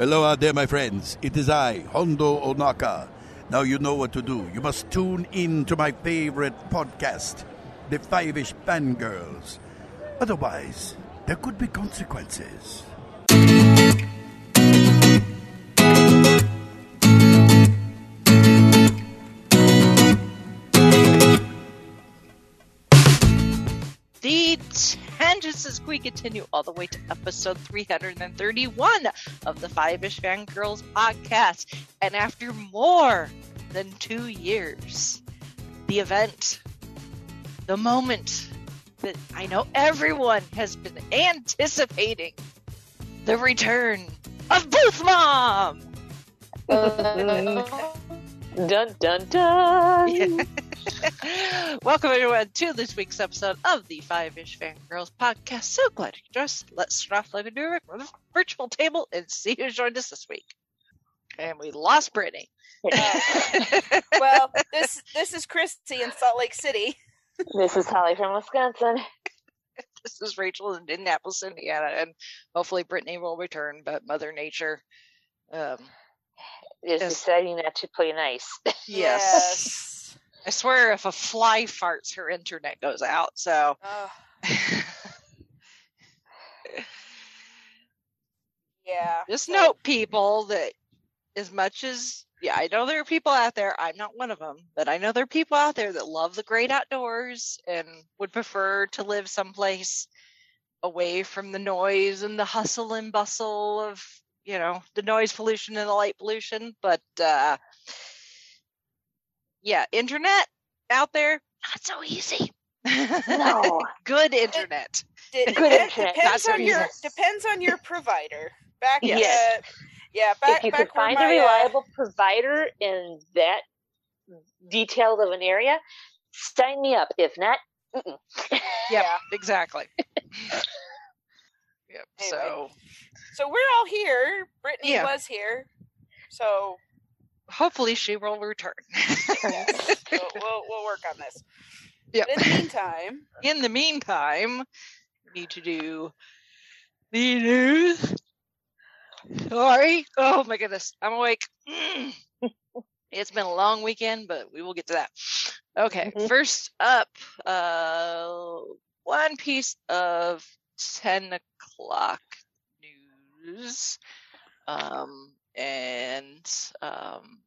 Hello out there, my friends. It is I, Hondo Ohnaka. Now you know what to do. You must tune in to my favorite podcast, The Five-ish Fangirls. Otherwise, there could be consequences. Tangents as we continue all the way to episode 331 of the Five Ish Fangirls podcast. And after more than two years, the event, the moment that I know everyone has been anticipating the return of Booth Mom! dun dun dun. Welcome everyone to this week's episode of the Five Ish Fangirls podcast. So glad you joined us. Let's start off like we do with a virtual table and see who joined us this week. And we lost Brittany. well, this this is Christy in Salt Lake City. This is Holly from Wisconsin. this is Rachel in Indianapolis, Indiana, and hopefully Brittany will return. But Mother Nature, um, It's Yes. deciding not to play nice. yes. I swear, if a fly farts, her internet goes out. So. Oh, yeah. Just so- note, people, that as much as yeah, I know there are people out there. I'm not one of them, but I know there are people out there that love the great outdoors and would prefer to live someplace away from the noise and the hustle and bustle of you know the noise pollution and the light pollution. But uh, yeah, internet out there not so easy. No. good internet. D- Good depends, internet, depends on your Jesus. depends on your provider. Back Yes. uh, yeah, back if you back could find my, a uh, reliable provider in that detailed of an area, sign me up. If not. Yep, Yeah. exactly. yep. Anyway. So So we're all here. Brittany Yeah. was here. So hopefully she will return. we'll, we'll we'll work on this. Yep. But in the meantime, In the meantime, we need to do the news. Sorry. Oh my goodness. I'm awake. Mm. It's been a long weekend, but we will get to that. Okay. Mhm. First up, uh, one piece of 10 o'clock news. Um, and um,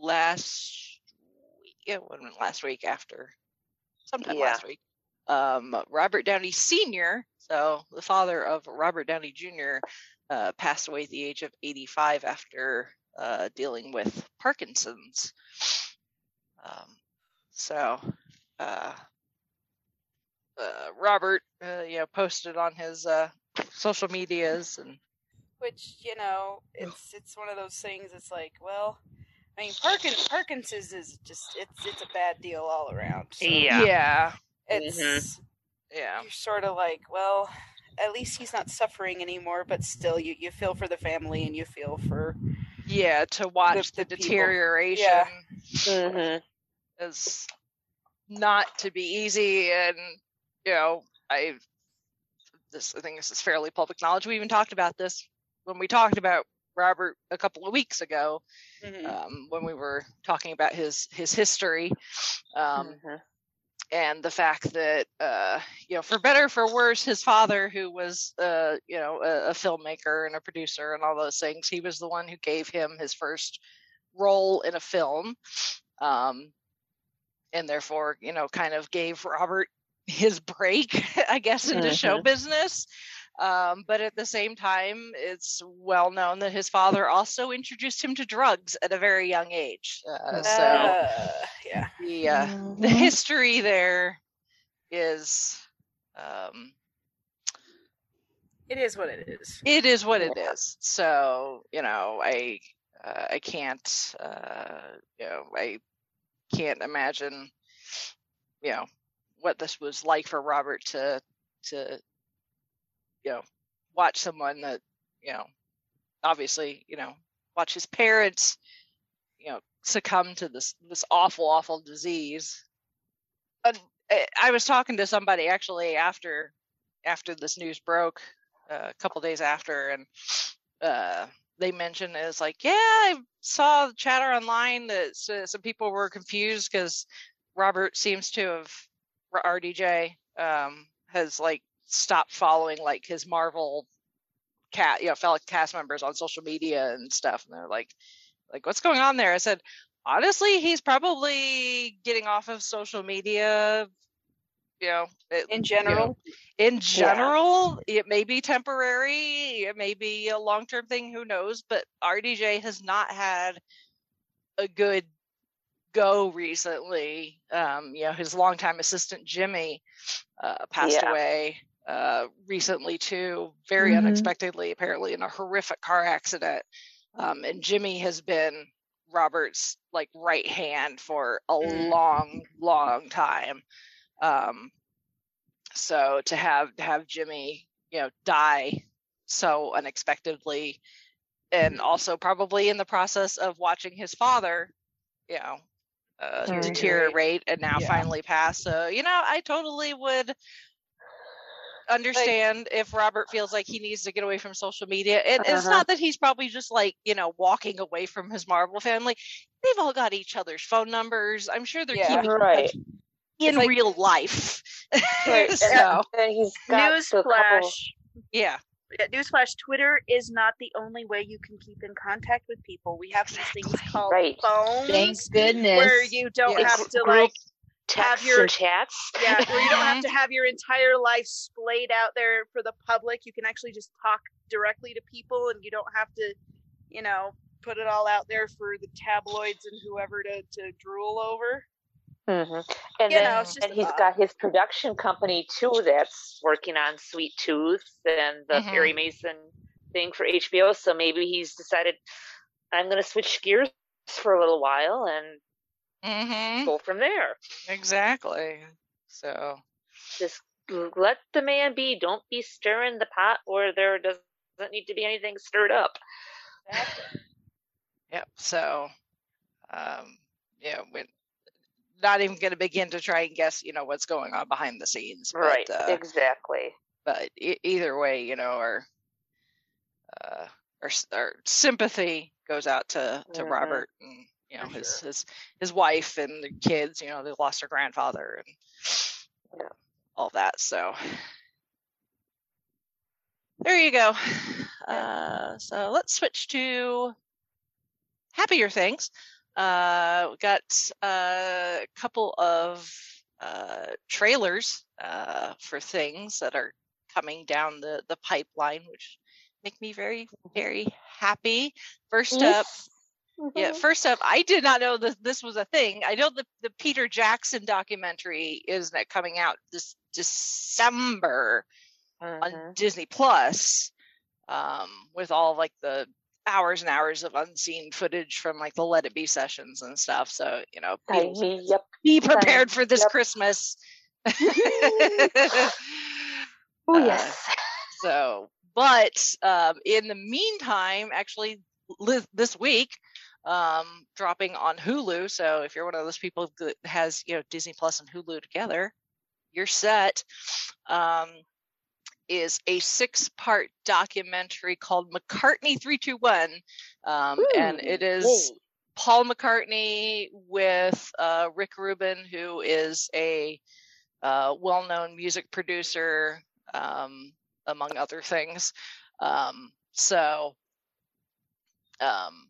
last week, yeah, when last week after, sometime Yeah. last week, um, Robert Downey Sr., so the father of Robert Downey Jr., uh, passed away at the age of 85 after uh, dealing with Parkinson's. Um, so, uh, uh, Robert, uh, you know, posted on his uh, social medias and which you know, it's it's one of those things. It's like, well, I mean, Parkin- Parkinson's is just it's it's a bad deal all around. So Yeah. yeah, it's Mhm. yeah. you're sort of like, well, at least he's not suffering anymore. But still, you you feel for the family and you feel for Yeah, to watch the, the people. deterioration Yeah. Mhm. is not to be easy, and you know, I this I think this is fairly public knowledge. We even talked about this when we talked about Robert a couple of weeks ago, Mhm. um, when we were talking about his his history. Um, Mhm. and the fact that uh you know for better or for worse his father who was uh you know a, a filmmaker and a producer and all those things he was the one who gave him his first role in a film um and therefore you know kind of gave robert his break i guess into show business um, but at the same time it's well known that his father also introduced him to drugs at a very young age uh, so Uh, yeah. the uh, the Mhm. history there is um It is what it is. it is what it is. So you know i uh, i can't uh you know i can't imagine you know what this was like for robert to to you know watch someone that you know obviously you know watch his parents you know succumb to this this awful awful disease. And I- i was talking to somebody actually after after this news broke uh, a couple days after and uh they mentioned is like, yeah, I saw chatter online that some people were confused because Robert seems to have RDJ um, has like stopped following like his Marvel cat, you know, fellow cast members on social media and stuff, and they're like, like what's going on there? I said, honestly, he's probably getting off of social media. You know, it, in general. You know, in general, yeah. it may be temporary, it may be a long term thing, who knows? But RDJ has not had a good go recently. Um, you know, his longtime assistant Jimmy uh, passed yeah. away uh, recently too, very mm-hmm. unexpectedly, apparently in a horrific car accident. Um, and Jimmy has been Robert's like right hand for a mm. long, long time. Um, so to have to have Jimmy, you know, die so unexpectedly, and also probably in the process of watching his father, you know, uh, deteriorate and now yeah. finally pass. So you know, I totally would understand like, if Robert feels like he needs to get away from social media. And uh-huh. it's not that he's probably just like, you know, walking away from his Marvel family. They've all got each other's phone numbers. I'm sure they're yeah, keeping right. in like, real life. Right. so and he's got newsflash. Yeah. Newsflash: Twitter is not the only way you can keep in contact with people. We have these things called right. phones. Thank goodness. Where you don't yeah. have to like have your chats. Yeah, where you don't have to have your entire life splayed out there for the public. You can actually just talk directly to people, and you don't have to, you know, put it all out there for the tabloids and whoever to to drool over. Mm-hmm. And you then, know, and he's got his production company too that's working on Sweet Tooth and the mm-hmm. Perry Mason thing for HBO. So maybe he's decided I'm going to switch gears for a little while and mm-hmm. go from there. Exactly. So just let the man be. Don't be stirring the pot where there doesn't need to be anything stirred up. Exactly. yep. So, um, yeah, we're not even going to begin to try and guess, you know, what's going on behind the scenes. But, right. Uh, exactly. But e- either way, you know, our, uh, our, our sympathy goes out to to mm-hmm. Robert and you know his sure. his his wife and the kids. You know, they lost their grandfather and yeah. all that. So there you go. Uh, so let's switch to happier things. Uh, we got uh, a couple of uh, trailers uh, for things that are coming down the, the pipeline, which make me very, very happy. First up, Mm-hmm. Yeah, first up, I did not know that this was a thing. I know the the Peter Jackson documentary is coming out this December mm-hmm. on Disney Plus, um, with all like the hours and hours of unseen footage from like the Let It Be sessions and stuff. So you know, be, yep. be prepared for this yep. Christmas. oh yes. Uh, so, but um, in the meantime, actually, this week um, dropping on Hulu. So if you're one of those people that has you know Disney Plus and Hulu together, you're set. Um, is a six-part documentary called McCartney 321, um, Ooh, and it is Paul McCartney with uh, Rick Rubin, who is a uh, well-known music producer, um, among other things. Um, so um,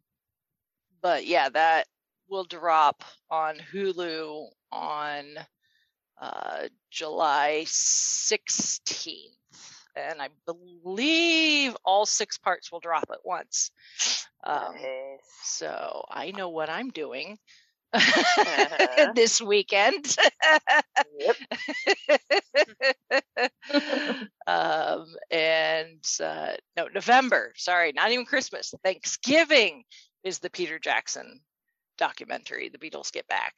but yeah, that will drop on Hulu on uh, July 16th. And I believe all six parts will drop at once. Um, nice. So I know what I'm doing uh-huh. this weekend. um, and uh, no, November. Sorry, not even Christmas. Thanksgiving is the Peter Jackson documentary, The Beatles Get Back,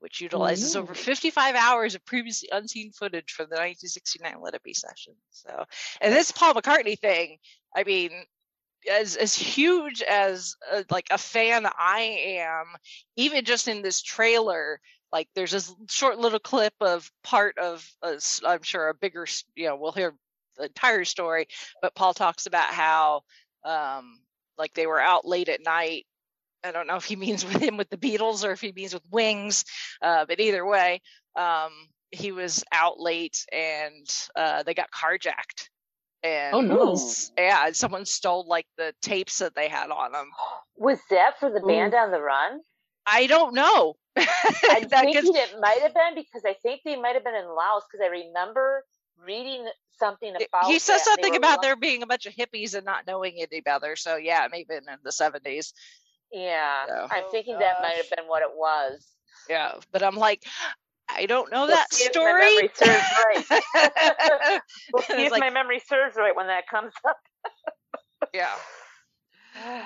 which utilizes mm-hmm. over 55 hours of previously unseen footage from the 1969 Let It Be session. So, and this Paul McCartney thing, I mean, as as huge as uh, like a fan I am, even just in this trailer, like there's this short little clip of part of I'm sure a bigger, you know, we'll hear the entire story, but Paul talks about how um, like they were out late at night. I don't know if he means with him with the Beatles or if he means with Wings, uh, but either way, um, he was out late and uh, they got carjacked. And oh no! Yeah, someone stole like the tapes that they had on them. Was that for the mm. band Ooh. on the run? I don't know. I think thinking it might have been because I think they might have been in Lagos because I remember reading something about. He says something about there being a bunch of hippies and not knowing any better. So yeah, maybe in the seventies. Yeah, so. I'm thinking oh, that might have been what it was. Yeah, but I'm like, I don't know that story. my memory serves right. we'll see if like, my memory serves right when that comes up. yeah.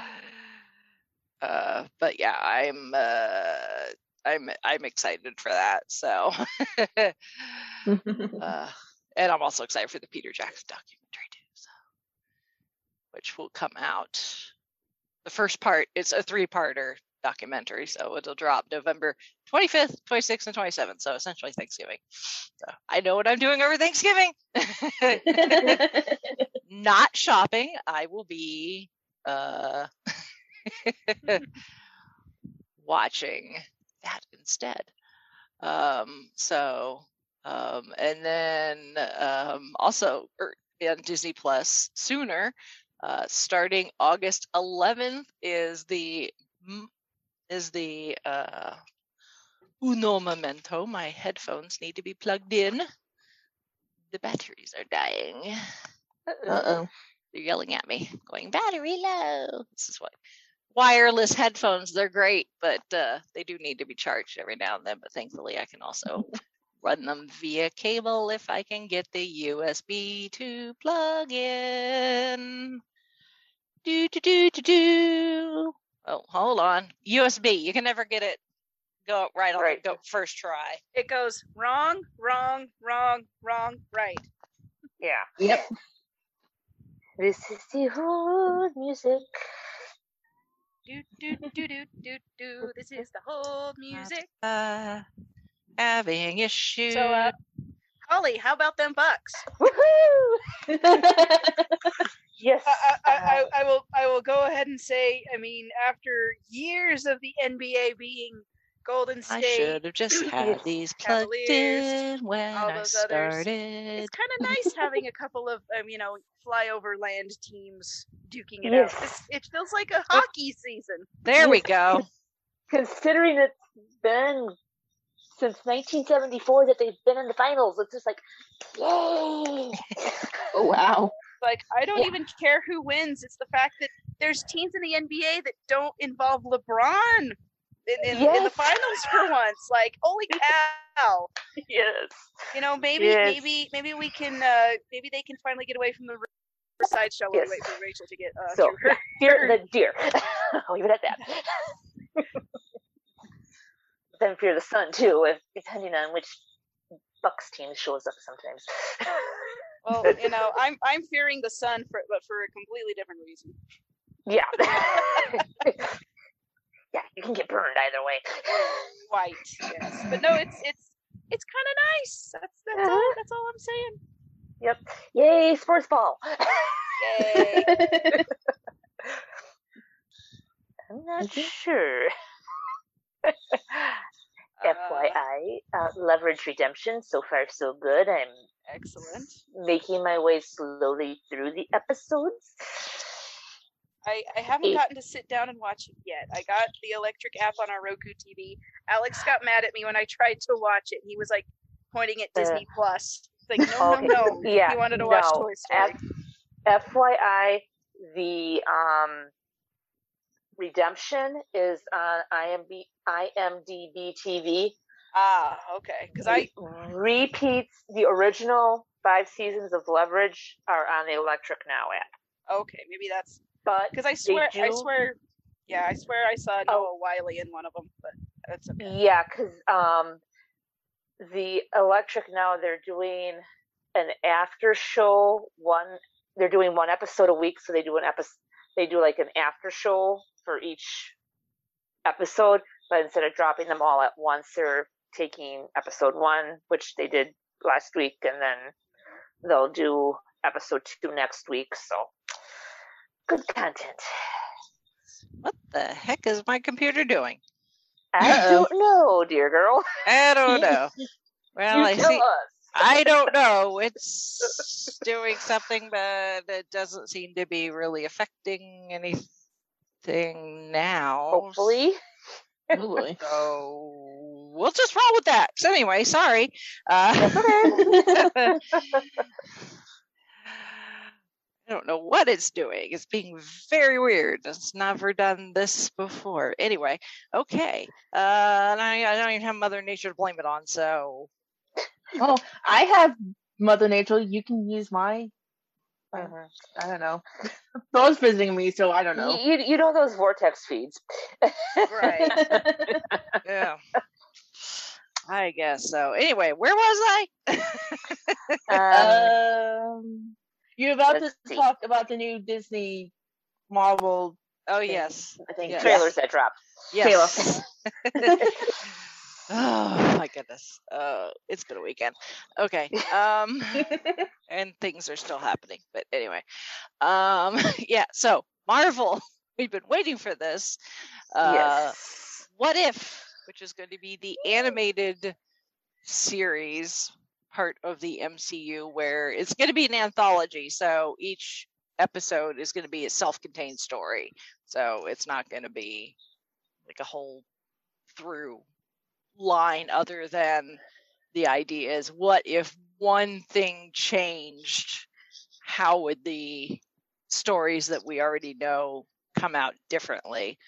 Uh, but yeah, I'm uh, I'm I'm excited for that. So, uh, and I'm also excited for the Peter Jackson documentary too. So, which will come out. The first part it's a three-parter documentary, so it'll drop November 25th, 26th, and 27th. So essentially Thanksgiving. So I know what I'm doing over Thanksgiving. Not shopping. I will be uh, watching that instead. Um, so, um, and then um, also er, on Disney Plus sooner, uh, starting August 11th, is the is the uh, uno momento. My headphones need to be plugged in. The batteries are dying. Uh oh. They're yelling at me, going battery low. This is what wireless headphones they're great but uh, they do need to be charged every now and then but thankfully i can also run them via cable if i can get the usb to plug in do do do do do oh hold on usb you can never get it go right on right. go first try it goes wrong wrong wrong wrong right yeah yep this is the whole music do do do do do do. This is the whole music. Uh, having issues. So, uh, Holly, how about them Bucks? Woohoo! yes. I, I, I, I will. I will go ahead and say. I mean, after years of the NBA being Golden State. I should have just had these plugged in when I started. Others. It's kind of nice having a couple of, um, you know, flyover land teams duking it yes. out. it feels like a hockey season. There we go. Considering it's been since 1974 that they've been in the finals, it's just like, yay! oh wow! Like I don't yeah. even care who wins. It's the fact that there's teams in the NBA that don't involve LeBron in, in, yes. in, the finals for once. Like, holy cow! yes. You know, maybe yes. maybe maybe we can uh maybe they can finally get away from the sideshow while yes. we wait for Rachel to get uh, so her, fear the deer. I'll leave it at that. Then fear the sun too, if depending on which Bucks team shows up sometimes. well, you know, I'm I'm fearing the sun for but for a completely different reason. Yeah yeah, you can get burned either way. White, yes, but no, it's it's it's kind of nice. That's that's uh-huh. all. That's all I'm saying. Yep. Yay, sports ball. Yay. I'm not sure. FYI, uh, leverage redemption. So far, so good. I'm excellent. Making my way slowly through the episodes. I, I haven't gotten to sit down and watch it yet. I got the electric app on our Roku TV. Alex got mad at me when I tried to watch it. He was like pointing at Disney uh, Plus. Like, no, okay. no, no. Yeah, he wanted to watch. Toy Story. F- FYI, the um, Redemption is on IMB, IMDb TV. Ah, okay. Because I repeats the original five seasons of Leverage are on the Electric Now app. Okay, maybe that's but because I swear, I swear, yeah, I swear I saw Noah oh. Wyle in one of them, but that's okay. Yeah, because um, the Electric now they're doing an after show. One, they're doing one episode a week, so they do an episode. They do like an after show for each episode, but instead of dropping them all at once, they're taking episode one, which they did last week, and then they'll do episode two next week. So good content. What the heck is my computer doing? I don't know, dear girl. I don't know. Well, you I tell see. us. I don't know. It's doing something, but it doesn't seem to be really affecting anything now. Hopefully. So we'll just roll with that. So anyway, sorry. Uh, I don't know what it's doing. It's being very weird. It's never done this before. Anyway, okay. Uh, and I, I don't even have Mother Nature to blame it on, so Oh, I have Mother Nature. You can use my. Mhm. I don't know. Those visiting me, so I don't know. You, you know those vortex feeds. Right. yeah. I guess so. Anyway, where was I? Um, Um, you're about to see. talk about the new Disney Marvel. oh thing, yes. I think Yes. trailers that dropped. Yes. oh my goodness. Uh, it's been a weekend. Okay. Um and things are still happening. But anyway. Um yeah, so Marvel, we've been waiting for this. Uh yes. What If, which is going to be the animated series part of the MCU, where it's going to be an anthology. So each episode is going to be a self contained story. So it's not going to be like a whole through line other than the idea is what if one thing changed? How would the stories that we already know come out differently?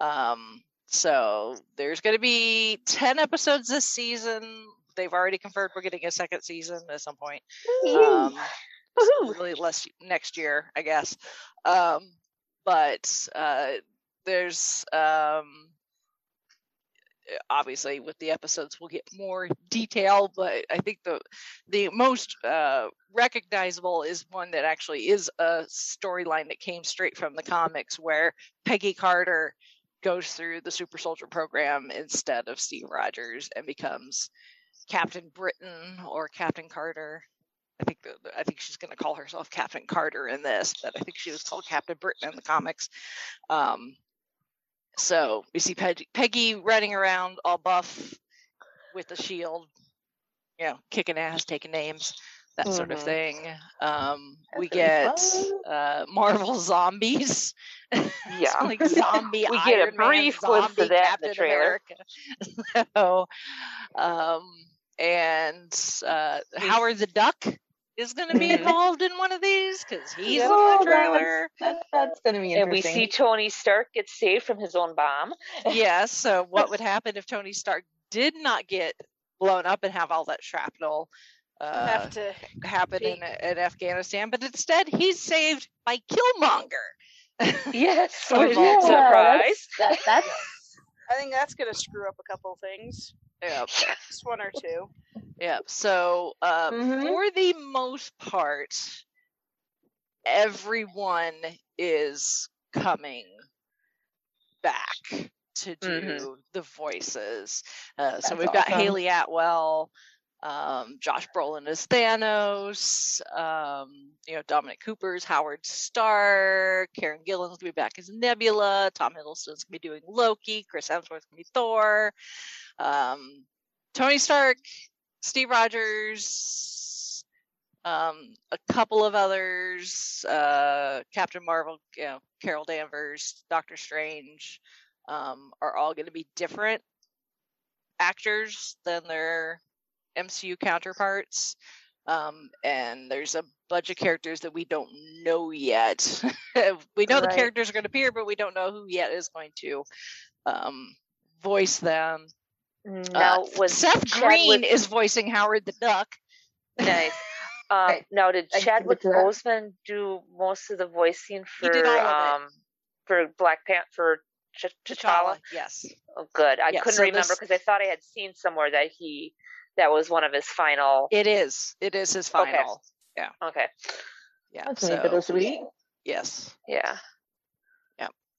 Um, so there's going to be 10 episodes this season. They've already confirmed we're getting a second season at some point. Um, really less next year, I guess. Um, but uh, there's um, obviously with the episodes we'll get more detail, but I think the the most uh, recognizable is one that actually is a storyline that came straight from the comics, where Peggy Carter goes through the super soldier program instead of Steve Rogers and becomes Captain Britain or Captain Carter. I think the, I think she's going to call herself Captain Carter in this, but I think she was called Captain Britain in the comics. Um, so we see Peggy, Peggy running around all buff with the shield, you know, kicking ass, taking names, that sort of Mhm. thing. Um, we get uh, Marvel zombies. Yeah. like zombie We get a Iron Man, brief glimpse of zombie that in Captain the trailer. America. so, um, and uh, Howard the Duck is going to be Mhm. involved in one of these because he's in Oh, the that's- trailer. That, that's gonna be interesting. And we see Tony Stark get saved from his own bomb. yes. So, what would happen if Tony Stark did not get blown up and have all that shrapnel uh, have to. happen in, in Afghanistan? But instead, he's saved by Killmonger. Yes, which yeah, surprise. That, that's I think that's gonna screw up a couple things. Yep. Just one or two. Yep. So, uh, Mhm. for the most part, everyone is coming back to do Mhm. the voices. Uh, so we've got awesome. Hayley Atwell, um, Josh Brolin as Thanos, um, you know Dominic Cooper's Howard Stark, Karen Gillan's gonna be back as Nebula, Tom Hiddleston's gonna be doing Loki, Chris Hemsworth's gonna be Thor, um, Tony Stark, Steve Rogers, um, a couple of others, uh, Captain Marvel, you know, Carol Danvers, Doctor Strange, um, are all going to be different actors than their MCU counterparts. Um, and there's a bunch of characters that we don't know yet. we know the characters are going to appear, but we don't know who yet is going to um, voice them. Now, Uh, was Seth Chadwick- Green is voicing Howard the Duck. nice. Um, Right. now, did Chadwick get. Boseman do most of the voicing for did all of it. um for Black Panther for Ch- T'Challa? Yes. Oh, good. I Yeah, couldn't so remember this- because I thought I had seen somewhere that he that was one of his final. It is. It is his Okay. final. Okay. Yeah. that's so, really bittersweet. yes. Yeah.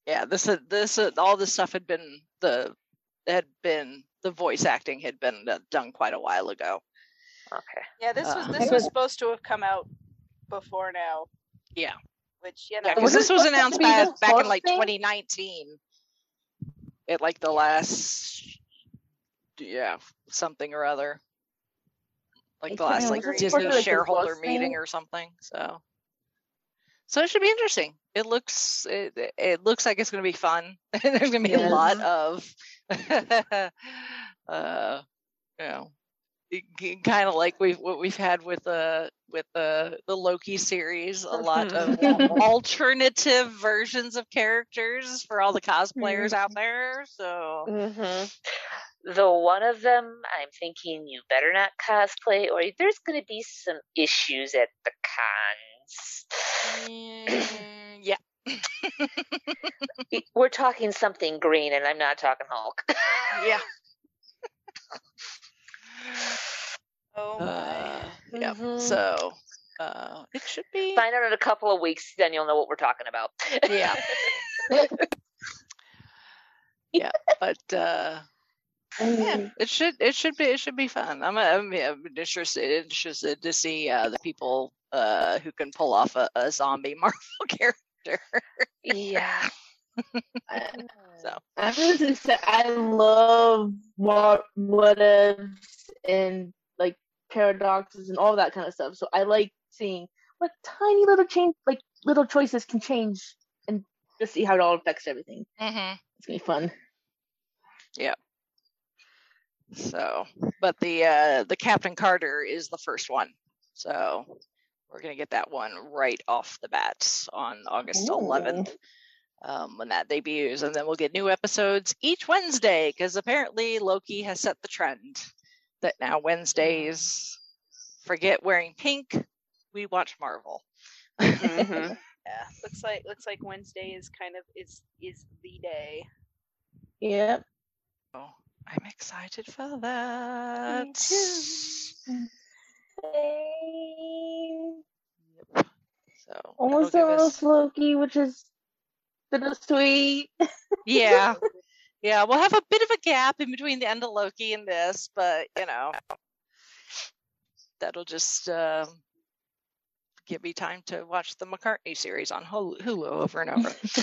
Yeah. This uh, this uh, all this stuff had been the had been the voice acting had been uh, done quite a while ago. Okay. Yeah, this was Uh, this was supposed to have come out before now. Yeah. Which you know. Yeah, because Was this was announced be back, back in like thing? 2019. at like the last yeah something or other like the last like Disney shareholder meeting or something. So so it should be interesting. It looks it, it looks like it's going to be fun. There's going to be a lot of uh you know kind of like we've what we've had with the with the the Loki series, a lot of alternative versions of characters for all the cosplayers out mm-hmm. there. So, mm-hmm. though one of them, I'm thinking you better not cosplay, or there's going to be some issues at the cons. Yeah. We're talking something green, and I'm not talking Hulk. yeah. Oh uh, yeah. Mm-hmm. So uh, it should be. Find out in a couple of weeks, then you'll know what we're talking about. yeah. yeah, but uh, yeah, mm. it should it should be it should be fun. I'm I'm, I'm interested interested to see uh, the people uh, who can pull off a, a zombie Marvel character. Yeah. so I was just say I love what what ifs and like paradoxes and all that kind of stuff. So I like seeing what tiny little change, like little choices can change, and just see how it all affects everything. Mm-hmm. It's gonna be fun. Yeah. So, but the uh, the Captain Carter is the first one, so we're gonna get that one right off the bat on August 11th um, when that debuts, and then we'll get new episodes each Wednesday because apparently Loki has set the trend that now Wednesdays forget wearing pink, we watch Marvel. mm-hmm. Yeah, looks like looks like Wednesday is kind of is is the day. Yep. Oh, I'm excited for that. Me too. Yep. So almost almost us... Loki, which is bittersweet. yeah. Yeah, we'll have a bit of a gap in between the end of Loki and this, but you know, that'll just uh, give me time to watch the McCartney series on Hulu over and over.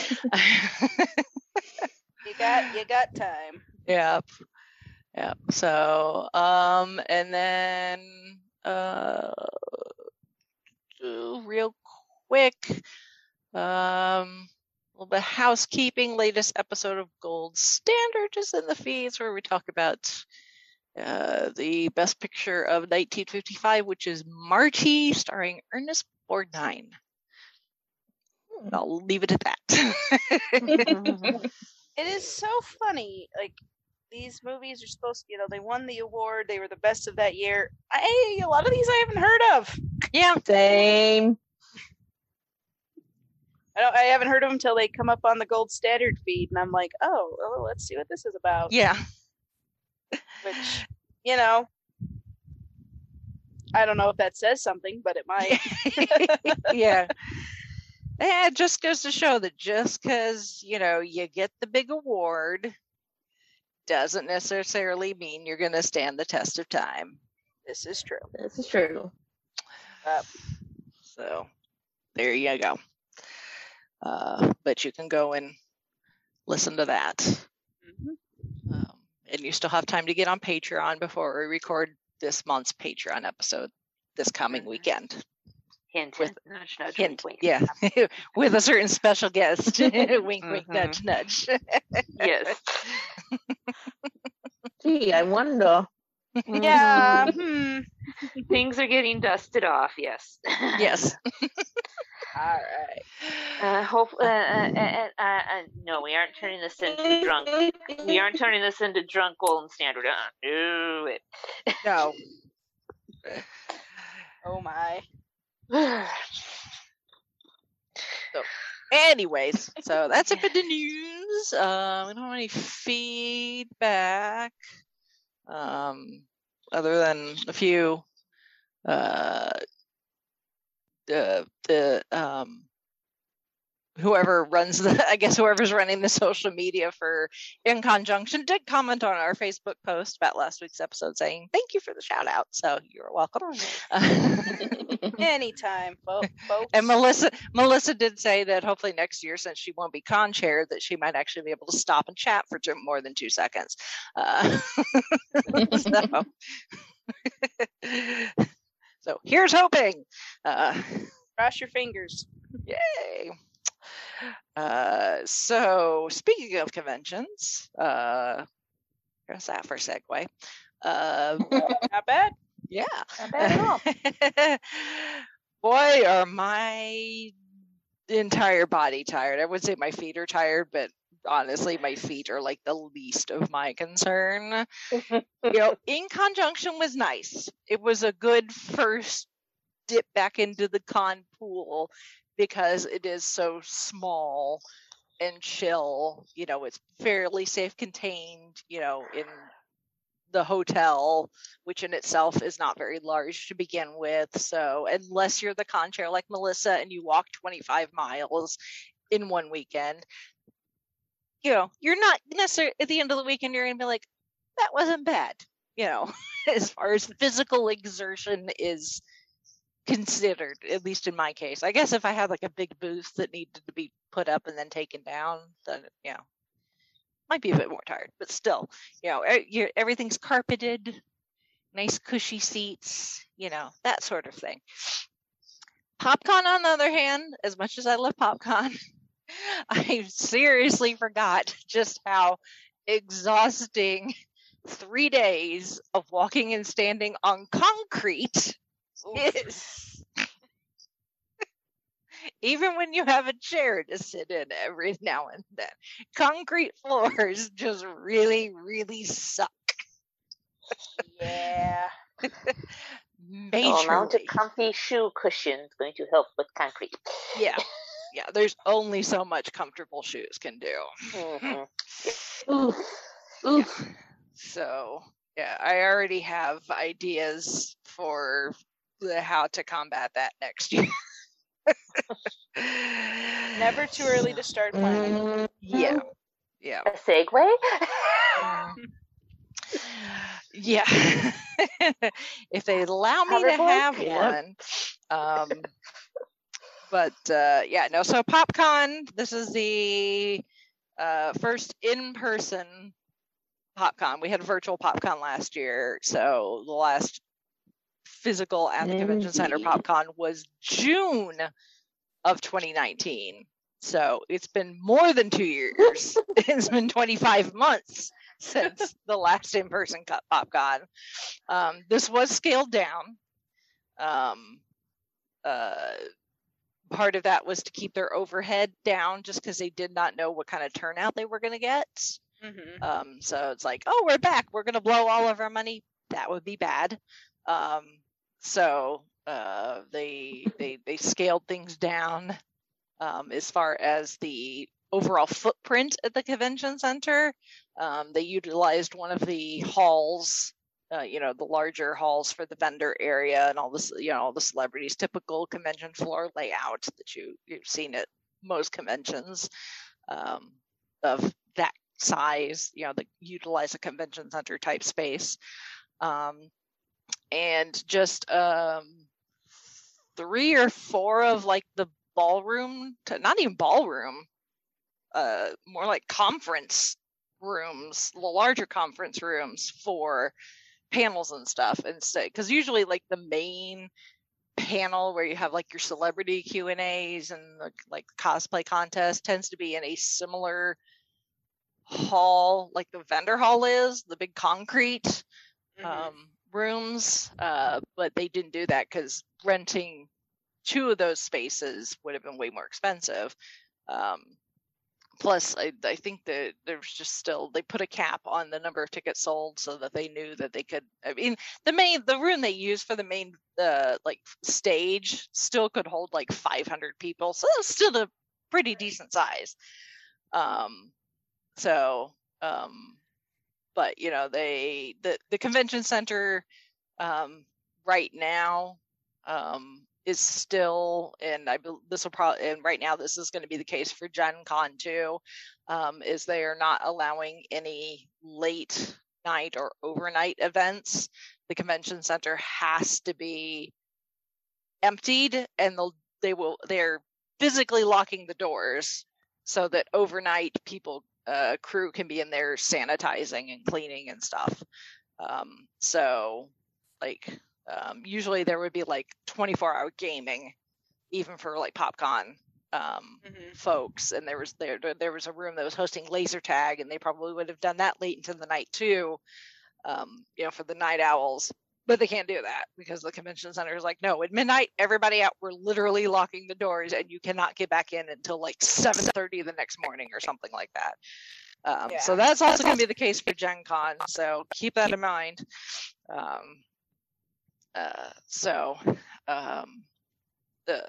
you got you got time. Yep. Yep. So, um, and then uh, real quick, um, little bit of housekeeping. Latest episode of Gold Standard is in the feeds where we talk about uh, the best picture of 1955, which is Marty, starring Ernest Borgnine. I'll leave it at that. it is so funny. Like these movies are supposed to, you know, they won the award. They were the best of that year. A lot of these I haven't heard of. Yeah, same. I don't. I haven't heard of them until they come up on the gold standard feed, and I'm like, oh, well, let's see what this is about. Yeah. Which, you know, I don't know if that says something, but it might. yeah. Yeah, it just goes to show that just because, you know, you get the big award doesn't necessarily mean you're going to stand the test of time. This is true. This is true. Uh, so, there you go. Uh, but you can go and listen to that. Mm-hmm. Um, and you still have time to get on Patreon before we record this month's Patreon episode this coming weekend. Hint, with nudge, nudge, hint, wink, yeah, with a certain special guest. wink, mm-hmm. wink, nudge, nudge. yes. Gee, I wonder. Yeah. Hmm. Things are getting dusted off. Yes. yes. All right. Uh, hopefully, uh, uh, uh, uh, no, we aren't turning this into drunk. We aren't turning this into drunk golden standard. Uh, do it. No. oh my. So, anyways, so that's it for the news. Um, we don't have any feedback. Um, other than a few uh the the um whoever runs the i guess whoever's running the social media for InConJunction did comment on our facebook post about last week's episode saying thank you for the shout out. So you're welcome. Anytime folks. And melissa melissa did say that hopefully next year since she won't be con chair that she might actually be able to stop and chat for more than two seconds. Uh, so, so here's hoping. Uh, cross your fingers. Yay uh, so speaking of conventions, uh, here's that for segue. Uh, Not bad. Yeah. Not bad at all. Boy, are my entire body tired. I would say my feet are tired, but honestly, my feet are like the least of my concern. you know, InConJunction was nice. It was a good first dip back into the con pool because it is so small and chill. You know, it's fairly safe contained, you know, in the hotel, which in itself is not very large to begin with. So, unless you're the con chair like Melissa and you walk 25 miles in one weekend, you know, you're not necessarily at the end of the weekend, you're going to be like, that wasn't bad, you know, as far as physical exertion is considered, at least in my case. I guess if I had like a big booth that needed to be put up and then taken down, then you know, might be a bit more tired. But still, you know, everything's carpeted, nice cushy seats, you know, that sort of thing. PopCon, on the other hand, as much as I love PopCon, I seriously forgot just how exhausting three days of walking and standing on concrete is. Even when you have a chair to sit in every now and then, concrete floors just really, really suck. yeah. Majorly. amount of comfy shoe cushions going to help with concrete. Yeah. Yeah, there's only so much comfortable shoes can do. Mm-hmm. Oof. Oof. Yeah. So, yeah, I already have ideas for the how to combat that next year. Never too early to start planning. Yeah. Yeah. A segue? yeah. if they allow me to have one. Um, but uh, yeah, no. So PopCon, this is the uh, first in-person PopCon. We had a virtual PopCon last year, so the last physical at the convention center popcon was june of 2019 so it's been more than two years. It's been 25 months since the last in-person popcon. Um, this was scaled down. Um, uh, part of that was to keep their overhead down just because they did not know what kind of turnout they were going to get. Mm-hmm. um, so it's like oh we're back. We're going to blow all of our money. That would be bad um, so uh, they they they scaled things down um, as far as the overall footprint at the convention center. Um, they utilized one of the halls, uh, you know, the larger halls for the vendor area and all this, you know, all the celebrities, typical convention floor layout that you you've seen at most conventions um, of that size. You know, that utilize a convention center type space. Um, and just um, three or four of like the ballroom, to, not even ballroom, uh, more like conference rooms, the larger conference rooms for panels and stuff instead. Because usually, like the main panel where you have like your celebrity Q and A's and the, like cosplay contest tends to be in a similar hall, like the vendor hall is, the big concrete. Mm-hmm. Um, rooms, uh, but they didn't do that because renting two of those spaces would have been way more expensive. Um, plus, I, I think that there's just still they put a cap on the number of tickets sold so that they knew that they could. I mean, the main the room they used for the main uh, like stage still could hold like 500 people, so it's still a pretty decent size. Um, so um, but you know they the the convention center um, right now um, is still, and I this will probably, and right now this is going to be the case for Gen Con too, um, is they are not allowing any late night or overnight events. The convention center has to be emptied, and they'll they will they're physically locking the doors so that overnight people uh, crew can be in there sanitizing and cleaning and stuff. Um, so like um, usually there would be like 24 hour gaming, even for like PopCon um, mm-hmm. folks. And there was there there was a room that was hosting laser tag, and they probably would have done that late into the night too, um, you know, for the night owls. But they can't do that because the convention center is like, no, at midnight, everybody out. We're literally locking the doors, and you cannot get back in until like 7:30 the next morning or something like that. Um, yeah. So that's also going to be the case for Gen Con. So keep that in mind. Um, uh, so, um, the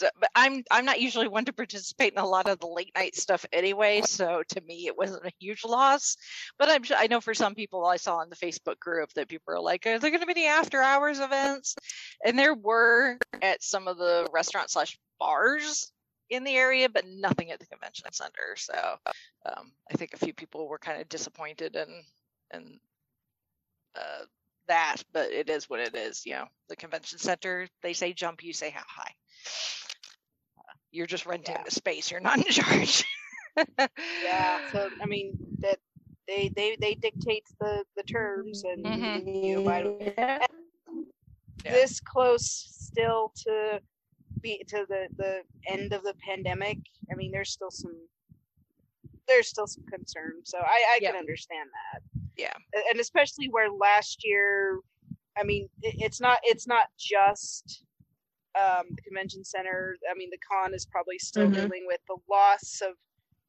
but I'm I'm not usually one to participate in a lot of the late night stuff anyway. So to me, it wasn't a huge loss. But I'm I know for some people I saw in the Facebook group that people are like, are there going to be any after hours events? And there were at some of the restaurant slash bars in the area, but nothing at the convention center. So um, I think a few people were kind of disappointed and and uh, that, but it is what it is. You know, the convention center, they say jump, you say how high. You're just renting yeah. the space. You're not in charge. yeah. So I mean that they they they dictate the the terms and mm-hmm. you yeah. this close still to be to the the end of the pandemic. I mean, there's still some there's still some concern. So I I yeah. can understand that yeah and especially where last year i mean it's not it's not just um, the convention center i mean the con is probably still mm-hmm. dealing with the loss of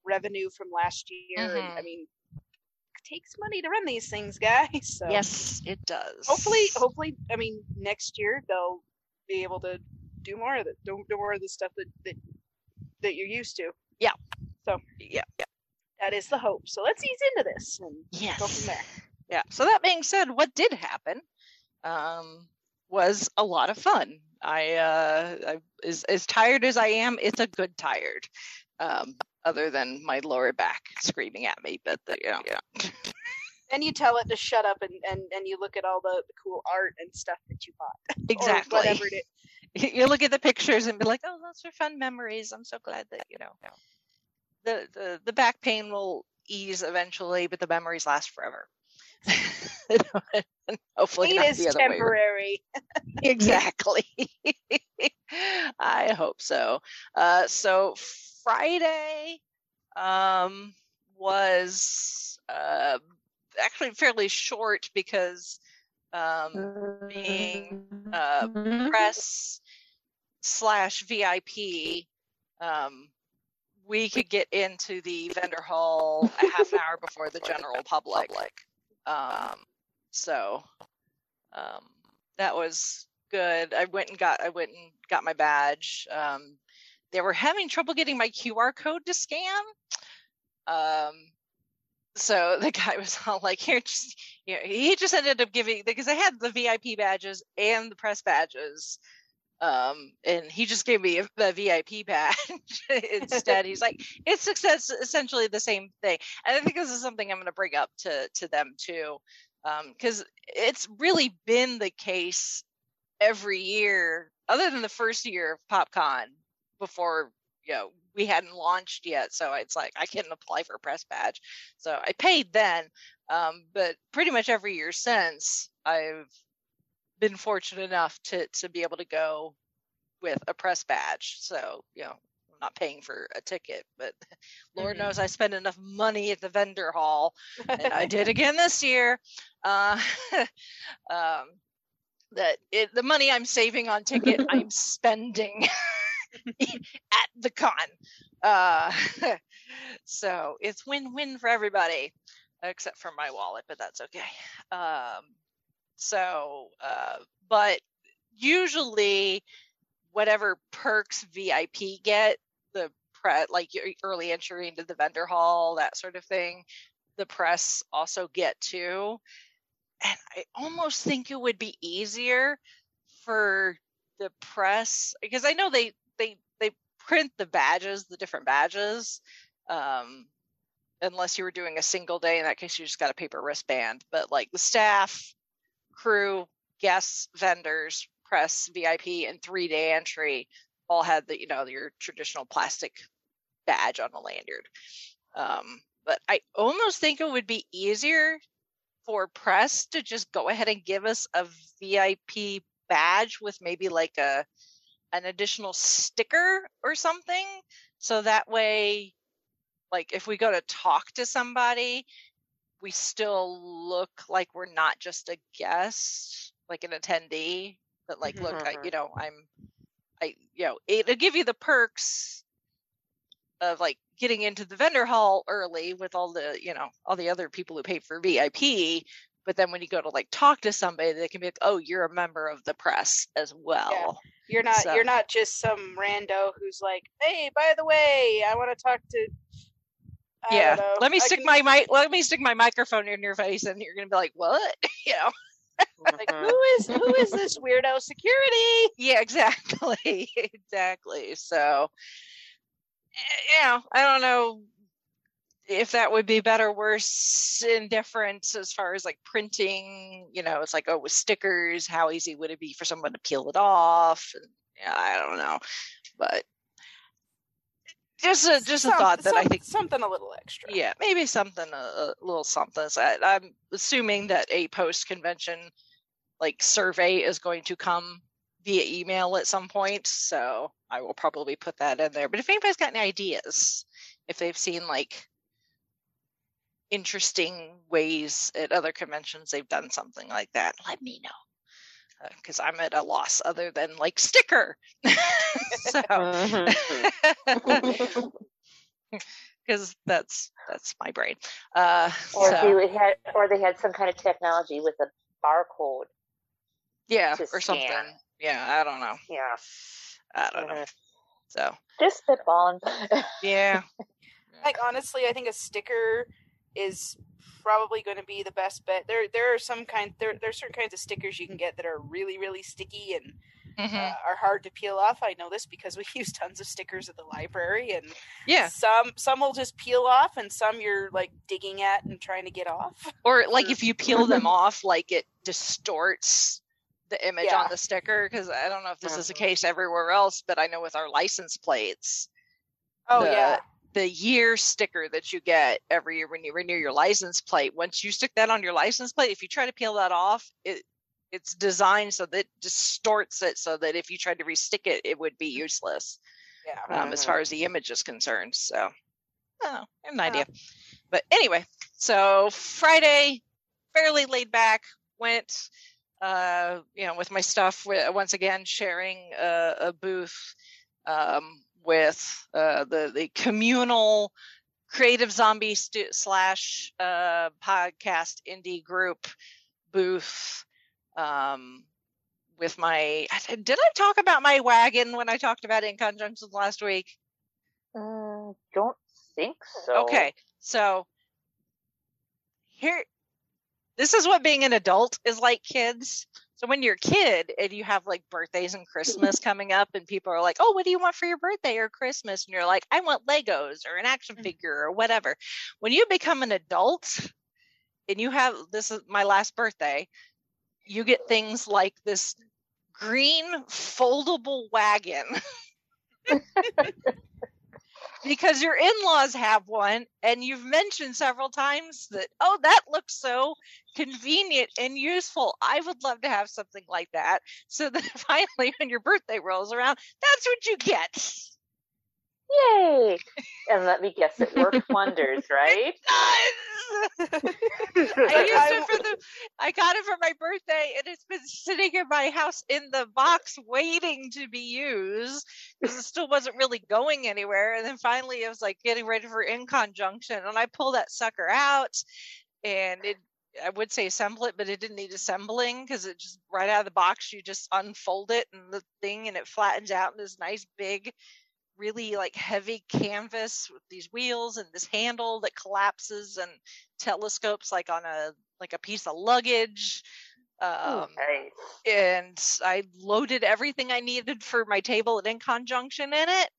revenue from last year mm-hmm. and, i mean it takes money to run these things guys so yes it does hopefully hopefully i mean next year they'll be able to do more of it do, do more of the stuff that that that you're used to yeah so yeah yeah that is the hope. So let's ease into this and yes. go from there. Yeah. So that being said, what did happen um, was a lot of fun. I, uh, I as as tired as I am, it's a good tired. Um, other than my lower back screaming at me, but the, you know, yeah. then you tell it to shut up and, and, and you look at all the, the cool art and stuff that you bought. Exactly. whatever it is. You look at the pictures and be like, oh, those are fun memories. I'm so glad that, you know, the, the, the back pain will ease eventually, but the memories last forever. Hopefully, it is temporary. exactly. I hope so. Uh, so Friday um, was uh, actually fairly short because um, being uh, press slash VIP, um, we could get into the vendor hall a half an hour before the general public. Um, so um, that was good. I went and got I went and got my badge. Um, they were having trouble getting my QR code to scan. Um, so the guy was all like, "Here, just, you know, he just ended up giving because I had the VIP badges and the press badges." Um, and he just gave me a, a VIP badge instead. He's like, it's success, essentially the same thing. And I think this is something I'm going to bring up to to them too, Um, because it's really been the case every year, other than the first year of PopCon before you know we hadn't launched yet. So it's like I couldn't apply for a press badge, so I paid then. Um, but pretty much every year since, I've been fortunate enough to to be able to go with a press badge. So, you know, I'm not paying for a ticket, but Lord mm-hmm. knows I spend enough money at the vendor hall, and I did again this year. Uh, um, that it, the money I'm saving on ticket, I'm spending at the con. Uh, so it's win-win for everybody, except for my wallet, but that's okay. Um, so, uh, but usually, whatever perks VIP get, the pre like early entry into the vendor hall, that sort of thing, the press also get too. And I almost think it would be easier for the press because I know they they they print the badges, the different badges. Um, unless you were doing a single day, in that case, you just got a paper wristband. But like the staff, crew, guests, vendors, press, VIP, and three day entry all had the you know your traditional plastic badge on the lanyard. Um, but I almost think it would be easier for press to just go ahead and give us a VIP badge with maybe like a an additional sticker or something so that way like if we go to talk to somebody we still look like we're not just a guest like an attendee but like look I, you mm-hmm. know i'm i you know it'll give you the perks of like getting into the vendor hall early with all the you know all the other people who paid for vip but then when you go to like talk to somebody they can be like oh you're a member of the press as well yeah. you're not so. you're not just some rando who's like hey by the way i want to talk to I yeah. let me I stick can... my mic let me stick my microphone in your face and you're gonna be like what? You know? Like uh-huh. who is who is this weirdo security? Yeah exactly. Exactly. So eh, you know i don't know if that would be better, worse, indifferent as far as like printing, you know, it's like, oh, with stickers, how easy would it be for someone to peel it off? And, yeah, I don't know. But just a just a thought that some, I think something a little extra. Yeah, maybe something a, a little something. So I, I'm assuming that a post convention like survey is going to come via email at some point. So I will probably put that in there. But if anybody's got any ideas, if they've seen like interesting ways at other conventions they've done something like that, let me know. Because uh, I'm at a loss other than like sticker. so, because that's that's my brain. Uh, or so. they had, or they had some kind of technology with a barcode. Yeah, or scan. something. Yeah, I don't know. Yeah, I don't know. So just spitballing. yeah. Like honestly, I think a sticker is probably going to be the best bet. There there are some kind there there are certain kinds of stickers you can get that are really really sticky and mm-hmm. uh, are hard to peel off. I know this because we use tons of stickers at the library and yeah. Some some will just peel off and some you're like digging at and trying to get off. Or like if you peel them off like it distorts the image yeah. on the sticker because I don't know if this is the mm-hmm. case everywhere else, but I know with our license plates. Oh the, yeah the year sticker that you get every year when you renew your license plate. Once you stick that on your license plate, if you try to peel that off, it it's designed so that it distorts it so that if you tried to restick it, it would be useless. Yeah. Um, mm-hmm. As far as the image is concerned. So, oh, I have an idea. But anyway, so Friday, fairly laid back, went, uh, you know, with my stuff, once again, sharing a, a booth um, with uh, the the communal creative zombie stu- slash uh, podcast indie group booth um, with my did I talk about my wagon when I talked about it InConJunction last week? Uh, don't think so. Okay, so here, this is what being an adult is like, kids. So when you're a kid and you have like birthdays and Christmas coming up and people are like, "Oh, what do you want for your birthday or Christmas?" and you're like, "I want Legos or an action mm. figure or whatever." When you become an adult and you have this is my last birthday, you get things like this green foldable wagon. because your in-laws have one and you've mentioned several times that oh that looks so convenient and useful. I would love to have something like that. So that finally when your birthday rolls around that's what you get Yay! And let me guess, it worked wonders, right? It does. I used it for the. I got it for my birthday, and it's been sitting in my house in the box, waiting to be used because it still wasn't really going anywhere. And then finally, it was like getting ready for InConJunction, and I pulled that sucker out, and it I would say assemble it, but it didn't need assembling because it just right out of the box you just unfold it and the thing and it flattens out in this nice big really like heavy canvas with these wheels and this handle that collapses and telescopes like on a like a piece of luggage Um, nice. And I loaded everything I needed for my table at InConJunction in it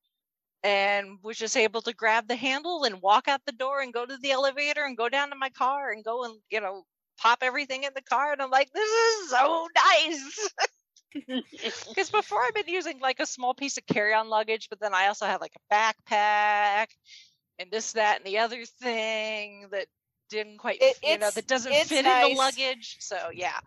and was just able to grab the handle and walk out the door and go to the elevator and go down to my car and go and, you know, pop everything in the car. And I'm like, this is so nice. Because before I've been using like a small piece of carry on luggage, but then I also have like a backpack and this, that, and the other thing that didn't quite it, you know that doesn't fit nice. in the luggage so yeah.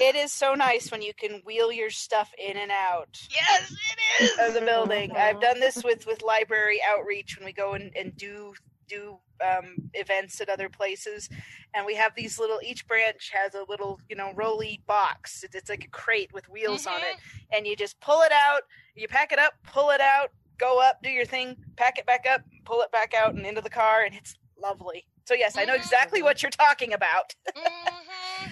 It is so nice when you can wheel your stuff in and out yes it is of the building. I've done this with with library outreach when we go and, and do do um, events at other places and we have these little each branch has a little you know rolly box it's, it's like a crate with wheels mm-hmm. on it mm-hmm. and you just pull it out you pack it up pull it out go up do your thing pack it back up pull it back out and into the car and it's lovely so yes, I know exactly what you're talking about. mm-hmm.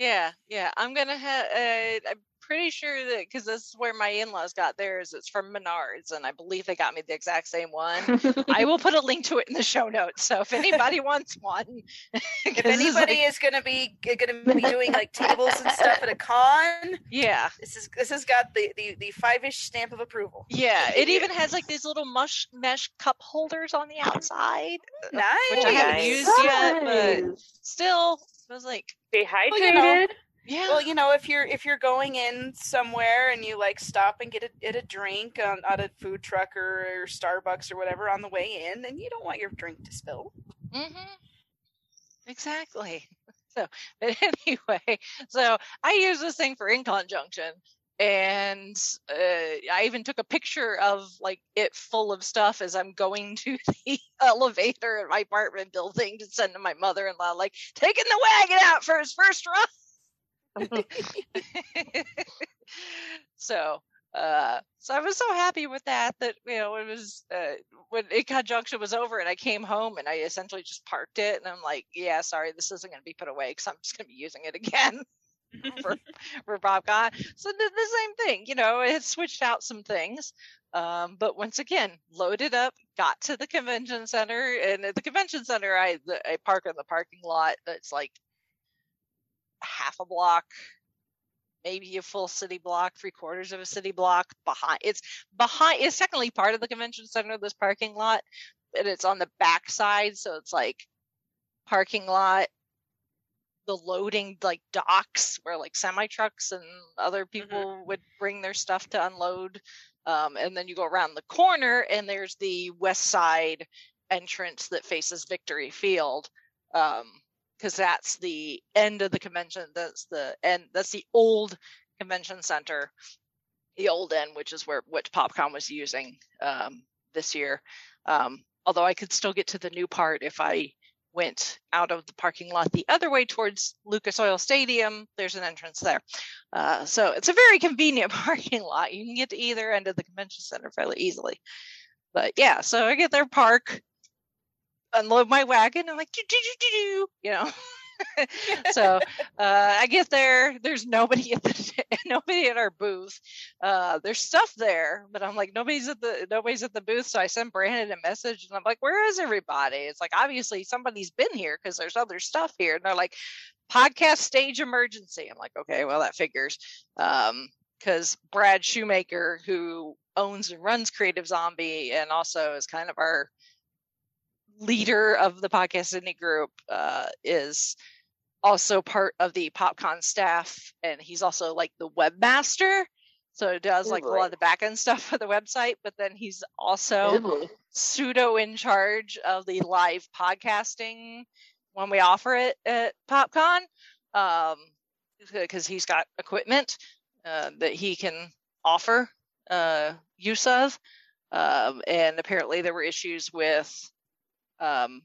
Yeah, yeah. I'm gonna have. Uh, pretty sure that because this is where my in-laws got theirs. It's from Menards, and I believe they got me the exact same one. I will put a link to it in the show notes. So if anybody wants one, if anybody is, like... is, gonna be gonna be doing like tables and stuff at a con, yeah, this is this has got the the the five ish stamp of approval. Yeah, it even has like these little mush mesh cup holders on the outside, nice, which I haven't used yet, but still, I was like, stay hydrated. Well, you know, yeah. Well, you know, if you're if you're going in somewhere and you like stop and get a get a drink on at a food truck or, or Starbucks or whatever on the way in, and you don't want your drink to spill. Mm-hmm. Exactly. So, but anyway, so I use this thing for InConJunction, and uh, I even took a picture of like it full of stuff as I'm going to the elevator at my apartment building to send to my mother-in-law, like taking the wagon out for his first run. so uh so i was so happy with that that you know it was uh when InConJunction was over and i came home and i essentially just parked it and i'm like yeah sorry this isn't going to be put away because i'm just going to be using it again for for PopCon. So the, the same thing, you know, it switched out some things. Um, but once again, loaded up, got to the convention center, and at the convention center, I I park in the parking lot. That's like half a block, maybe a full city block, three quarters of a city block behind. It's behind. It's technically part of the convention center. This parking lot, and it's on the back side, so it's like parking lot the loading like docks where like semi trucks and other mm-hmm. people mm-hmm. would bring their stuff to unload um, and then you go around the corner and there's the west side entrance that faces victory field um, because that's the end of the convention. That's the end. That's the old convention center, the old end, which is where which PopCon was using um, this year. Um, although I could still get to the new part if I went out of the parking lot the other way towards Lucas Oil Stadium. There's an entrance there. Uh, so it's a very convenient parking lot. You can get to either end of the convention center fairly easily. But yeah, so I get there, park, unload my wagon. I'm like, doo, doo, doo, you know. so uh, I get there. There's nobody at the nobody at our booth. Uh, there's stuff there, but I'm like nobody's at the nobody's at the booth. So I send Brandon a message, and I'm like, "Where is everybody?" It's like obviously somebody's been here because there's other stuff here, and they're like, "Podcast stage emergency." I'm like, "Okay, well that figures." Um, because Brad Shoemaker, who owns and runs Creative Zombie, and also is kind of our leader of the podcast indie group uh, is also part of the popcon staff and he's also like the webmaster. So it does like a lot of the back end stuff for the website but then he's also pseudo in charge of the live podcasting when we offer it at popcon um because he's got equipment uh, that he can offer uh, use of um, and apparently there were issues with um,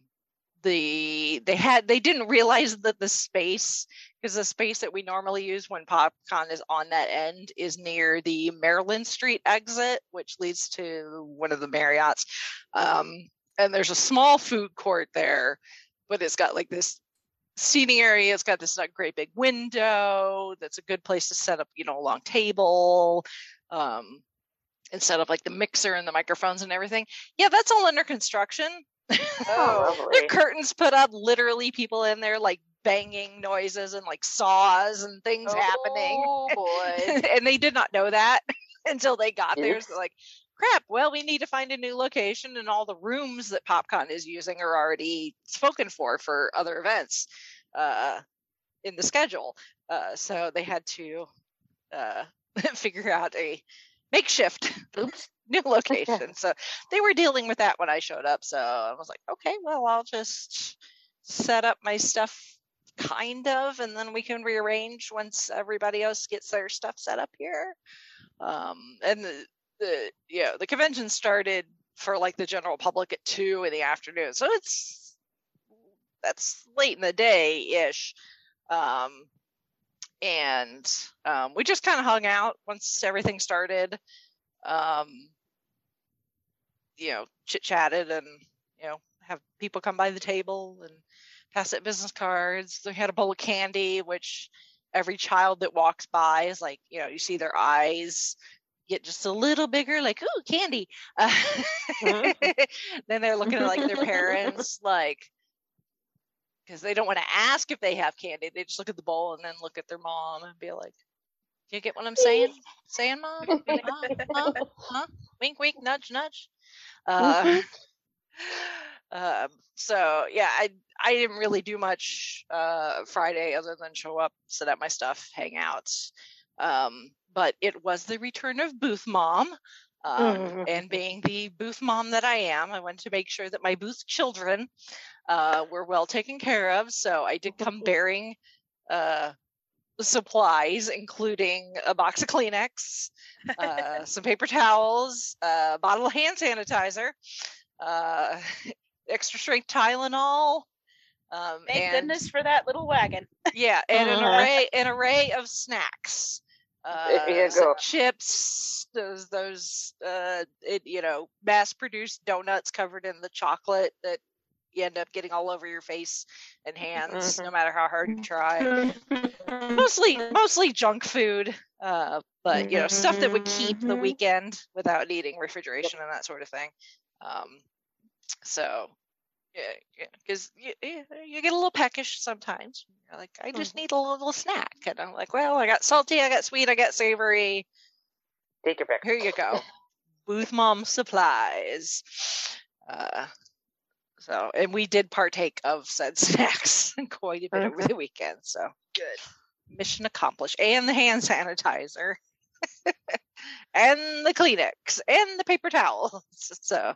the they had they didn't realize that the space because the space that we normally use when popcon is on that end is near the maryland street exit which leads to one of the marriotts. Um, and there's a small food court there but it's got like this seating area it's got this like, great big window that's a good place to set up you know a long table um, set up like the mixer and the microphones and everything. Yeah that's all under construction Oh, the curtains put up, literally people in there like banging noises and like saws and things oh, happening. Oh boy! and they did not know that until they got there. So like, crap. Well, we need to find a new location, and all the rooms that PopCon is using are already spoken for for other events uh, in the schedule. Uh, so they had to uh, figure out a makeshift Oops. new location. so they were dealing with that when I showed up. So I was like, okay, well, I'll just set up my stuff kind of and then we can rearrange once everybody else gets their stuff set up here um and the the yeah the convention started for like the general public at two in the afternoon so it's that's late in the day ish um and um, we just kind of hung out once everything started. Um, you know, chit chatted and you know have people come by the table and pass out business cards. They had a bowl of candy, which every child that walks by is like, you know, you see their eyes get just a little bigger, like, ooh, candy. Uh, then they're looking at like their parents, like, because they don't want to ask if they have candy. They just look at the bowl and then look at their mom and be like, "Do you get what I'm saying? saying, mom? Huh? Huh? huh? Wink, wink, nudge, nudge." Uh, mm-hmm. um, so yeah, I I didn't really do much uh, Friday other than show up, set up my stuff, hang out. Um, but it was the return of booth mom. Um, mm-hmm. And being the booth mom that I am, I wanted to make sure that my booth children uh, were well taken care of. So I did come bearing uh, supplies, including a box of Kleenex, uh, some paper towels, a bottle of hand sanitizer, uh, extra strength Tylenol. Um, Thank and, goodness for that little wagon. yeah, and an uh-huh. array an array of snacks. Uh, chips, those those uh, it, you know mass produced donuts covered in the chocolate that you end up getting all over your face and hands mm-hmm. no matter how hard you try mostly mostly junk food uh, but you know stuff that would keep the mm-hmm. weekend without needing refrigeration and that sort of thing um, so yeah because yeah, you, you, get a little peckish sometimes You're like i just mm-hmm. need a little snack and i'm like well i got salty i got sweet i got savory take your pick here you go booth mom supplies uh, so, and we did partake of said snacks quite a bit over the weekend. So, good. Mission accomplished. And the hand sanitizer, and the Kleenex, and the paper towels. So,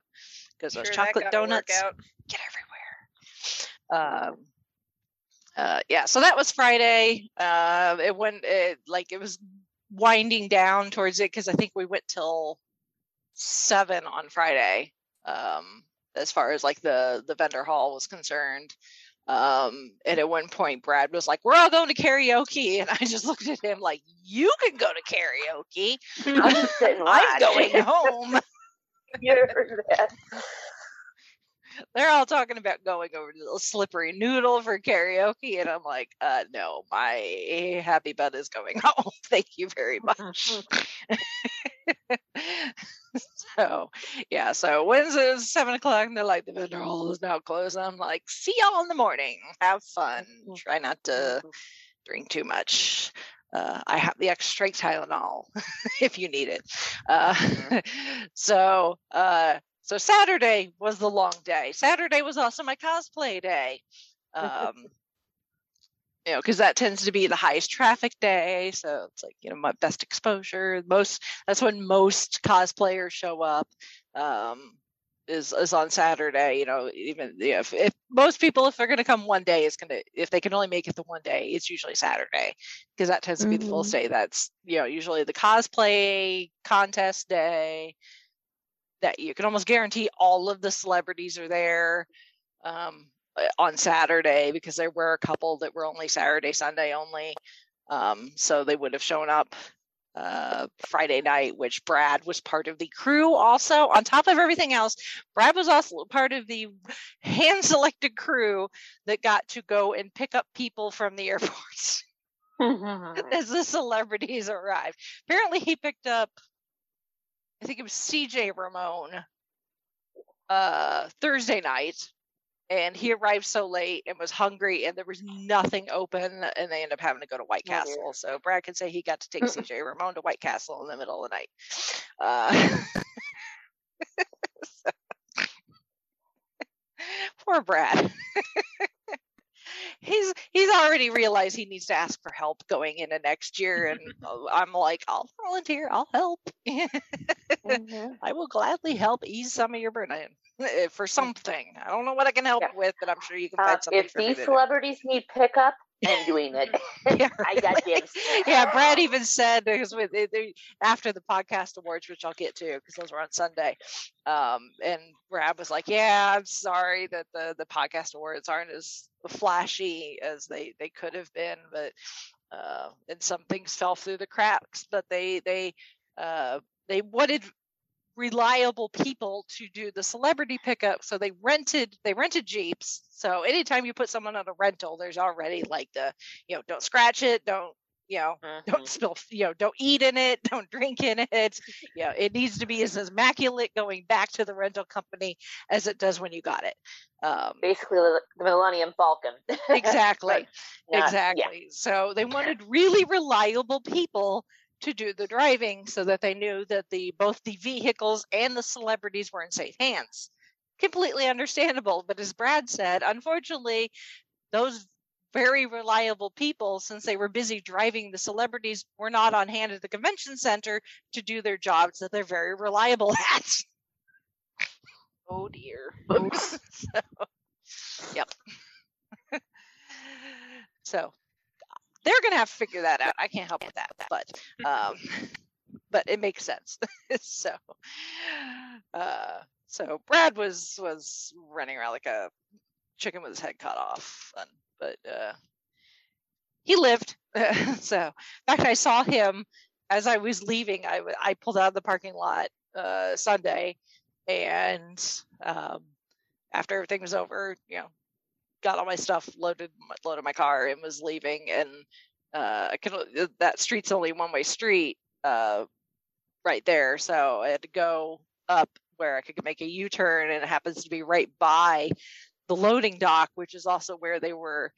because sure, those chocolate donuts get everywhere. Um, uh, yeah, so that was Friday. Uh, it went it, like it was winding down towards it because I think we went till seven on Friday. Um, as far as like the the vendor hall was concerned. Um, and at one point, Brad was like, "We're all going to karaoke," and I just looked at him like, "You can go to karaoke. I'm, I'm going home." you heard that? They're all talking about going over to the slippery noodle for karaoke, and I'm like, uh, "No, my happy butt is going home. Thank you very much." so yeah, so Wednesday seven o'clock, and they're like, the vendor hall is now closed. I'm like, see y'all in the morning. Have fun. Mm-hmm. Try not to mm-hmm. drink too much. Uh, I have the extra strength Tylenol if you need it. Uh, mm-hmm. so, uh, so Saturday was the long day. Saturday was also my cosplay day. Um, you know, because that tends to be the highest traffic day. So it's like, you know, my best exposure. Most that's when most cosplayers show up. Um, is is on Saturday. You know, even if, if most people, if they're going to come one day, it's going to if they can only make it the one day, it's usually Saturday because that tends to be mm-hmm. the full mm-hmm. day. That's you know usually the cosplay contest day. That you can almost guarantee all of the celebrities are there. Um, uh, on Saturday because there were a couple that were only Saturday, Sunday only. Um, so they would have shown up uh, Friday night, which Brad was part of the crew also. On top of everything else, Brad was also part of the hand selected crew that got to go and pick up people from the airports as the celebrities arrived. Apparently, he picked up, I think it was CJ Ramon uh, Thursday night and he arrived so late and was hungry and there was nothing open and they ended up having to go to white castle. Oh, so brad could say he got to take cj ramon to white castle in the middle of the night. Uh, so. poor brad. He's he's already realized he needs to ask for help going into next year and i'm like i'll volunteer i'll help. Mm-hmm. i will gladly help ease some of your burden for something i don't know what i can help yeah. with but i'm sure you can find uh, something if these celebrities need pickup and doing it. yeah, I got dibs. yeah, Brad even said because with they, after the podcast awards, which I'll get to because those were on Sunday, um, and Brad was like, "Yeah, I'm sorry that the the podcast awards aren't as flashy as they they could have been, but uh, and some things fell through the cracks, but they they uh, they wanted reliable people to do the celebrity pickup. So they rented they rented jeeps. So anytime you put someone on a rental there's already like the you know don't scratch it don't you know mm-hmm. don't spill you know don't eat in it don't drink in it. You know it needs to be as immaculate going back to the rental company as it does when you got it. Um, basically the millennium falcon. Exactly. Not, exactly. Yeah. so they wanted really reliable people to do the driving so that they knew that the both the vehicles and the celebrities were in safe hands. Completely understandable, but as Brad said, unfortunately, those very reliable people, since they were busy driving the celebrities, were not on hand at the convention center to do their jobs that they're very reliable at. oh dear. so, yep. so they're to have to figure that out. I can't help with that, but um, but it makes sense. so uh, so Brad was was running around like a chicken with his head cut off, and, but uh, he lived. so in fact, I saw him as I was leaving. I I pulled out of the parking lot uh, Sunday, and um, after everything was over, you know, got all my stuff loaded loaded my car and was leaving and uh I could that street's only one way street uh right there so I had to go up where I could make a U-turn and it happens to be right by the loading dock which is also where they were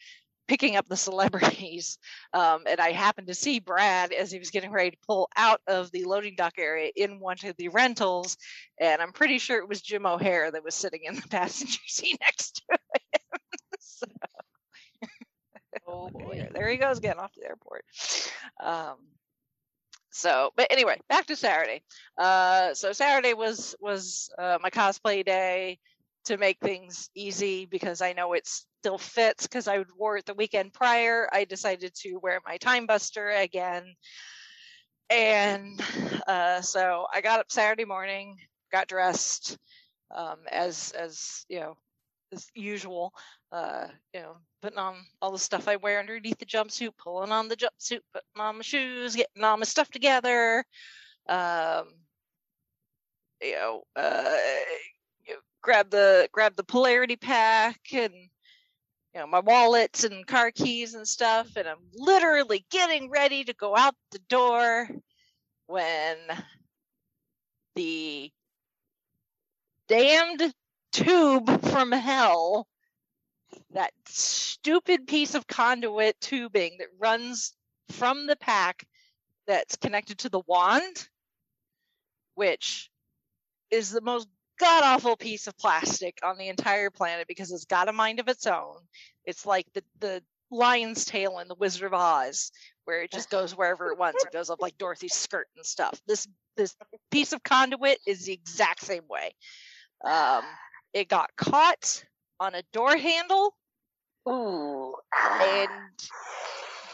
picking up the celebrities um, and I happened to see Brad as he was getting ready to pull out of the loading dock area in one of the rentals and I'm pretty sure it was Jim O'Heir that was sitting in the passenger seat next to him so, oh boy, there he goes getting off to the airport. Um, so, but anyway, back to Saturday. Uh, so Saturday was was uh, my cosplay day to make things easy because I know it still fits because I wore it the weekend prior. I decided to wear my time buster again. And uh, so I got up Saturday morning, got dressed um, as as you know as usual, uh, you know, putting on all the stuff I wear underneath the jumpsuit, pulling on the jumpsuit, putting on my shoes, getting all my stuff together. Um, you know, uh, you know, grab the grab the polarity pack and you know my wallets and car keys and stuff, and I'm literally getting ready to go out the door when the damned tube from hell, that stupid piece of conduit tubing that runs from the pack that's connected to the wand, which is the most god awful piece of plastic on the entire planet because it's got a mind of its own. It's like the the lion's tail in the Wizard of Oz, where it just goes wherever it wants. It goes up like Dorothy's skirt and stuff. This this piece of conduit is the exact same way. Um, it got caught on a door handle. Ooh. And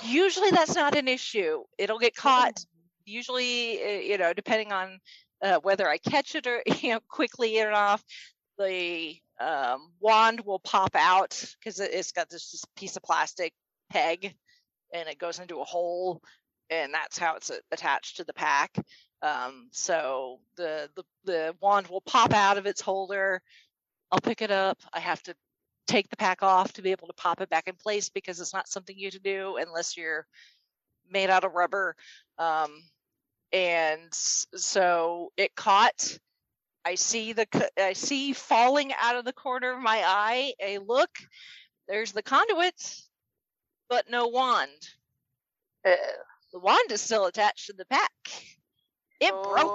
usually that's not an issue. It'll get caught usually, eh, you know, depending on uh, whether I catch it or, you know, quickly enough. The um, wand will pop out because it's got this, this piece of plastic peg and it goes into a hole and that's how it's attached to the pack. Um, so the, the the wand will pop out of its holder I'll pick it up. I have to take the pack off to be able to pop it back in place because it's not something you to do unless you're made out of rubber. Um, and so it caught I see the I see falling out of the corner of my eye a look. There's the conduit, but no wand. Uh, the wand is still attached to the pack. It oh.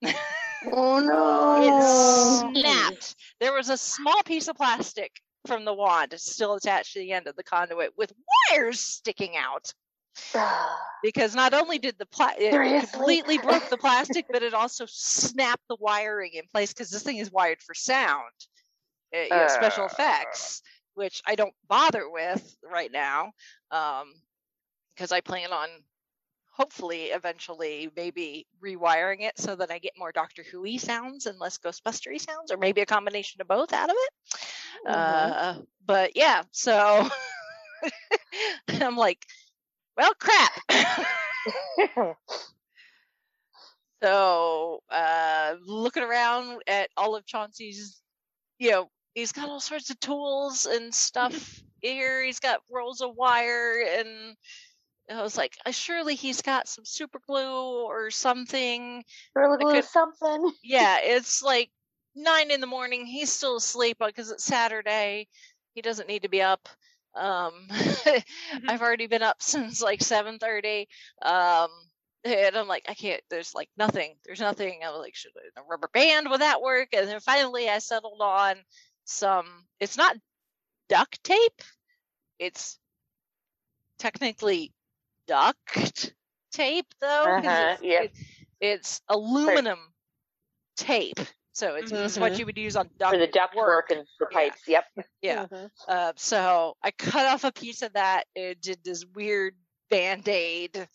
broke. oh no! It snapped. There was a small piece of plastic from the wand still attached to the end of the conduit with wires sticking out. because not only did the pla- it completely broke the plastic, but it also snapped the wiring in place because this thing is wired for sound, uh, you know, special effects, which I don't bother with right now, because um, I plan on hopefully eventually maybe rewiring it so that I get more Doctor Who sounds and less Ghostbustery sounds, or maybe a combination of both out of it. Mm-hmm. Uh, but yeah, so I'm like, well, crap. so uh, looking around at all of Chauncey's, you know, he's got all sorts of tools and stuff here. He's got rolls of wire and I was like, uh, surely he's got some super glue or something. Super glue could, something. yeah, it's like nine in the morning. He's still asleep because it's Saturday. He doesn't need to be up. Um, mm-hmm. I've already been up since like seven thirty. Um, and I'm like, I can't. There's like nothing. There's nothing. I was like, should a rubber band would that work? And then finally, I settled on some. It's not duct tape. It's technically duct tape though. Uh-huh, it's, yeah. It, it's aluminum tape. So it's, mm-hmm. it's, what you would use on duct for the duct work, work and the pipes. Yeah. Yep. Yeah. Mm-hmm. Uh, so I cut off a piece of that. It did this weird band aid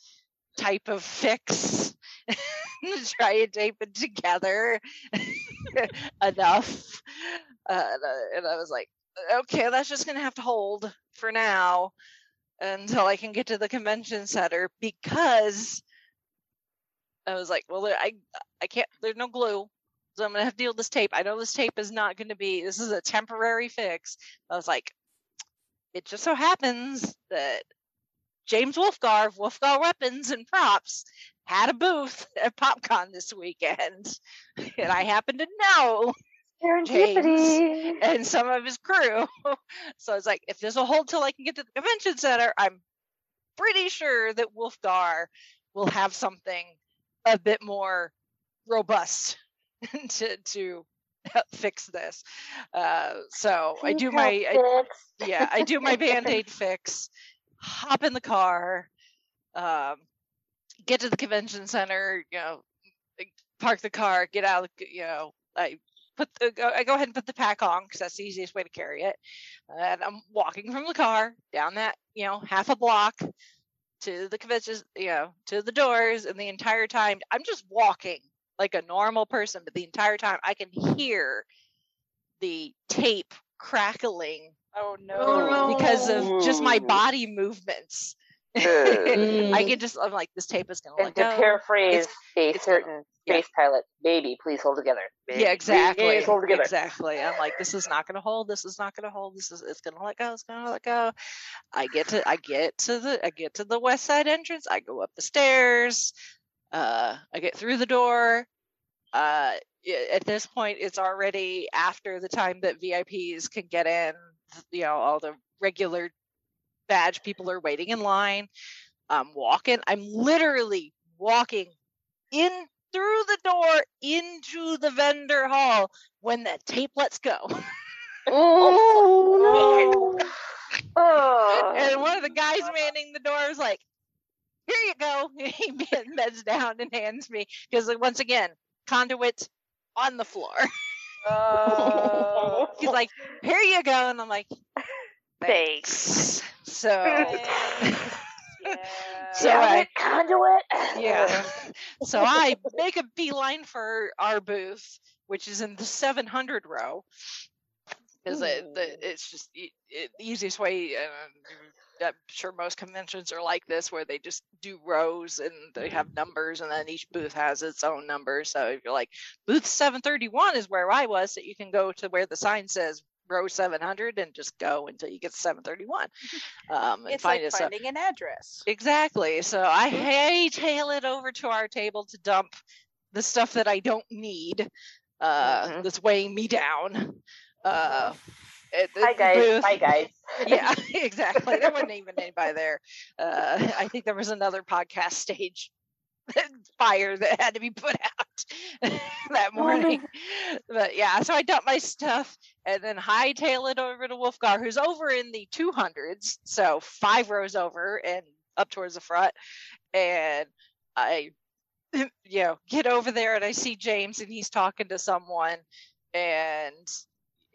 type of fix to try and tape it together enough. Uh, and, uh, and I was like, okay, that's just gonna have to hold for now until I can get to the convention center because I was like, well, I I can't. There's no glue, so I'm gonna have to deal with this tape. I know this tape is not going to be. This is a temporary fix. I was like, it just so happens that James Wolfgar of Wolfgar Weapons and Props had a booth at PopCon this weekend, and I happen to know James and some of his crew. so it's like, if there's a hold till I can get to the convention center, I'm pretty sure that Wolfgar will have something a bit more robust to to fix this. Uh, so I do my I, yeah, I do my band-aid fix, hop in the car, um, get to the convention center, you know, park the car, get out, you know, I put the, go, I go ahead and put the pack on because that's the easiest way to carry it. And I'm walking from the car down that, you know, half a block to the convention, you know, to the doors. And the entire time I'm just walking like a normal person, but the entire time I can hear the tape crackling. Oh no. Because of just my body movements. I mm. can just I'm like this tape is gonna and to go. paraphrase it's, a certain yeah. space pilot, baby, please hold together. Baby, yeah, exactly. Please hold together. Exactly. I'm like, this is not gonna hold. This is not gonna hold. This is it's gonna let go. It's gonna let go. I get to I get to the I get to the west side entrance. I go up the stairs. Uh, I get through the door. Uh, at this point, it's already after the time that VIPs can get in. You know, all the regular badge people are waiting in line. I'm walking. I'm literally walking in through the door into the vendor hall when that tape lets go. oh, no. oh. And one of the guys manning the door is like, "Here you go." He bends down and hands me because once again, conduits on the floor. Oh. He's like, "Here you go," and I'm like, "Thanks." So. yeah. So I conduit. Yeah. so I make a beeline for our booth, which is in the 700 row, because it, it's just it, it, the easiest way. Uh, I'm sure most conventions are like this, where they just do rows and they have numbers, and then each booth has its own number. So if you're like booth 731 is where I was, that you can go to where the sign says row 700 and just go until you get 731 um, it's find like finding an address exactly so i hightail it over to our table to dump the stuff that i don't need uh, mm-hmm. that's weighing me down. Uh, Hi guys. Booth. Hi guys. yeah, exactly. There wasn't even anybody there. Uh, I think there was another podcast stage fire that had to be put out that oh, morning. but yeah, so I dump my stuff and then hightail it over to Wolfgar, who's over in the 200s, so five rows over and up towards the front. And I, you know, get over there and I see James and he's talking to someone. And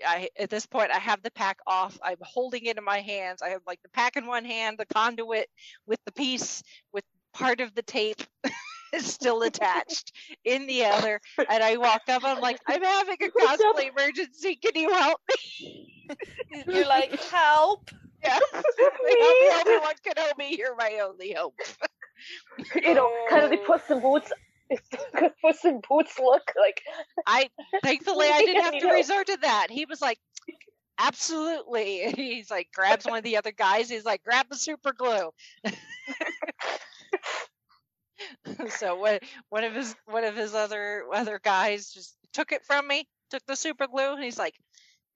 I at this point I have the pack off. I'm holding it in my hands. I have like the pack in one hand, the conduit with the piece with part of the tape is still attached in the other. And I walk up, I'm like, I'm having a cosplay emergency. Can you help me? You're like, help. Yeah. I'm the only one can help me. You're my only hope. you know, kind of the Puss in Boots Puss in Boots look like. I thankfully I didn't have to resort to that. He was like, absolutely. He's like grabs one of the other guys. He's like, grab the super glue. so what one of his one of his other other guys just took it from me, took the super glue, and he's like,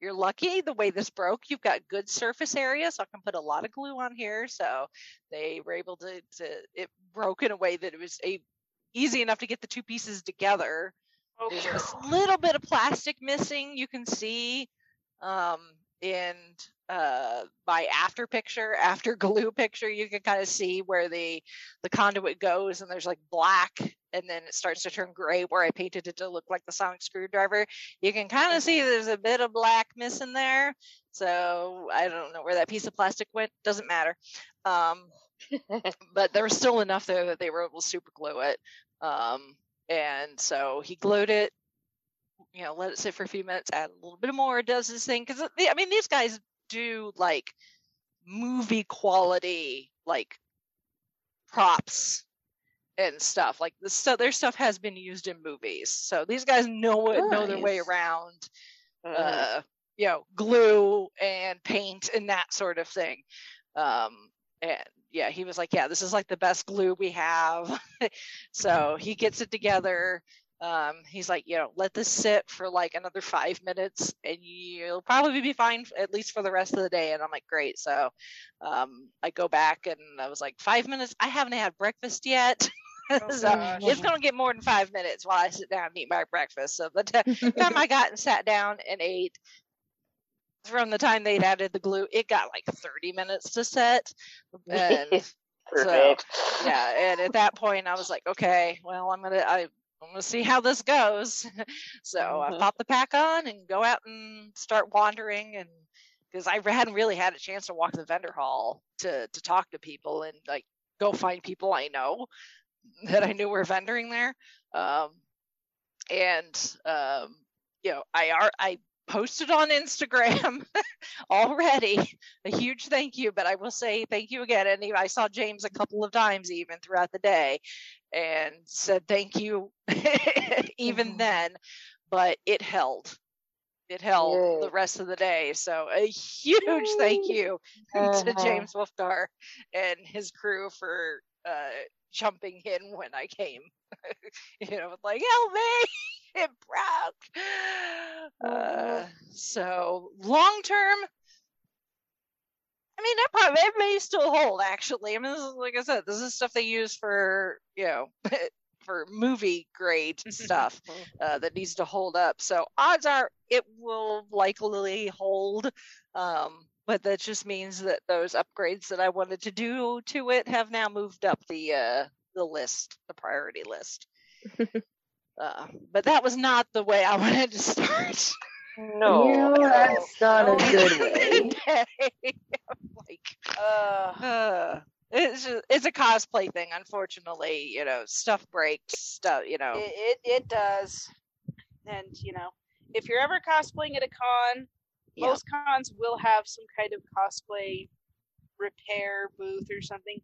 You're lucky the way this broke. You've got good surface area, so I can put a lot of glue on here. So they were able to, to it broke in a way that it was a easy enough to get the two pieces together. Okay. There's a little bit of plastic missing. You can see um, in uh, my after picture, after glue picture, you can kind of see where the the conduit goes, and there's like black, and then it starts to turn gray where I painted it to look like the sonic screwdriver. You can kind of see mm-hmm. there's a bit of black missing there. So I don't know where that piece of plastic went. Doesn't matter. Um, but there was still enough there that they were able to super glue it. Um, and so he glued it, you know, let it sit for a few minutes, add a little bit more, does his thing. Cause I mean, these guys do like movie quality, like props and stuff. Like the stuff, their stuff has been used in movies. So these guys know it, nice. know their way around, mm. uh, you know, glue and paint and that sort of thing. Um, and yeah, he was like, yeah, this is like the best glue we have. so he gets it together. Um, he's like, you know, let this sit for like another five minutes and you'll probably be fine at least for the rest of the day. And I'm like, great. So um, I go back and I was like, five minutes. I haven't had breakfast yet. Oh, so it's going to get more than five minutes while I sit down and eat my breakfast. So the time I got and sat down and ate, from the time they'd added the glue, it got like 30 minutes to set. And so, yeah, and at that point, I was like, okay, well, I'm gonna, I, Gonna see how this goes. so mm-hmm. I pop the pack on and go out and start wandering, and because I hadn't really had a chance to walk the vendor hall to to talk to people and like go find people I know that I knew were vendoring there. Um, and um, you know, I are I posted on Instagram already. A huge thank you, but I will say thank you again. And I saw James a couple of times even throughout the day and said thank you even mm-hmm. then, but it held. It held Yay. the rest of the day. So a huge Yay. thank you uh-huh. to James Wolfgar and his crew for uh, jumping in when I came. you know, like help me it broke. Uh, so long term, I mean, that probably it may still hold. Actually, I mean, this is, like I said, this is stuff they use for you know for movie grade stuff uh, that needs to hold up. So odds are it will likely hold. Um, but that just means that those upgrades that I wanted to do to it have now moved up the uh, the list, the priority list. Uh, but that was not the way I wanted to start. No, that's not a good way. like, uh, uh, it's just, it's a cosplay thing. Unfortunately, you know, stuff breaks. Stuff, you know, it, it, it does. And you know, if you're ever cosplaying at a con, yeah. most cons will have some kind of cosplay repair booth or something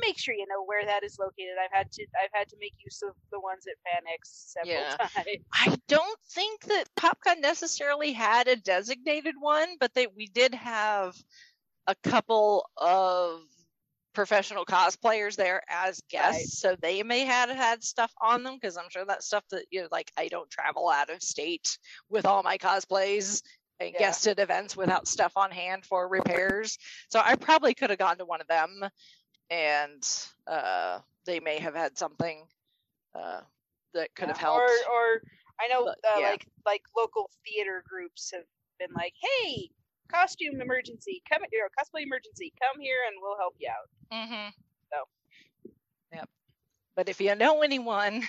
make sure you know where that is located. I've had to I've had to make use of the ones at FanX several yeah. times. I don't think that PopCon necessarily had a designated one, but they we did have a couple of professional cosplayers there as guests, right. so they may have had stuff on them because I'm sure that stuff that you know, like I don't travel out of state with all my cosplays and yeah. guested events without stuff on hand for repairs. So I probably could have gone to one of them, and uh, they may have had something uh, that could yeah. have helped. Or, or I know but, uh, yeah. like like local theater groups have been like, hey, costume emergency, come here, cosplay emergency, come here and we'll help you out. Mm-hmm. So, yep. But if you know anyone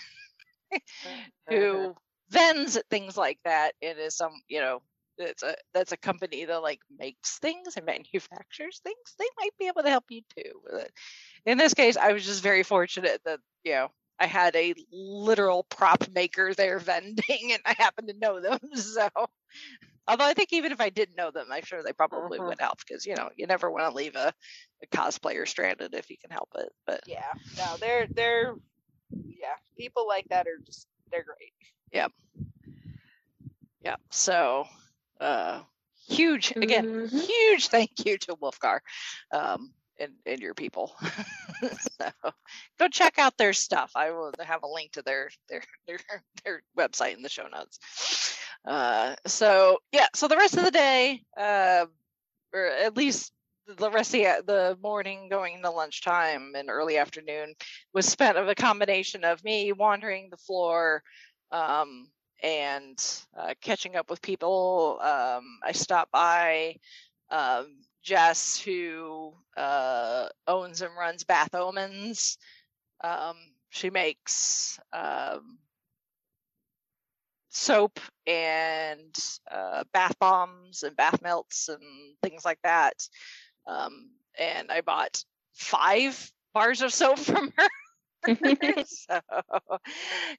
who vends at things like that, it is some, you know, it's a that's a company that like makes things and manufactures things. They might be able to help you too. In this case, I was just very fortunate that you know I had a literal prop maker there vending, and I happened to know them. So Although I think even if I didn't know them, I'm sure they probably uh-huh. would help because you know you never want to leave a, a cosplayer stranded if you can help it. But yeah, no, they're they're yeah, people like that are just they're great. Yep. Yep. So uh huge again, mm-hmm. huge thank you to Wolfgar. Um and, and your people. so go check out their stuff. I will have a link to their their their their website in the show notes. Uh, so yeah, so the rest of the day, uh, or at least the rest of the, the morning going into lunchtime and early afternoon was spent of a combination of me wandering the floor um, and uh, catching up with people. Um, I stopped by um, Jess, who uh, owns and runs Bath Omens. Um, she makes um, soap and uh, bath bombs and bath melts and things like that. Um, and I bought five bars of soap from her.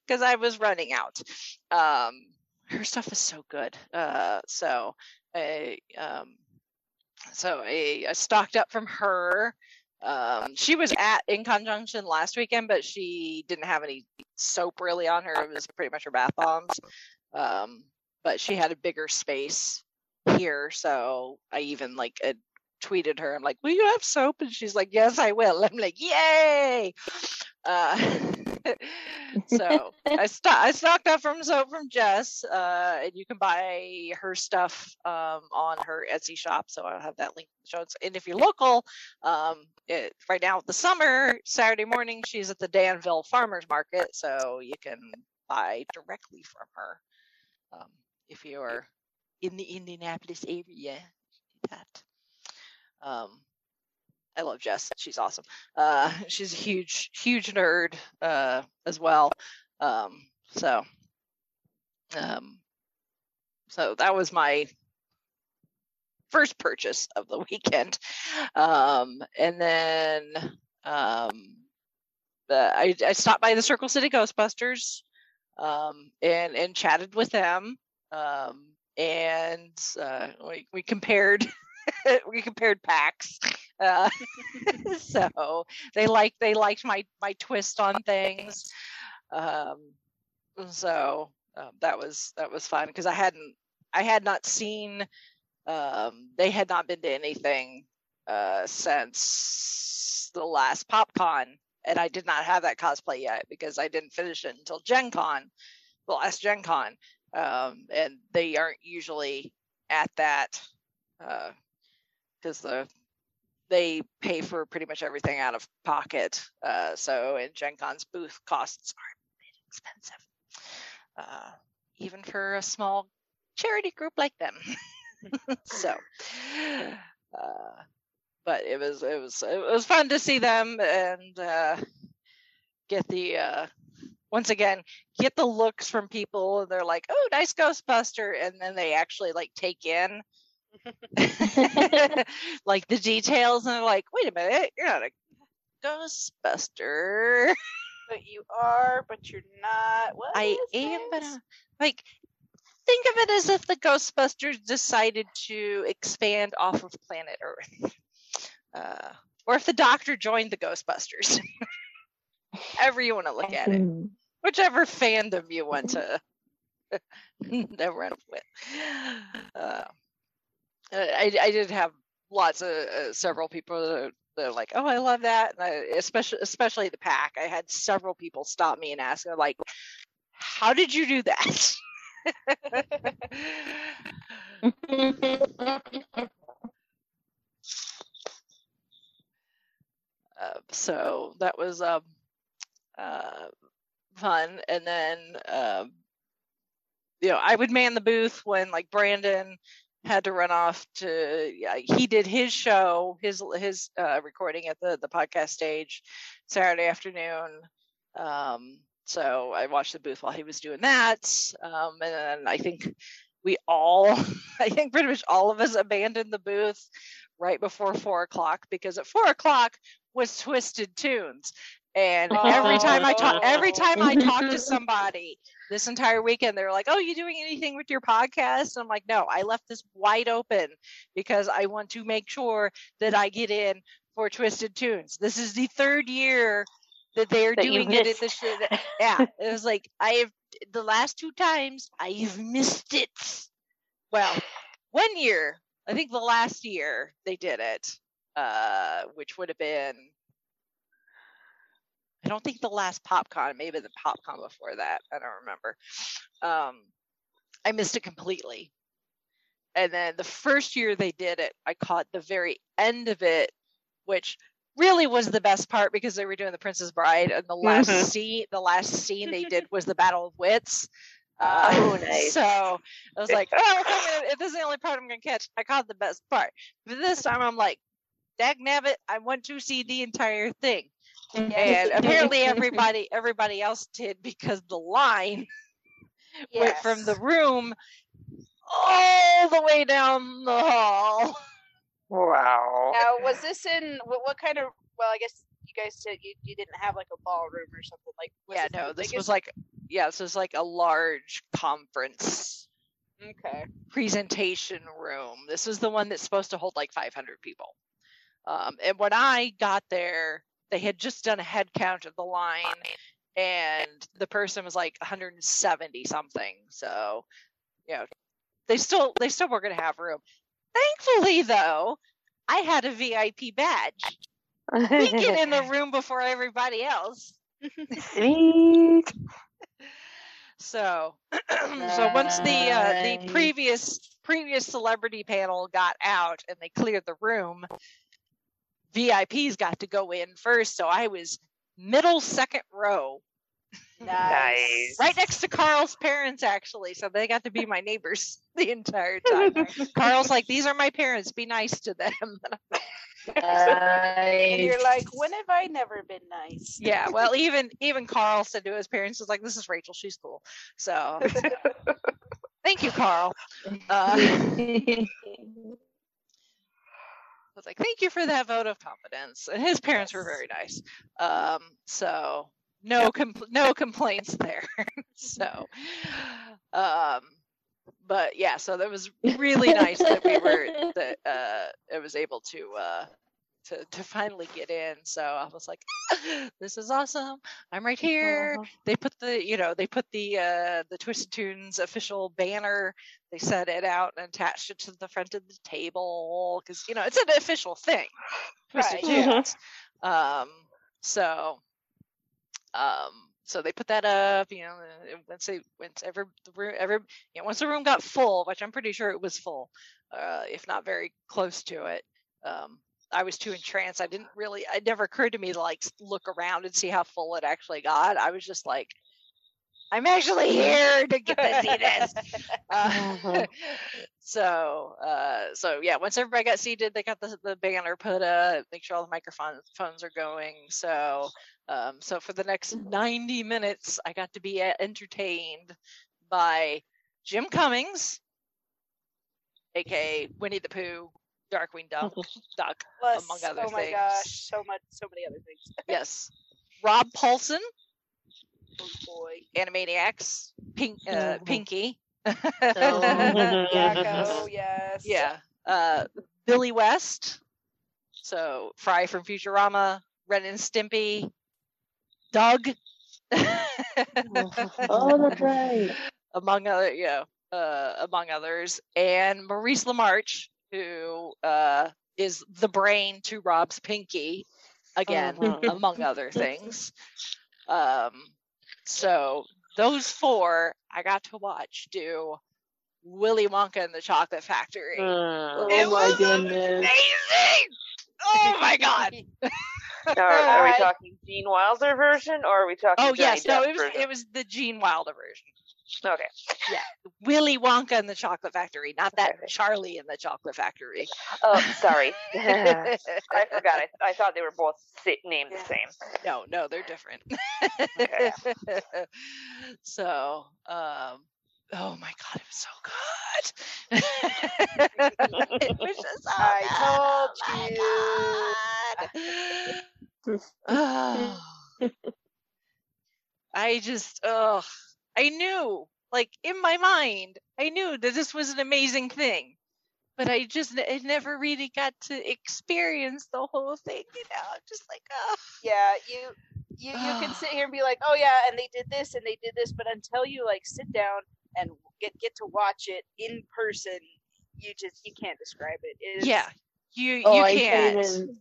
because I was running out. Um, her stuff is so good. Uh, so I, um, so I, I, stocked up from her. Um, she was at InConJunction last weekend, but she didn't have any soap really on her. It was pretty much her bath bombs. Um, but she had a bigger space here, so I even like uh, tweeted her. I'm like, "Will you have soap?" And she's like, "Yes, I will." I'm like, "Yay!" Uh, so I, st- I stocked up from soap from Jess, uh, and you can buy her stuff um, on her Etsy shop. So I'll have that link in the show notes. And if you're local, um, it, right now the summer Saturday morning, she's at the Danville Farmers Market, so you can buy directly from her um, if you're in the Indianapolis area. That. Um, I love Jess. She's awesome. Uh, she's a huge, huge nerd uh, as well. Um, so, um, so that was my first purchase of the weekend, um, and then um, the, I, I stopped by the Circle City Ghostbusters um, and and chatted with them, um, and uh, we we compared we compared packs. Uh, so they liked they liked my my twist on things. Um, so um, that was that was fun because I hadn't I had not seen um, they had not been to anything uh, since the last PopCon, and I did not have that cosplay yet because I didn't finish it until Gen Con, the last Gen Con, um, and they aren't usually at that because the they pay for pretty much everything out of pocket. Uh, so, in Gen Con's booth costs are expensive, uh, even for a small charity group like them. so, uh, but it was it was it was fun to see them and uh, get the uh, once again get the looks from people and they're like oh nice ghostbuster and then they actually like take in like the details, and I'm like, wait a minute, you're not a Ghostbuster. But you are, but you're not. What I am, but uh, like, think of it as if the Ghostbusters decided to expand off of planet Earth, uh, or if the Doctor joined the Ghostbusters. However you want to look at it, mm-hmm. whichever fandom you want to Never run with. Uh, I, I did have lots of uh, several people they're like, "Oh, I love that," and I, especially especially the pack. I had several people stop me and ask, like, "How did you do that?" uh, so that was um, uh, fun, and then um, you know I would man the booth when like Brandon had to run off to yeah, he did his show his his uh, recording at the the podcast stage saturday afternoon um, so i watched the booth while he was doing that um, and then i think we all i think pretty much all of us abandoned the booth right before four o'clock because at four o'clock was twisted tunes and every time I talk, every time I talk to somebody this entire weekend, they're like, "Oh, you doing anything with your podcast?" And I'm like, "No, I left this wide open because I want to make sure that I get in for Twisted Tunes. This is the third year that they are that doing it. At the shit. yeah, it was like I have the last two times I've missed it. Well, one year, I think the last year they did it, uh, which would have been I don't think the last PopCon, maybe the PopCon before that. I don't remember. Um, I missed it completely. And then the first year they did it, I caught the very end of it, which really was the best part because they were doing the Princess Bride, and the last mm-hmm. scene, the last scene they did was the Battle of Wits. Uh, oh, nice. So I was like, oh, if, if this is the only part I'm going to catch, I caught the best part. But this time I'm like, dag nabbit, I want to see the entire thing and apparently everybody everybody else did because the line yes. went from the room all the way down the hall. Wow. Now, was this in what, what kind of? Well, I guess you guys said you, you didn't have like a ballroom or something like. Yeah, no, this was like yeah, this was like a large conference. Okay. Presentation room. This was the one that's supposed to hold like 500 people. Um, and when I got there, they had just done a head count of the line and the person was like 170 something so you know they still they still were going to have room. Thankfully though i had a vip badge. We get in the room before everybody else. Sweet. so so once the uh, the previous previous celebrity panel got out and they cleared the room VIPs got to go in first, so I was middle second row. Nice. Right next to Carl's parents, actually. So they got to be my neighbors the entire time. Carl's like, These are my parents. Be nice to them. nice. And you're like, When have I never been nice? Yeah. Well, even even Carl said to his parents, "Was like, This is Rachel. She's cool." So thank you, Carl. Uh, was like, "Thank you for that vote of confidence." And his parents were very nice, um, so no compl- no complaints there. so, um, but yeah, so that was really nice that we were that uh, I was able to uh, to to finally get in. So I was like, "This is awesome! I'm right here." Uh-huh. They put the you know they put the uh, the Twisted Tunes official banner. They set it out and attached it to the front of the table because you know it's an official thing. Twisted right. Tunes. Um, so um, so they put that up. You know, once they once every the room every you know, once the room got full, which I'm pretty sure it was full, uh, if not very close to it. Um, I was too entranced. I didn't really. It never occurred to me to like look around and see how full it actually got. I was just like, I'm actually here to get to see this. Uh, mm-hmm. so, uh, so yeah. Once everybody got seated, they got the, the banner put up. Make sure all the microphones phones are going. So, um, so for the next 90 minutes, I got to be entertained by Jim Cummings, aka Winnie the Pooh, Darkwing Duck, Duck Plus, among other things. Oh my things. gosh, so much, so many other things. yes, Rob Paulsen. Oh boy, Animaniacs, Pink, uh, mm-hmm. Pinky. oh, Yakko, yes. Yeah, uh, Billy West. So Fry from Futurama, Ren and Stimpy, Doug. oh, that's right. Among other, yeah, uh, among others, and Maurice LaMarche who uh, is the brain to Rob's Pinky, again, uh-huh. among other things. Um, so those four I got to watch do Willy Wonka and the Chocolate Factory. Uh, oh my goodness! Amazing! Oh my god! are, are, we talking Gene Wilder version, or are we talking? Oh Johnny yes, no, it was version? it was the Gene Wilder version. Okay. Yeah, Willy Wonka and the Chocolate Factory, not that Okay. Charlie and the Chocolate Factory. Oh, sorry. I forgot. I, I thought they were both named the same. no, no, they're different. Okay. so, um, oh my god, it was so good. it was just so I good. told Oh god. Oh. I just, oh, I knew, like in my mind, I knew that this was an amazing thing, but I just, I never really got to experience the whole thing. You know, just like, oh. Yeah, you you you can sit here and be like, oh yeah, and they did this and they did this, but until you like sit down and get get to watch it in person, you just you can't describe it. It is, Yeah, you Oh, you I can't. can't even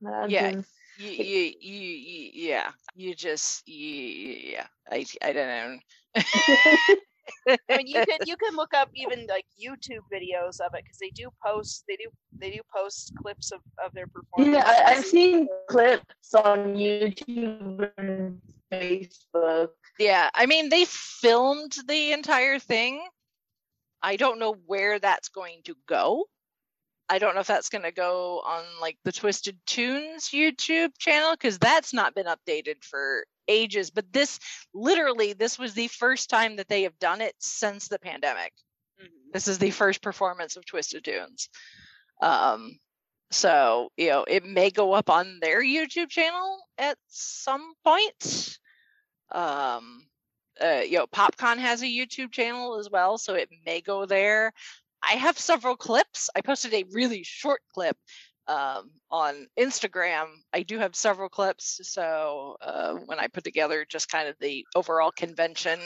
imagine. You, you, you, you, yeah. You just, you, yeah. I, I don't know. I mean, you could you can look up even like YouTube videos of it because they do post they do they do post clips of of their performance. Yeah, I, I've seen clips on YouTube and Facebook. Yeah, I mean, they filmed the entire thing. I don't know where that's going to go. I don't know if that's going to go on like the Twisted Tunes YouTube channel because that's not been updated for ages. But this, literally, this was the first time that they have done it since the pandemic. Mhm. This is the first performance of Twisted Tunes. Um, so you know, it may go up on their YouTube channel at some point. Um, uh, you know, PopCon has a YouTube channel as well, so it may go there. I have several clips. I posted a really short clip um, on Instagram. I do have several clips, so uh, when I put together just kind of the overall convention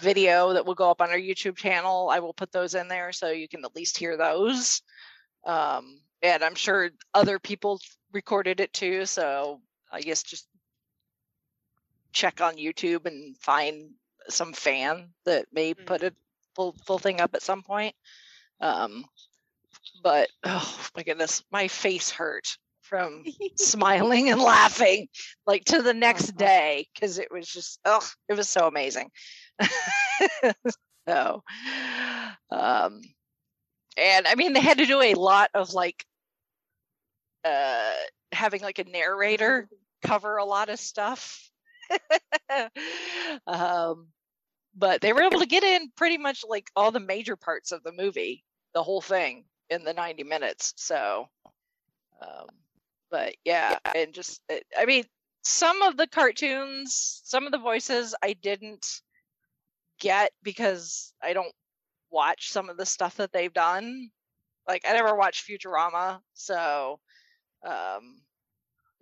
video that will go up on our YouTube channel, I will put those in there so you can at least hear those. Um, and I'm sure other people recorded it too, so I guess just check on YouTube and find some fan that may Mhm. put a full full thing up at some point. Um, but oh my goodness, my face hurt from smiling and laughing like to the next Uh-huh. day because it was just oh it was so amazing so um and i mean they had to do a lot of like uh having like a narrator cover a lot of stuff um but they were able to get in pretty much like all the major parts of the movie the whole thing in the 90 minutes so um but yeah and just it- i mean some of the cartoons some of the voices i didn't get because i don't watch some of the stuff that they've done. Like i never watched futurama so um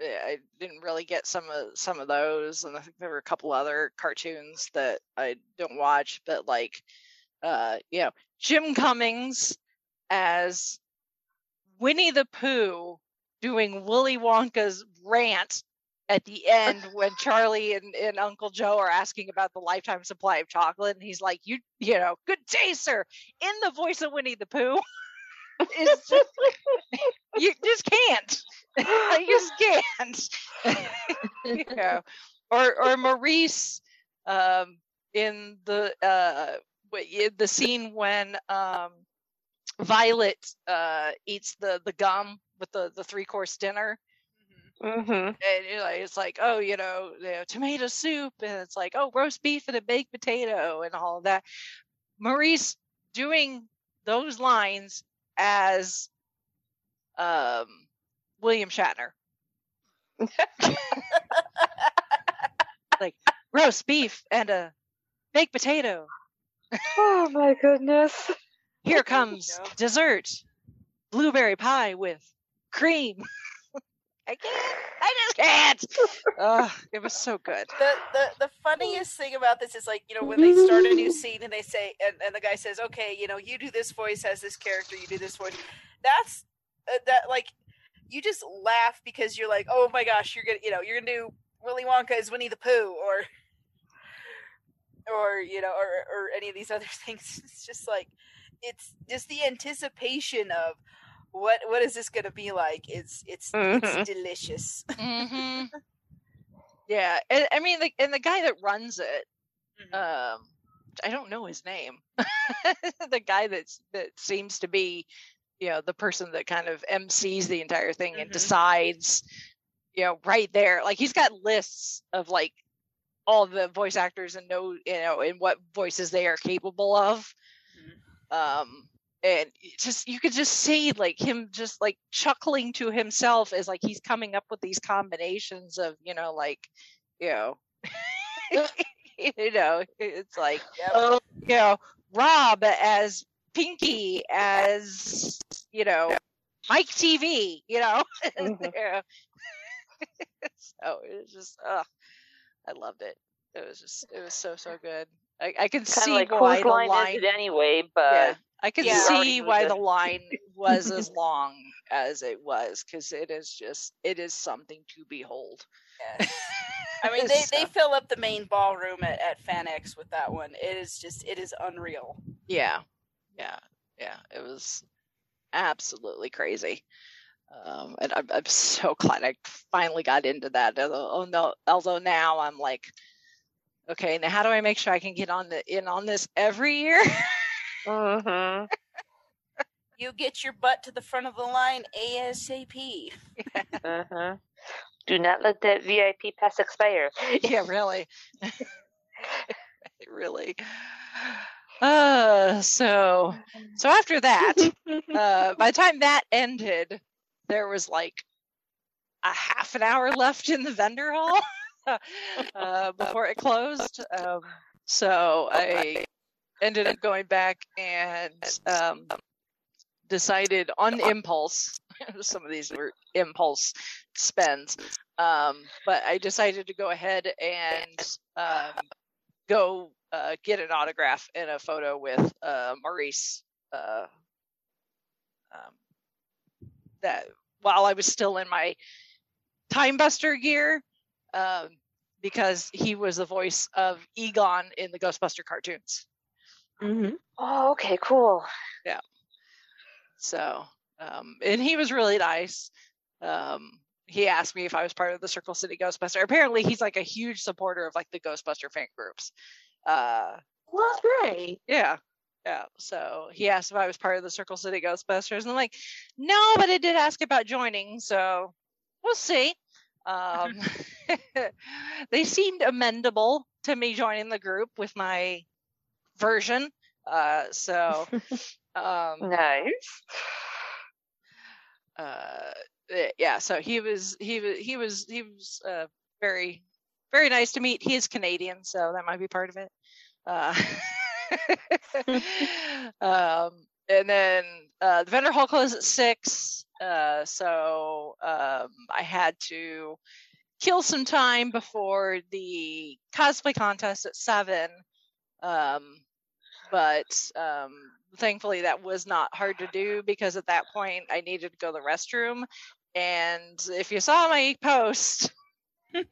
I didn't really get some of some of those, and I think there were a couple other cartoons that I don't watch. But like, uh, you know, Jim Cummings as Winnie the Pooh doing Willy Wonka's rant at the end when Charlie and, and Uncle Joe are asking about the lifetime supply of chocolate, and he's like, "You, you know, good day, sir," in the voice of Winnie the Pooh. It's just, you just can't. you just can't. you know, or or Maurice um, in the uh, the scene when um, Violet uh, eats the the gum with the the three course dinner. Mm-hmm. And you know, it's like, oh, you know, you know, tomato soup, and it's like, oh, roast beef and a baked potato, and all of that. Maurice doing those lines as um, William Shatner, like roast beef and a baked potato. Oh my goodness. Here comes dessert, blueberry pie with cream. I can't. I just can't. Ugh, it was so good. the, the the funniest thing about this is like you know when they start a new scene and they say and, and the guy says okay you know you do this voice as this character you do this voice that's uh, that like you just laugh because you're like, oh my gosh, you're gonna you know you're gonna do Willy Wonka as Winnie the Pooh or or you know or or any of these other things. It's just like it's just the anticipation of what what is this to be like? It's it's mm-hmm. it's delicious. mm-hmm. Yeah, and, I mean, the, and the guy that runs it, mm-hmm. um, I don't know his name. the guy that's that seems to be, you know, the person that kind of MCs the entire thing and mm-hmm. decides, you know, right there. Like he's got lists of like all the voice actors and know, you know, and what voices they are capable of. Mm-hmm. Um, and just you could just see like him just like chuckling to himself as like he's coming up with these combinations of you know like you know you know it's like oh you know rob as pinky as you know mike teavee you know mm-hmm. so it was just oh i loved it it was just it was so so good i, I can see like why the line, line is it anyway but yeah I can yeah, see why the line was as long as it was because it is just it is something to behold. Yes. I mean, they, they fill up the main ballroom at, at FanX with that one. It is just it is unreal. Yeah, yeah, yeah. It was absolutely crazy. Um, and I'm, I'm so glad I finally got into that. Although, oh no, although now I'm like, okay, now how do I make sure I can get on the in on this every year? Mm-hmm. you get your butt to the front of the line ASAP. uh-huh. Do not let that VIP pass expire. yeah, really. really. Uh, so so after that, uh, by the time that ended, there was like a half an hour left in the vendor hall uh, before it closed. Um, so I ended up going back and um, decided on impulse. some of these were impulse spends, um, but I decided to go ahead and um, go uh, get an autograph and a photo with uh, Maurice. Uh, um, that while I was still in my Time Buster gear, um, because he was the voice of Egon in the Ghostbuster cartoons. Mm-hmm. Oh, okay, cool. Yeah. So, um, and he was really nice. Um, he asked me if I was part of the Circle City Ghostbuster. Apparently, he's like a huge supporter of like the Ghostbuster fan groups. Uh, well, that's great. Yeah. Yeah. So he asked if I was part of the Circle City Ghostbusters. And I'm like, no, but I did ask about joining. So we'll see. Um, they seemed amendable to me joining the group with my version. Uh, so, um, nice. Uh, yeah. So he was he was he was he was uh, very very nice to meet. He is Canadian, so that might be part of it. Uh, um, and then uh, the vendor hall closed at six, uh, so um, I had to kill some time before the cosplay contest at seven. Um, but um, thankfully that was not hard to do because at that point I needed to go to the restroom. And if you saw my post,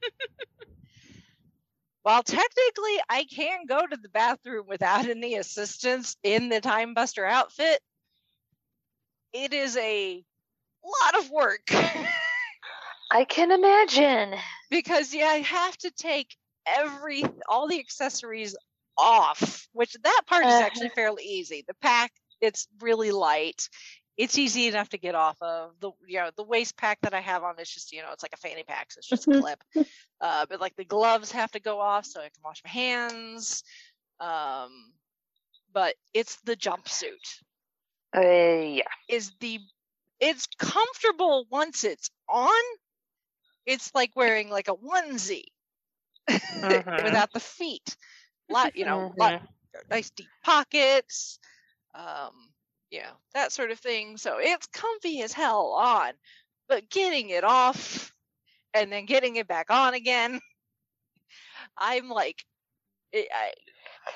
while technically I can go to the bathroom without any assistance in the Time Buster outfit, it is a lot of work. I can imagine. Because yeah, I have to take every all the accessories off, which that part is actually uh-huh. fairly easy. The pack, it's really light. It's easy enough to get off of. The you know the waist pack that I have on is just you know it's like a fanny pack, so it's just a mm-hmm. clip. Uh, but like the gloves have to go off so I can wash my hands. Um, but it's the jumpsuit. Uh, yeah, is the it's comfortable once it's on. It's like wearing like a onesie mm-hmm. without the feet lot, you know, mm-hmm. lot, nice deep pockets, um, you know, that sort of thing. So it's comfy as hell on, but getting it off and then getting it back on again, I'm like, it, I,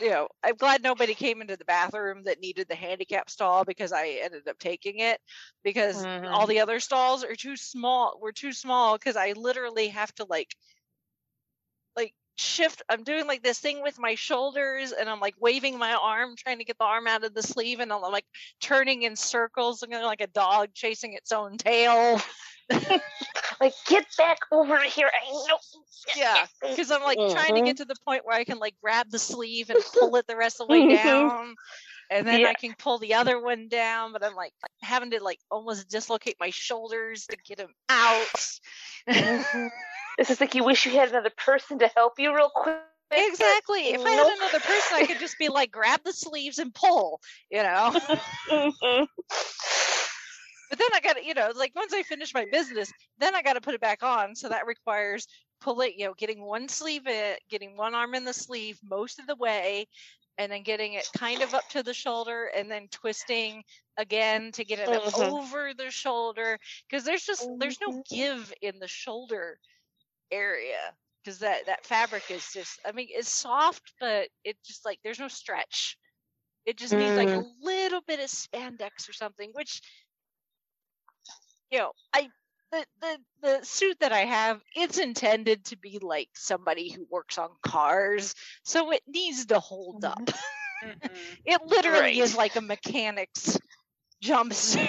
you know, I'm glad nobody came into the bathroom that needed the handicap stall because I ended up taking it because mm-hmm. all the other stalls are too small. Were too small because I literally have to like shift. I'm doing like this thing with my shoulders and I'm like waving my arm, trying to get the arm out of the sleeve, and I'm like turning in circles, looking like a dog chasing its own tail. like get back over here i know yeah because i'm like mm-hmm. trying to get mm-hmm. to the point where i can like grab the sleeve and pull it the rest of the way down and then yeah. i can pull the other one down but i'm like having to like almost dislocate my shoulders to get them out this is like you wish you had another person to help you real quick Exactly. If I had another person, I could just be like, grab the sleeves and pull, you know? Mm-hmm. But then I got to, you know, like once I finish my business, then I got to put it back on. So that requires pull it, you know, getting one sleeve in, getting one arm in the sleeve most of the way, and then getting it kind of up to the shoulder, and then twisting again to get it mm-hmm. over the shoulder. Because there's just there's no mm-hmm. give in the shoulder area because that that fabric is just i mean it's soft but it just like there's no stretch it just needs like a mm. little bit of spandex or something which you know, I the the the suit that I have, it's intended to be like somebody who works on cars, so it needs to hold up. Mm-hmm. it literally right. is like a mechanic's jumpsuit.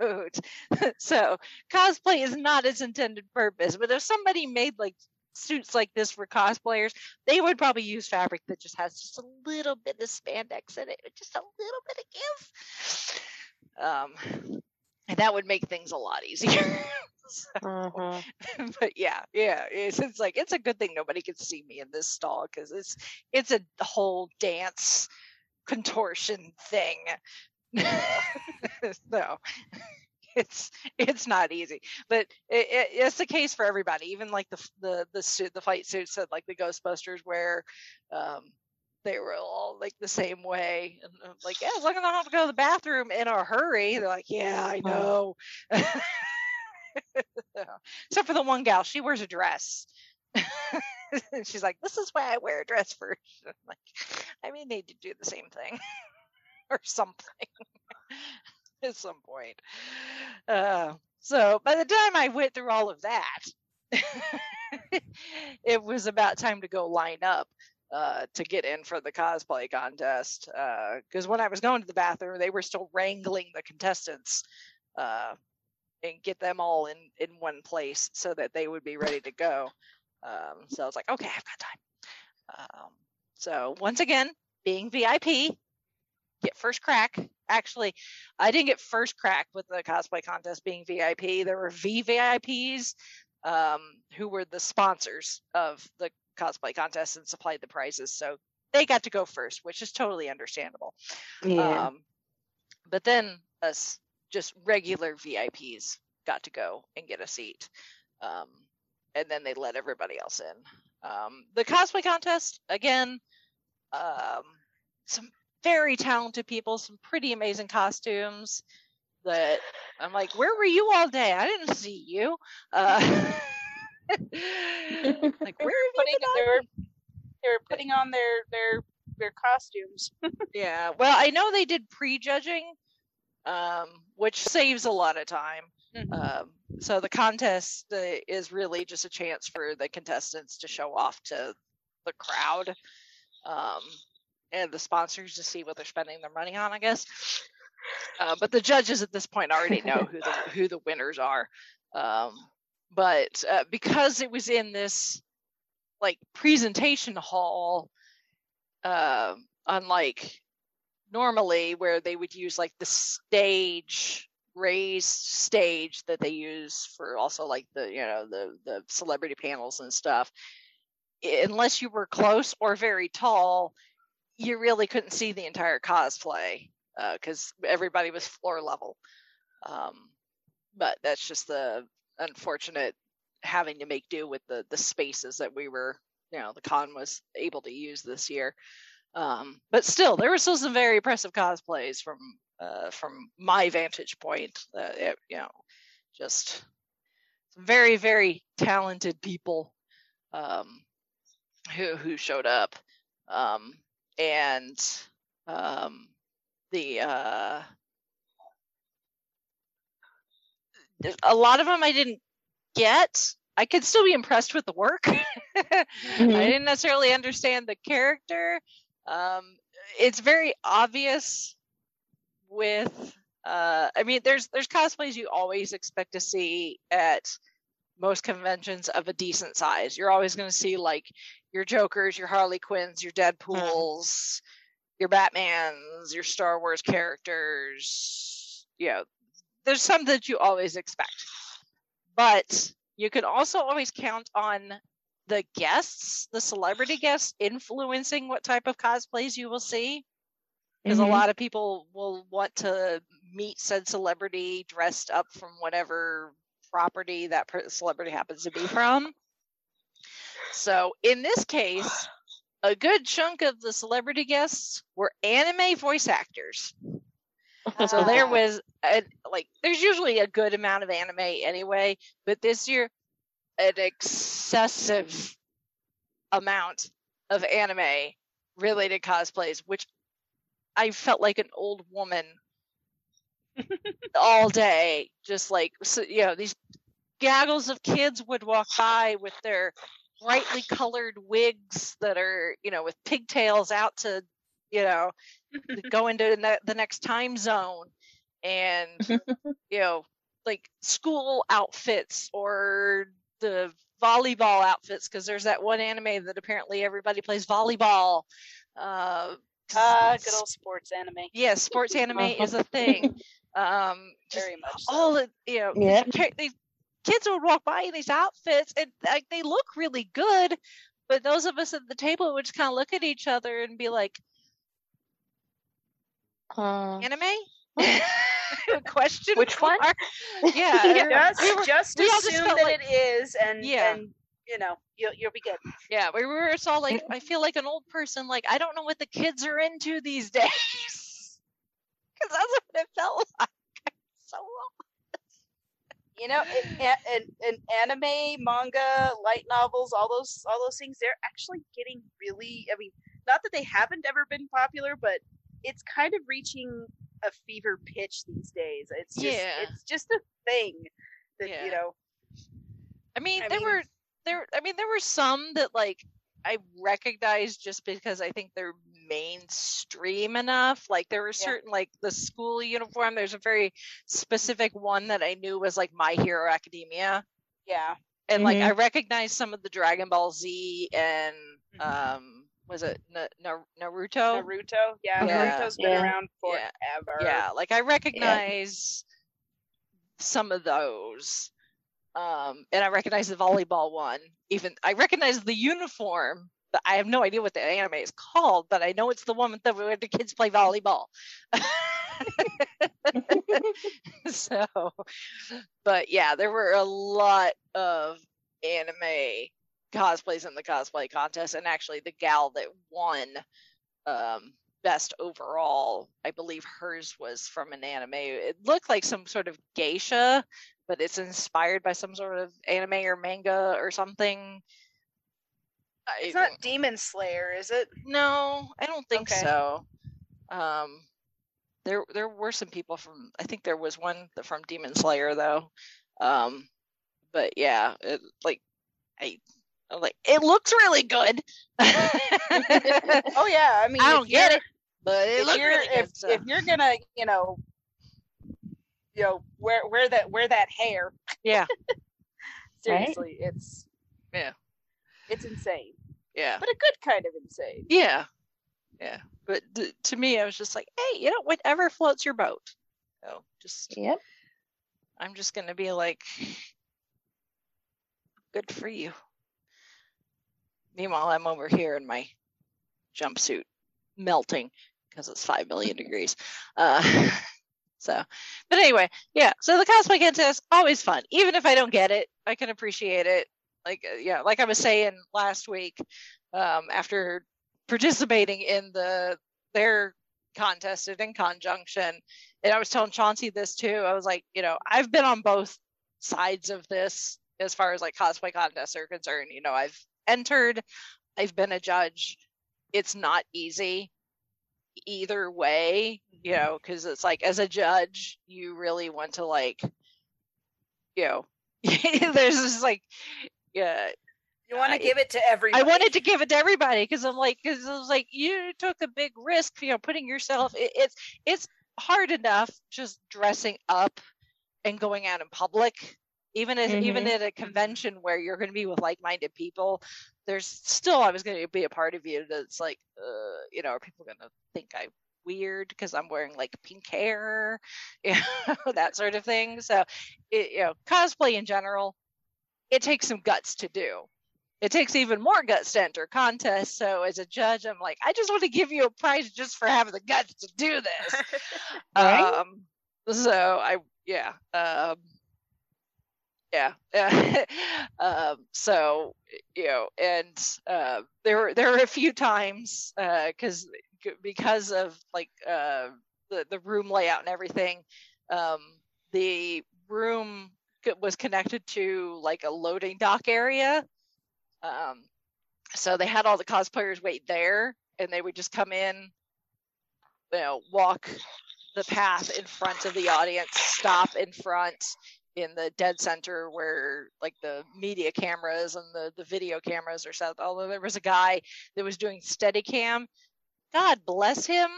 so cosplay is not its intended purpose. But if somebody made like suits like this for cosplayers, they would probably use fabric that just has just a little bit of spandex in it, just a little bit of give. Um, and that would make things a lot easier. so, mm-hmm. But yeah, yeah, it's, it's like it's a good thing nobody can see me in this stall because it's it's a whole dance contortion thing. so it's it's not easy, but it, it, it's the case for everybody. Even like the the the suit, the fight suits that like the Ghostbusters wear. Um, they were all like the same way. And I'm like, yeah, as long as I don't have to go to the bathroom in a hurry. They're like, yeah, I know. Except for the one gal, she wears a dress. she's like, this is why I wear a dress first. I'm like, I may need to do the same thing or something at some point. Uh, so by the time I went through all of that, it was about time to go line up uh, to get in for the cosplay contest. Because uh, when I was going to the bathroom, they were still wrangling the contestants uh, and get them all in in one place so that they would be ready to go. Um, so I was like, okay, I've got time. Um, so once again, being VIP, get first crack. Actually, I didn't get first crack with the cosplay contest being VIP. There were VVIPs um, who were the sponsors of the cosplay contest and supplied the prizes. So they got to go first, which is totally understandable. Yeah. Um, but then us just regular VIPs got to go and get a seat. Um, and then they let everybody else in. Um, the cosplay contest, again, um, some very talented people, some pretty amazing costumes that I'm like, where were you all day? I didn't see you. Uh, like where are putting their they're putting on their their their costumes. yeah. Well, I know they did prejudging, um, which saves a lot of time. Mm-hmm. Um, so the contest uh, is really just a chance for the contestants to show off to the crowd um, and the sponsors to see what they're spending their money on, I guess. Uh, but the judges at this point already know who the who the winners are. Um, but uh, because it was in this like presentation hall uh, unlike normally where they would use like the stage raised stage that they use for also like the you know the the celebrity panels and stuff unless you were close or very tall you really couldn't see the entire cosplay because uh, everybody was floor level. Um, but that's just the unfortunate having to make do with the the spaces that we were you know the con was able to use this year. Um, but still there were still some very impressive cosplays from uh, from my vantage point uh, it, you know just very very talented people um, who who showed up. Um, and um, the uh, a lot of them I didn't get. I could still be impressed with the work. mm-hmm. I didn't necessarily understand the character. Um, it's very obvious with uh, I mean, there's there's cosplays you always expect to see at most conventions of a decent size. You're always going to see like your Jokers, your Harley Quinns, your mm-hmm. Deadpools, your Batmans, your Star Wars characters. You know, there's some that you always expect. But you can also always count on the guests, the celebrity guests, influencing what type of cosplays you will see. Because mm-hmm. a lot of people will want to meet said celebrity dressed up from whatever property that celebrity happens to be from. So in this case, a good chunk of the celebrity guests were anime voice actors. so there was a, like there's usually a good amount of anime anyway, but this year an excessive amount of anime related cosplays, which I felt like an old woman all day, just like so, you know these gaggles of kids would walk by with their brightly colored wigs that are you know with pigtails out to you know go into the next time zone and you know like school outfits or the volleyball outfits because there's that one anime that apparently everybody plays volleyball uh uh, good old sports anime. Yes, yeah, sports anime is a thing. Um, very much. So. All the you know, yeah. these kids would walk by in these outfits, and like they look really good, but those of us at the table would just kind of look at each other and be like, uh, "Anime." question which one? yeah, yeah. just, we were, just we assume that like, it is and yeah. and you know you'll, you'll be good. Yeah we were it's all like i feel like an old person like i don't know what the kids are into these days. Because that's what it felt like so you know in, in, anime manga light novels all those all those things they're actually getting really i mean not that they haven't ever been popular but it's kind of reaching a fever pitch these days it's just yeah. it's just a thing that yeah. you know i mean I there mean, were there i mean there were some that like i recognized just because i think they're mainstream enough like there were certain yeah. like the school uniform there's a very specific one that i knew was like my hero academia yeah and mm-hmm. like i recognized some of the dragon ball z and mm-hmm. um was it Na- Na- naruto naruto yeah, yeah. naruto's been yeah. around forever yeah like i recognize some of those um, and I recognize the volleyball one. Even I recognize the uniform, but I have no idea what the anime is called. But I know it's the one that where the kids play volleyball. so, but yeah, there were a lot of anime cosplays in the cosplay contest, and actually, the gal that won um, best overall, I believe hers was from an anime. It looked like some sort of geisha but it's inspired by some sort of anime or manga or something. It's not Demon Slayer, is it? No, I don't think okay. so. Um, there there were some people from. I think there was one from Demon Slayer though. Um, but yeah, it, like I like it looks really good. oh yeah, I mean I don't get it, but it looks really good. If, so. if you're gonna, you know, you know wear wear that wear that hair. Yeah. Seriously, right? it's yeah, it's insane. Yeah, but a good kind of insane. Yeah, yeah. But th- to me, I was just like, hey, you know, whatever floats your boat. So just yep. I'm just gonna be like, good for you. Meanwhile, I'm over here in my jumpsuit melting because it's five million degrees. Uh, So, but anyway, yeah. So the cosplay contest always fun, even if I don't get it, I can appreciate it. Like uh, yeah, like I was saying last week, um, after participating in the their contest InConJunction, and I was telling Chauncey this too. I was like, you know, I've been on both sides of this as far as like cosplay contests are concerned. You know, I've entered, I've been a judge, it's not easy either way, you know, because it's like as a judge, you really want to like, you know, there's this like, yeah. You want to give it to everybody. I wanted to give it to everybody because I'm like, because it was like you took a big risk, you know, putting yourself. It, it's it's hard enough just dressing up and going out in public even if mm-hmm. even at a convention where you're going to be with like-minded people there's still i was going to be a part of you that's like uh, you know are people going to think i'm weird because i'm wearing like pink hair you know, that sort of thing so it, you know cosplay in general it takes some guts to do it takes even more guts to enter contests. So as a judge, I'm like, I just want to give you a prize just for having the guts to do this. right? Um, so I, yeah, um, yeah um, so you know and uh, there were there were a few times because uh, because of like uh, the the room layout and everything um, the room was connected to like a loading dock area um, so they had all the cosplayers wait there and they would just come in you know walk the path in front of the audience stop in front in the dead center where like the media cameras and the, the video cameras are set. Although there was a guy that was doing Steadicam, God bless him,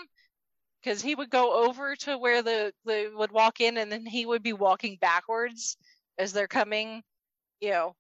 because he would go over to where the they would walk in, and then he would be walking backwards as they're coming, you know,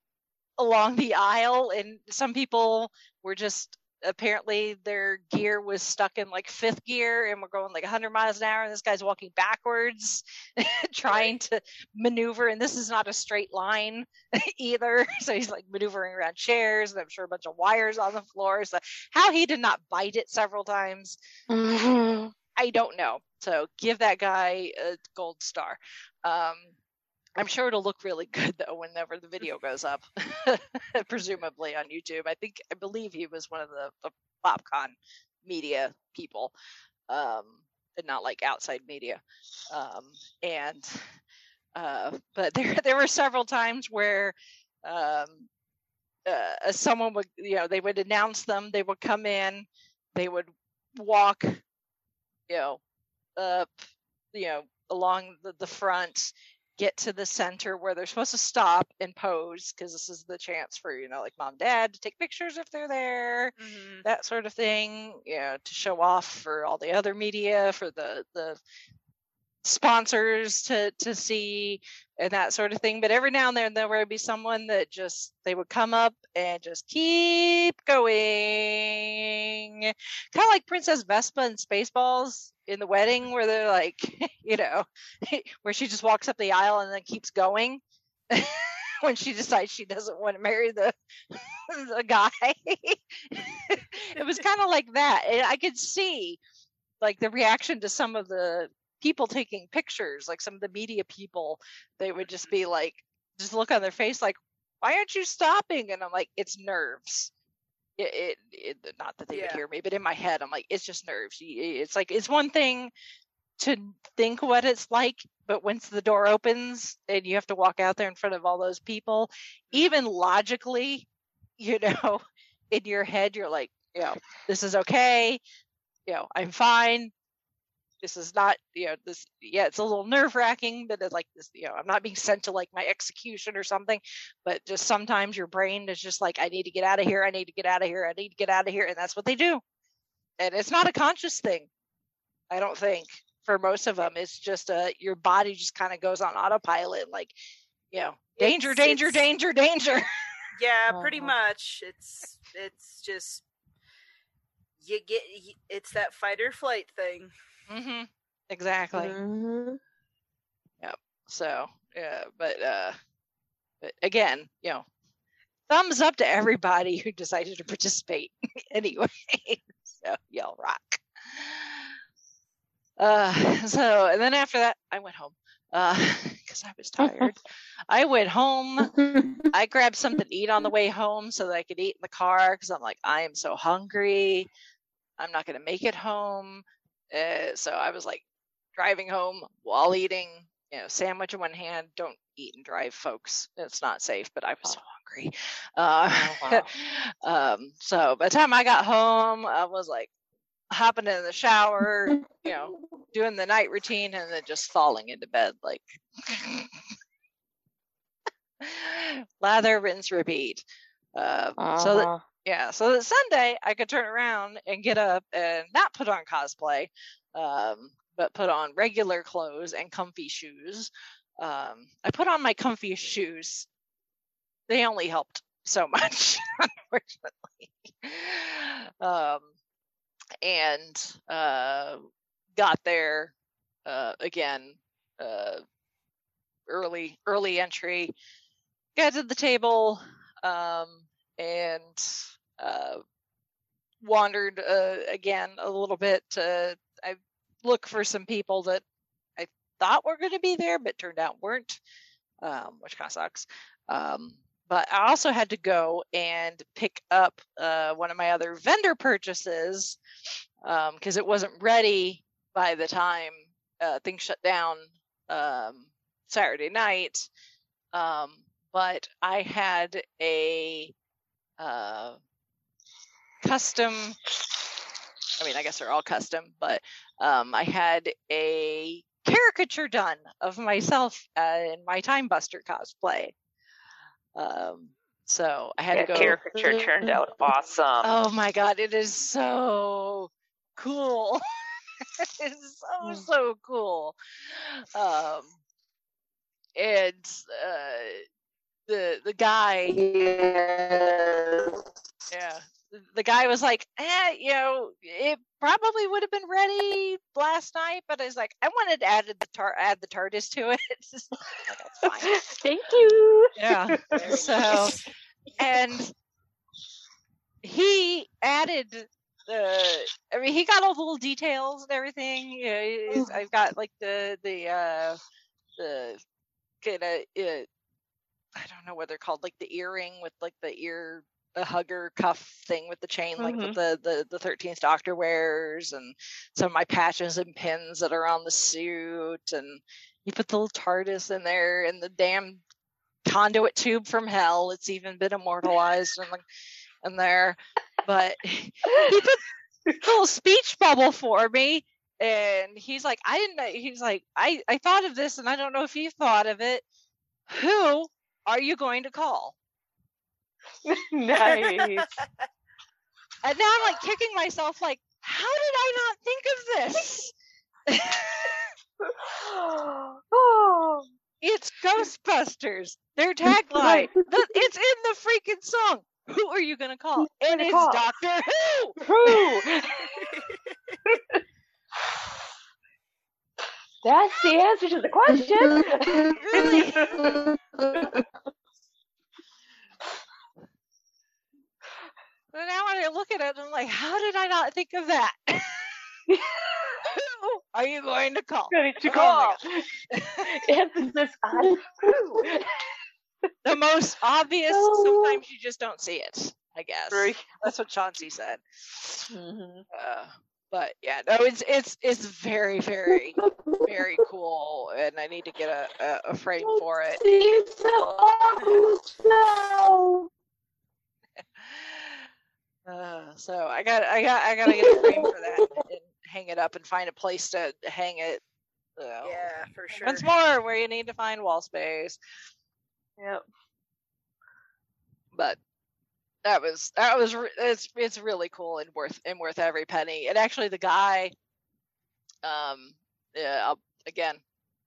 along the aisle. And some people were just apparently their gear was stuck in like fifth gear and we're going like 100 miles an hour. And this guy's walking backwards trying to maneuver. And this is not a straight line either. So he's like maneuvering around chairs and i'm sure a bunch of wires on the floor. So how he did not bite it several times mm-hmm. i don't know. So give that guy a gold star. Um, I'm sure it'll look really good though whenever the video goes up, presumably on YouTube. I think I believe he was one of the, the PopCon media people, um, and not like outside media. Um, and uh, but there there were several times where um, uh, someone would you know they would announce them, they would come in, they would walk, you know, up, you know, along the, the front get to the center where they're supposed to stop and pose because this is the chance for you know like mom dad to take pictures if they're there mm-hmm. that sort of thing you know to show off for all the other media for the the sponsors to to see and that sort of thing but every now and then there would be someone that just they would come up and just keep going. Kind of like princess vespa and spaceballs in the wedding where they're like you know where she just walks up the aisle and then keeps going when she decides she doesn't want to marry the the guy. It was kind of like that and i could see like the reaction to some of the people taking pictures, like some of the media people, they would just mm-hmm. be like, just look on their face like, why aren't you stopping? And I'm like, it's nerves. It, it, it not that they yeah. would hear me, but in my head, I'm like, it's just nerves. It's like, it's one thing to think what it's like, but once the door opens and you have to walk out there in front of all those people, mm-hmm. even logically, you know, in your head, you're like, you know, this is okay. You know, I'm fine this is not you know this yeah it's a little nerve wracking but it's like this you know i'm not being sent to like my execution or something but just sometimes your brain is just like i need to get out of here i need to get out of here i need to get out of here and that's what they do. And it's not a conscious thing i don't think for most of them it's just a uh, your body just kind of goes on autopilot like you know danger it's, danger it's, danger danger. Yeah pretty uh-huh. much it's it's just you get it's that fight or flight thing Mm-hmm. Exactly. Mm-hmm. Yep. So, yeah, but uh, but again, you know, thumbs up to everybody who decided to participate anyway. so y'all rock. Uh, so and then after that, I went home because uh, I was tired. I went home. I grabbed something to eat on the way home so that I could eat in the car because I'm like, I am so hungry. I'm not going to make it home. Uh, so I was like driving home while eating you know, sandwich in one hand. Don't eat and drive, folks. It's not safe. But I was so hungry. Uh, oh, wow. um, so by the time I got home, I was like hopping in the shower, you know, doing the night routine, and then just falling into bed like lather, rinse, repeat. Uh, uh-huh. So that. Yeah, so that Sunday I could turn around and get up and not put on cosplay, um, but put on regular clothes and comfy shoes. Um, I put on my comfy shoes. They only helped so much, unfortunately. Um, and uh, got there uh, again uh, early early entry. Got to the table um, and uh, wandered uh, again a little bit. I look for some people that I thought were going to be there, but turned out weren't, um, which kind of sucks. Um, but I also had to go and pick up uh, one of my other vendor purchases because um, it wasn't ready by the time uh, things shut down um, Saturday night. Um, but I had a uh, custom. I mean, I guess they're all custom, but um, I had a caricature done of myself uh, in my Time Buster cosplay. Um, so I had yeah, to go. Caricature turned out awesome. Oh my god, it is so cool. it's so mm. so cool. Um, and uh, the the guy, yeah, yeah, the guy was like, eh, you know, it probably would have been ready last night, but I was like, I wanted to add the tar- add the TARDIS to it. That's fine. Thank you. Yeah. so, and he added the. I mean, he got all the little details and everything. You know, I've got like the the uh the kind of. I don't know what they're called, like the earring with like the ear the hugger cuff thing with the chain like mm-hmm. the the the 13th doctor wears and some of my patches and pins that are on the suit and you put the little tardis in there and the damn conduit tube from hell it's even been immortalized in, in there but he put a little speech bubble for me and he's like i didn't know he's like i i thought of this and i don't know if you thought of it who are you going to call nice. And now I'm like kicking myself, like, how did I not think of this? oh. It's Ghostbusters. Their tagline. the, it's in the freaking song. Who are you gonna call? And it's call? Doctor Who. Who? That's the answer to the question. really? And now when I look at it, I'm like, how did I not think of that? Who are you going to call? Going to oh call. Emphasis on who. the most obvious. Oh. Sometimes you just don't see it. I guess that's what Chauncey said. Mm-hmm. Uh, but yeah, no, it's it's it's very very very cool, and I need to get a a, a frame for it. It's so awesome. Uh, so I got I got I gotta get a frame for that and hang it up and find a place to hang it. So. Yeah, for sure. Once more, where you need to find wall space. Yep. But that was that was it's it's really cool and worth and worth every penny. And actually, the guy, um, yeah, I'll, again,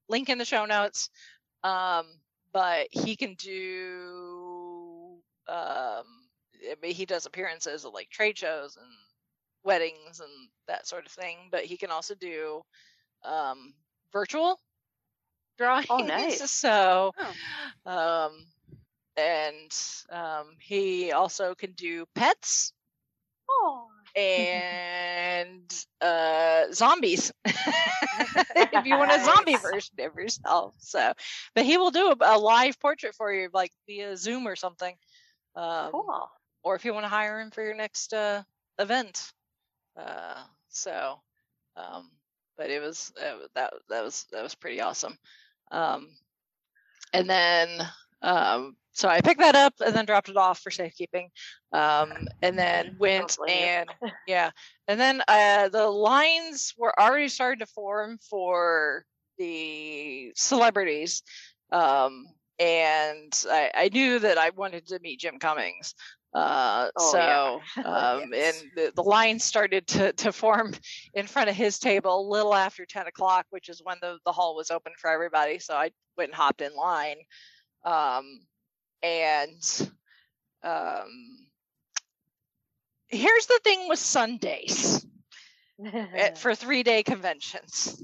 link in the show notes. Um, but he can do um I mean, he does appearances at like trade shows and weddings and that sort of thing, but he can also do um, virtual drawings. Oh, nice. So, oh. um, and um, he also can do pets. Oh. And uh, zombies, if you want a zombie version of yourself. So, but he will do a, a live portrait for you, like via Zoom or something. Um, cool or if you want to hire him for your next uh, event. Uh, so, um, but it was uh, that that was that was pretty awesome. Um, and then um, so I picked that up and then dropped it off for safekeeping. Um, and then went and yeah, and then uh, the lines were already starting to form for the celebrities. Um, and I, I, knew that I wanted to meet Jim Cummings. Uh, oh, so, yeah. um, yes. and the, the line started to, to form in front of his table a little after 10 o'clock, which is when the, the hall was open for everybody. So I went and hopped in line. Um, and um, here's the thing with Sundays for three day conventions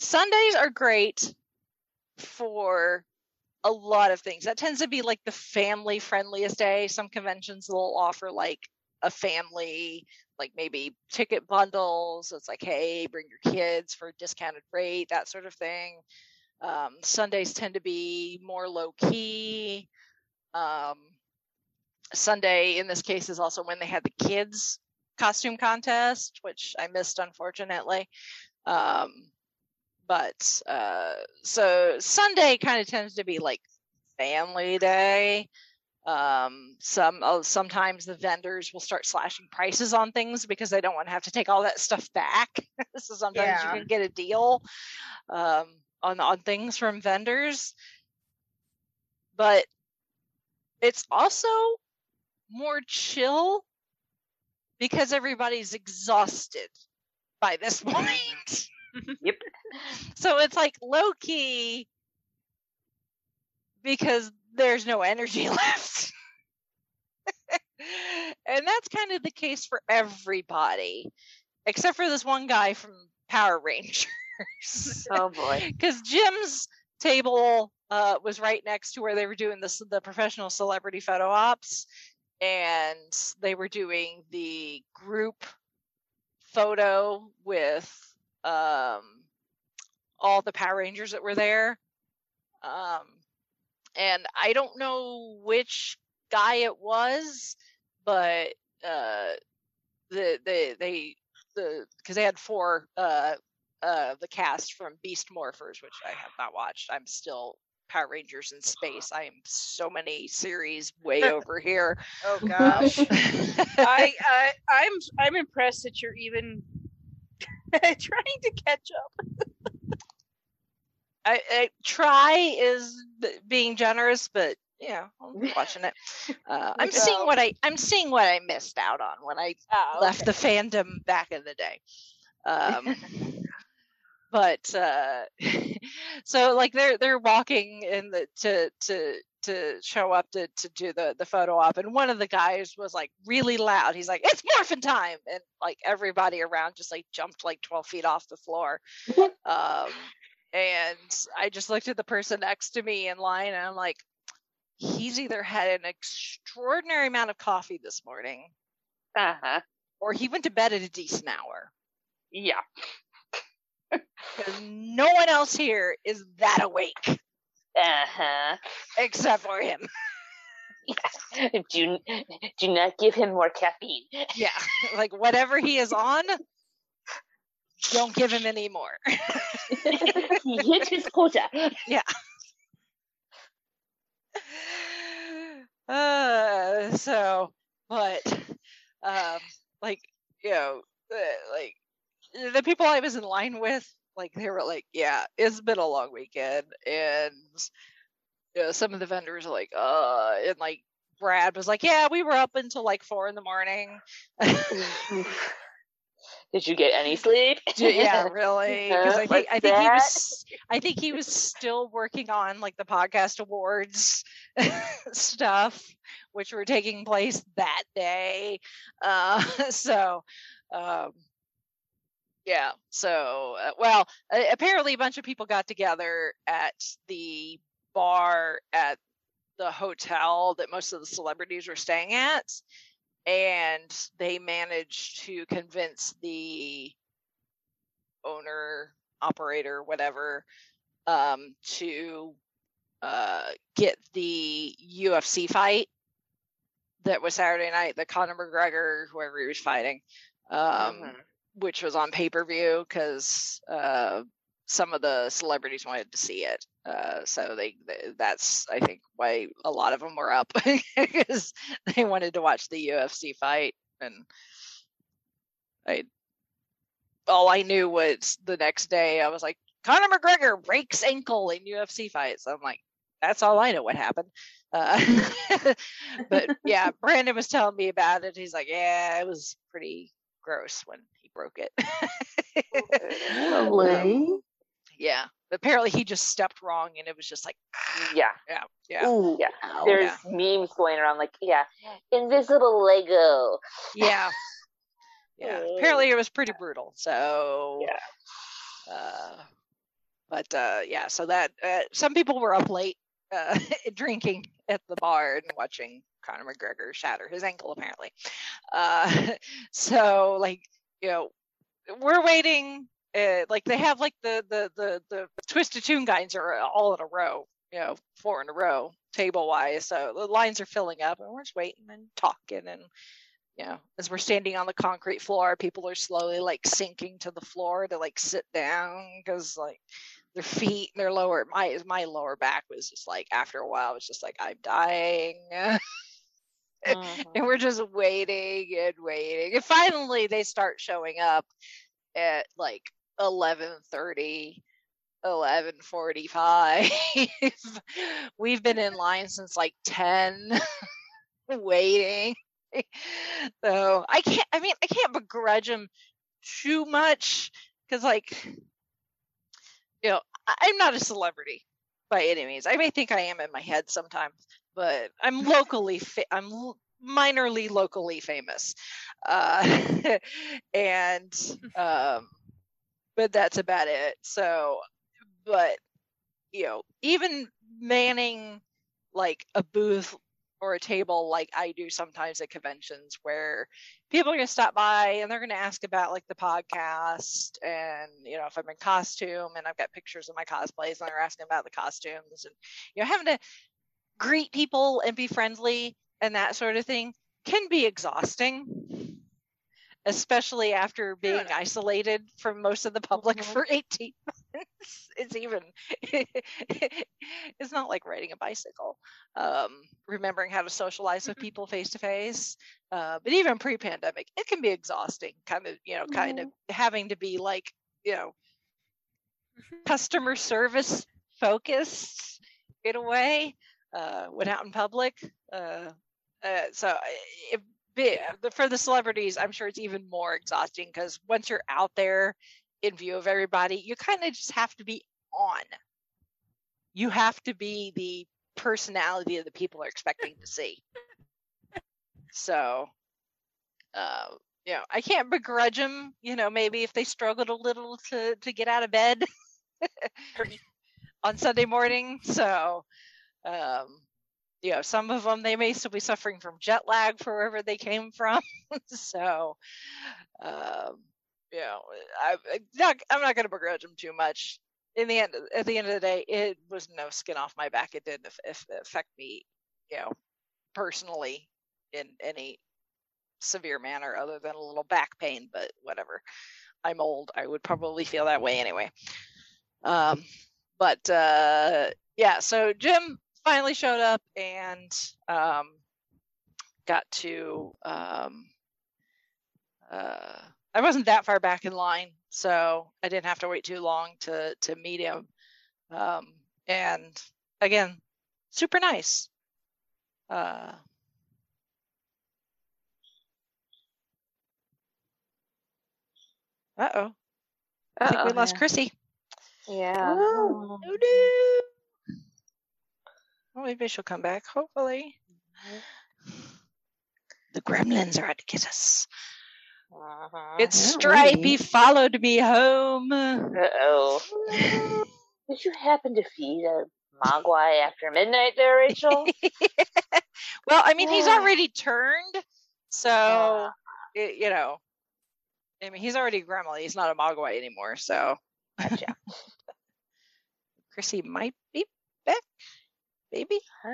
Sundays are great for a lot of things. That tends to be like the family friendliest day. Some conventions will offer like a family, like maybe ticket bundles. It's like, hey, bring your kids for a discounted rate, that sort of thing. Um, Sundays tend to be more low key. Um, Sunday, in this case, is also when they had the kids costume contest, which I missed unfortunately. Um, but uh, so Sunday kind of tends to be like family day. Um, some uh, sometimes the vendors will start slashing prices on things because they don't want to have to take all that stuff back. so sometimes yeah. you can get a deal um, on on things from vendors, but it's also more chill because everybody's exhausted by this point yep. So it's like low key because there's no energy left. and that's kind of the case for everybody, except for this one guy from Power Rangers. oh boy. Because Jim's table uh, was right next to where they were doing the the professional celebrity photo ops, and they were doing the group photo with um, all the Power Rangers that were there. Um, and I don't know which guy it was, but uh, the the they the because they had four uh uh the cast from Beast Morphers, which I have not watched. I'm still Power Rangers in space. I am so many series way over here. Oh gosh, I, I I'm I'm impressed that you're even trying to catch up. I, I, try is being generous, but yeah, I'm watching it. Uh, I'm seeing what I I'm seeing what I missed out on when I oh, okay. left the fandom back in the day. Um, but uh, so like they're they're walking in the to to to show up to, to do the, the photo op and one of the guys was like really loud. He's like it's morphin time! And like everybody around just like jumped like 12 feet off the floor. Um, and i just looked at the person next to me in line and i'm like he's either had an extraordinary amount of coffee this morning uh-huh. or he went to bed at a decent hour. Yeah because no one else here is that awake uh-huh. Except for him. do do not give him more caffeine. Yeah, like whatever he is on, don't give him any more. he hit his quota. Yeah. Uh, so, but, um, like, you know, uh, like the people I was in line with like they were like, yeah, it's been a long weekend, and you know, some of the vendors are like, uh, and like Brad was like, yeah, we were up until like four in the morning. Did you get any sleep? yeah, really? Because I think I think that? he was I think he was still working on like the podcast awards stuff, which were taking place that day. Uh, so um, yeah. So, uh, well, uh, apparently a bunch of people got together at the bar at the hotel that most of the celebrities were staying at, and they managed to convince the owner, operator, whatever, um, to uh, get the UFC fight that was Saturday night, the Conor McGregor, whoever he was fighting. Um, mm-hmm which was on pay per view because uh, some of the celebrities wanted to see it. Uh, so they, they, that's I think why a lot of them were up because they wanted to watch the UFC fight and I all I knew was the next day I was like Conor McGregor breaks ankle in UFC fight. So I'm like that's all I know what happened. Uh, but yeah, Brandon was telling me about it. He's like, yeah, it was pretty gross when he broke it. Really? yeah. Apparently he just stepped wrong and it was just like yeah. Yeah. Yeah. Ooh, yeah. There's yeah. memes going around like, yeah, invisible Lego. Yeah. Yeah. Apparently it was pretty brutal. So Yeah. Uh but uh yeah, so that uh, some people were up late uh drinking at the bar and watching Conor McGregor shatter his ankle apparently. Uh so like, you know, we're waiting uh, like they have like the the the the twisted tune guys are all in a row you know four in a row table wise so the lines are filling up and we're just waiting and talking and you know as we're standing on the concrete floor people are slowly like sinking to the floor to like sit down because like their feet their lower my my lower back was just like after a while it was just like i'm dying uh-huh. and we're just waiting and waiting. And finally they start showing up at like 11:30 11:45 we've been in line since like 10 waiting. So i can't i mean i can't begrudge them too much because like you know i'm not a celebrity by any means i may think i am in my head sometimes but i'm locally fa- i'm minorly locally famous uh, and um but that's about it. So, but you know, even manning like a booth or a table like I do sometimes at conventions where people are going to stop by and they're going to ask about like the podcast and you know if I'm in costume and I've got pictures of my cosplays and they're asking about the costumes and you know having to greet people and be friendly and that sort of thing can be exhausting especially after being yeah. isolated from most of the public mm-hmm. for 18 months. it's even, it's not like riding a bicycle. Um, remembering how to socialize with mm-hmm. people face to face. But even pre pandemic, it can be exhausting, kind of, you know, kind mm-hmm. of having to be like, you know, mm-hmm. customer service focused in a way uh, when out in public. Uh, uh, so if for the celebrities, I'm sure it's even more exhausting because once you're out there in view of everybody, you kind of just have to be on. You have to be the personality that the people are expecting to see. So, uh, you know, I can't begrudge them. You know, maybe if they struggled a little to to get out of bed on Sunday morning. So, um, you know, some of them they may still be suffering from jet lag for wherever they came from. so, um, you know, I, am not I'm not going to begrudge them too much. In the end, at the end of the day, it was no skin off my back. It didn't affect me, you know, personally in any severe manner, other than a little back pain. But whatever. I'm old. I would probably feel that way anyway. Um, but uh, yeah, so Jim finally showed up and um, got to. Um, uh, I wasn't that far back in line, so I didn't have to wait too long to to meet him. Um, and again, super nice. Uh, uh oh. I think we lost yeah. Chrissy. Yeah. Oh, no. Well, maybe she'll come back, hopefully. The gremlins are out to get us. Uh-huh. It's Stripey followed me home. Uh-oh. Did you happen to feed a mogwai after midnight there, Rachel? well, I mean, he's already turned, so, yeah. it, you know, I mean, he's already gremlin. He's not a mogwai anymore, so. Gotcha. Chrissy might be back. Maybe? Uh,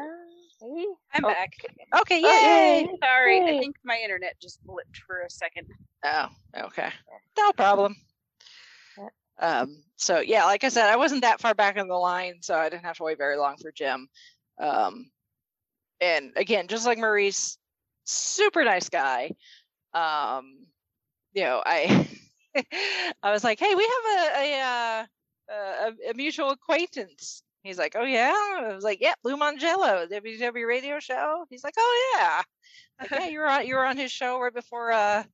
maybe? I'm oh. back. Okay, yay! Oh, Sorry, yay. I think my internet just blipped for a second. Oh, okay. No problem. Um, so yeah, like I said, I wasn't that far back in the line, so I didn't have to wait very long for Jim. Um, and again, just like Maurice, super nice guy. Um, you know, I I was like, hey, we have a a, uh, a, a mutual acquaintance. He's like, oh yeah. I was like, yeah, Lou Mongello, WDW radio show. He's like, oh yeah. Like, yeah, you were on you were on his show right before uh,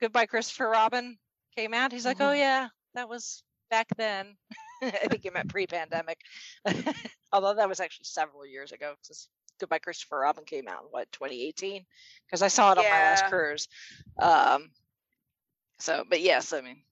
Goodbye Christopher Robin came out. He's like, oh, mm-hmm. oh yeah, that was back then. I think he meant pre-pandemic, although that was actually several years ago because Goodbye Christopher Robin came out in what 2018 because I saw it on my last cruise. Um, so, but yes, I mean,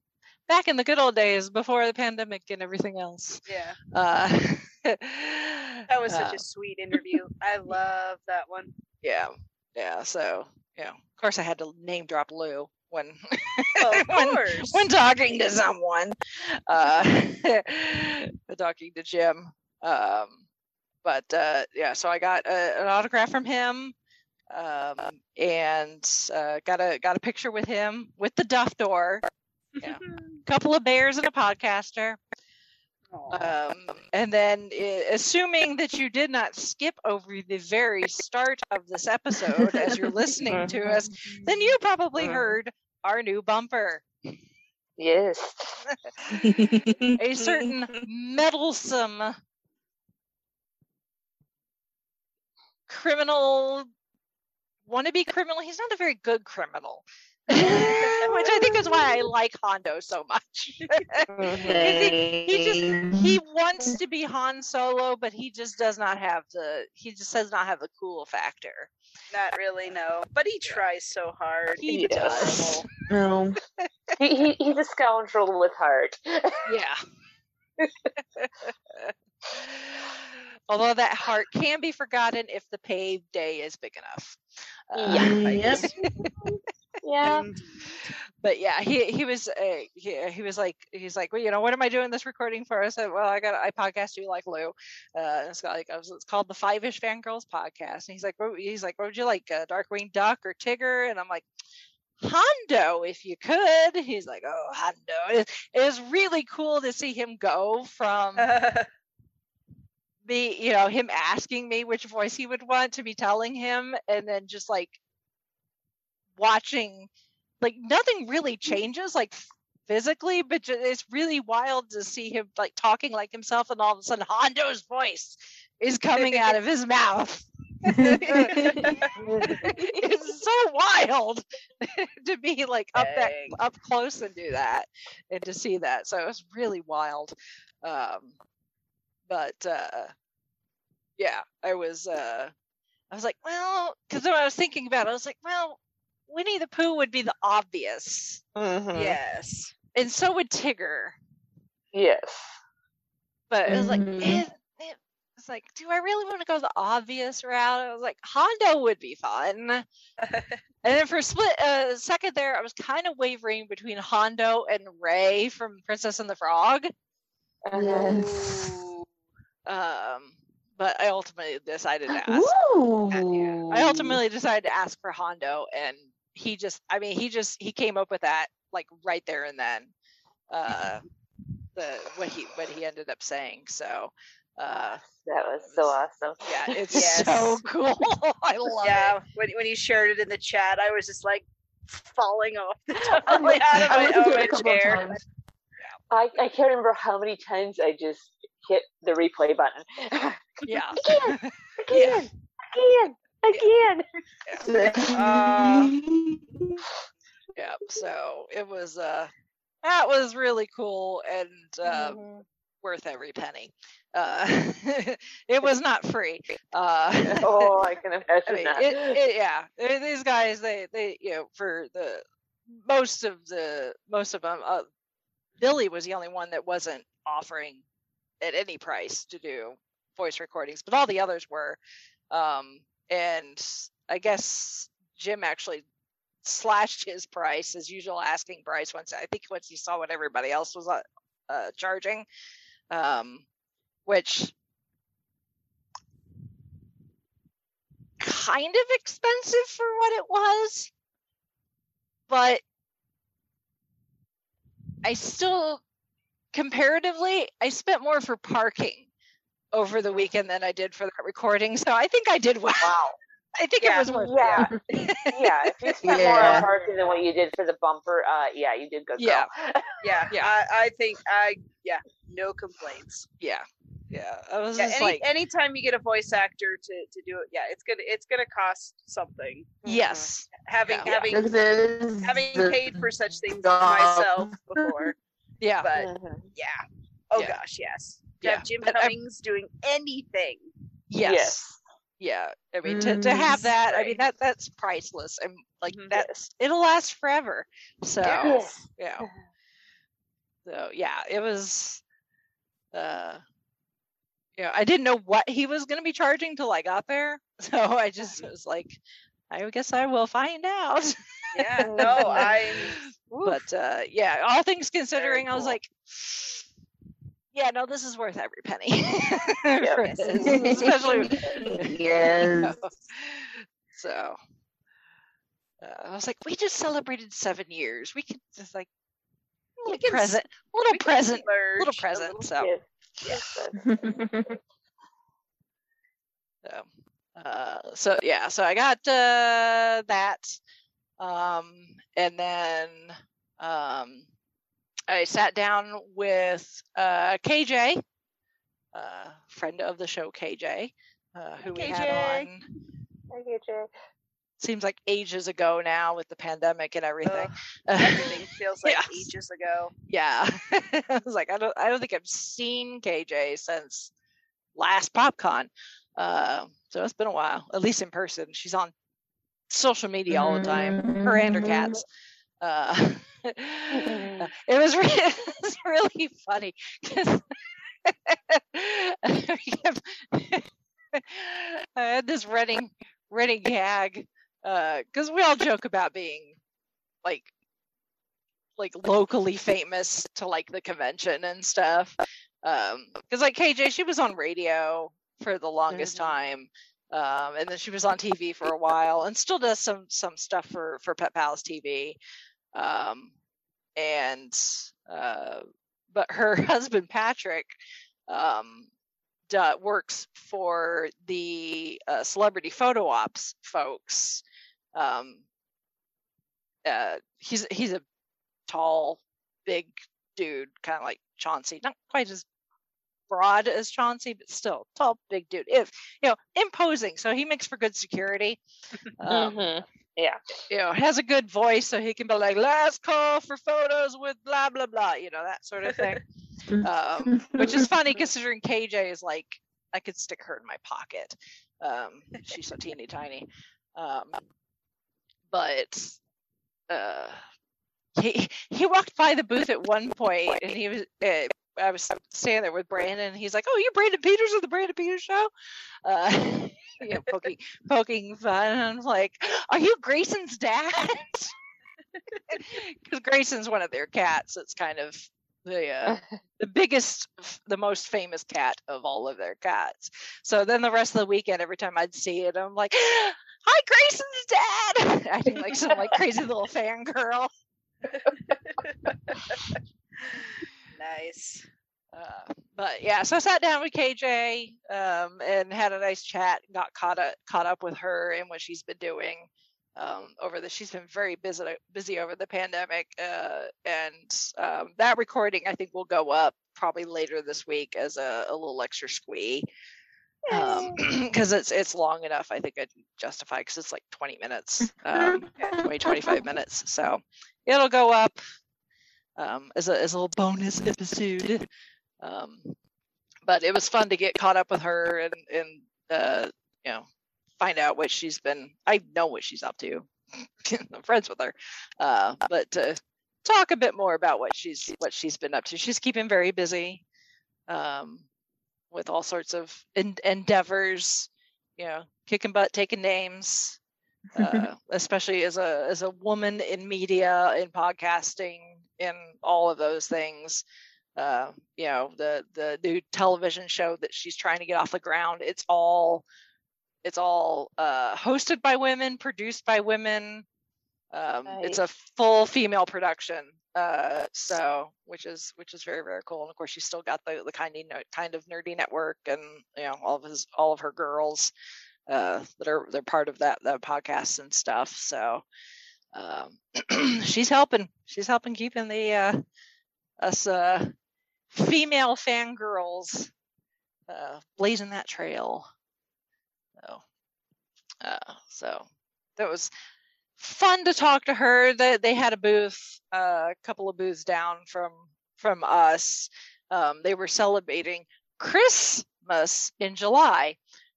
back in the good old days before the pandemic and everything else. Yeah. Uh, that was such uh, a sweet interview. I love that one. Yeah. Yeah. So, yeah. Of course, I had to name drop Lou when when, when talking to someone uh talking to jim um but uh yeah so i got a, an autograph from him um and uh got a got a picture with him with the duff door yeah couple of bears and a podcaster um, and then, uh, assuming that you did not skip over the very start of this episode as you're listening to us, then you probably uh-huh. heard our new bumper. Yes. a certain meddlesome criminal wannabe criminal. He's not a very good criminal. which I think is why I like Hondo so much. he, he, just he wants to be Han Solo, but he just does not have the he just does not have the cool factor. Not really, no. But he tries so hard. He, he does. No. he, he, he's a scoundrel with heart. yeah. Although that heart can be forgotten if the paved day is big enough. Uh, yeah. Yes. Yeah. But yeah, he he was uh, he, he was like he's like well you know what am I doing this recording for? I said well I got I podcast you like Lou. Uh, it's got like it's called the Five Ish Fangirls podcast. And he's like what, he's like what would you like uh, Darkwing Duck or Tigger? And I'm like Hondo, if you could. He's like, oh, Hondo. It, it was really cool to see him go from me, you know, him asking me which voice he would want to be telling him, and then just like watching like nothing really changes like physically but it's really wild to see him like talking like himself and all of a sudden hondo's voice is coming out of his mouth. It's so wild to be like up that up close and do that and to see that. So it was really wild. Um but uh yeah i was uh i was like well because when i was thinking about it i was like well Winnie the Pooh would be the obvious. Mm-hmm. Yes. And so would Tigger. Yes. But it was mm-hmm. like, it, it, it's like, do I really want to go the obvious route? I was like, Hondo would be fun. and then for a split a uh, second there, I was kind of wavering between Hondo and Ray from Princess and the Frog. Yes. Um, but I ultimately decided to ask. Ooh. I ultimately decided to ask for Hondo, and he just i mean he just he came up with that like right there and then uh the what he what he ended up saying so uh that was so awesome yeah it's yes. so cool i love yeah, it when, when he shared it in the chat i was just like falling off the top out of my, my chair I, I can't remember how many times I just hit the replay button. yeah. again, again, yeah. again again. Yeah. Uh, yeah. So it was uh that was really cool and uh, mm-hmm. worth every penny. Uh, it was not free. Uh, oh, I can imagine I mean, that. It, it, yeah, these guys, they, they, you know, for the most of the most of them, uh, Billy was the only one that wasn't offering at any price to do voice recordings, but all the others were. Um, and I guess Jim actually slashed his price as usual, asking price once I think once he saw what everybody else was uh, uh, charging, um, which kind of expensive for what it was, but I still comparatively, I spent more for parking over the weekend than I did for that recording. So I think I did well. Wow. I think yeah, it was worth yeah. it. yeah, if you spent yeah. more on parking than what you did for the bumper, uh, yeah, you did good. Yeah, yeah, yeah. I, I, think I, yeah, no complaints. Yeah, yeah. I was yeah, just any, like, anytime you get a voice actor to to do it, yeah, it's gonna it's gonna cost something. Yes, having yeah. having having paid for such things myself before. Yeah, but mm-hmm. yeah. Oh gosh, yes. To yeah. have Jim Cummings doing anything. Yes. yes yeah i mean to, to have that i mean that that's priceless and like mm-hmm. that's it'll last forever so yes. yeah so yeah it was uh you know i didn't know what he was going to be charging till i got there so i just was like i guess i will find out yeah no i but uh yeah all things considering cool. i was like yeah, no, this is worth every penny. yes. Especially, yes. You know. So uh, I was like, we just celebrated seven years. We could just like a little present, little present, little present. Little so, yeah. so, uh, so yeah, so I got uh, that, um, and then um, I sat down with uh, KJ, uh, friend of the show, KJ, uh, who we had on. Hi, KJ. Seems like ages ago now with the pandemic and everything. everything feels like yes. ages ago. Yeah, I was like, I don't, I don't think I've seen KJ since last PopCon. Uh, so it's been a while, at least in person. She's on social media all the time. Her and her cats. Uh, it was really, it was really funny because I had this running running gag because uh, we all joke about being like like locally famous to like the convention and stuff. Um, because like KJ, she was on radio for the longest mm-hmm. time. Um, and then she was on TV for a while and still does some some stuff for for Pet Palace TV. Um, and uh, but her husband Patrick um, works for the uh, celebrity photo ops folks. Um, uh, he's he's a tall, big dude, kind of like Chauncey, not quite as broad as Chauncey, but still tall, big dude. If you know, imposing. So he makes for good security. Um, mm-hmm. Yeah. You know, has a good voice so he can be like, last call for photos with blah, blah, blah, you know, that sort of thing. um, which is funny considering KJ is like, I could stick her in my pocket. Um, she's so teeny tiny. Um, but uh, he he walked by the booth at one point and he was uh, I was standing there with Brandon and he's like, "Oh, you're Brandon Peters of the Brandon Peters show?" Uh, you know, poking poking fun. I'm like, "Are you Grayson's dad?" Because Grayson's one of their cats. It's kind of the uh, the biggest, the most famous cat of all of their cats. So then the rest of the weekend, every time I'd see it, I'm like, "Hi, Grayson's dad!" Acting like some like crazy little fangirl. nice. Uh, but yeah, so I sat down with KJ um, and had a nice chat. Got caught up, caught up with her and what she's been doing um, over the. She's been very busy busy over the pandemic, uh, and um, that recording I think will go up probably later this week as a, a little extra squee because um, it's it's long enough. I think I'd justify because it's like 20 minutes, um, 20 25 minutes. So it'll go up um, as a as a little bonus episode. Um, but it was fun to get caught up with her and and uh, you know find out what she's been. I know what she's up to. I'm friends with her, uh, but to talk a bit more about what she's what she's been up to. She's keeping very busy um, with all sorts of en- endeavors. You know, kicking butt, taking names. Uh, especially as a as a woman in media in podcasting in all of those things uh, you know the the new television show that she's trying to get off the ground it's all it's all uh, hosted by women produced by women Um, right. It's a full female production, uh, so which is which is very very cool. And of course, she's still got the the kind of kind of nerdy network, and you know all of his all of her girls uh, that are they're part of that the podcasts and stuff. So um, she's helping. She's helping keeping the uh, us uh, female fangirls uh, blazing that trail. So, uh, so that was fun to talk to her. That they had a booth, uh, a couple of booths down from from us. Um, they were celebrating Christmas in July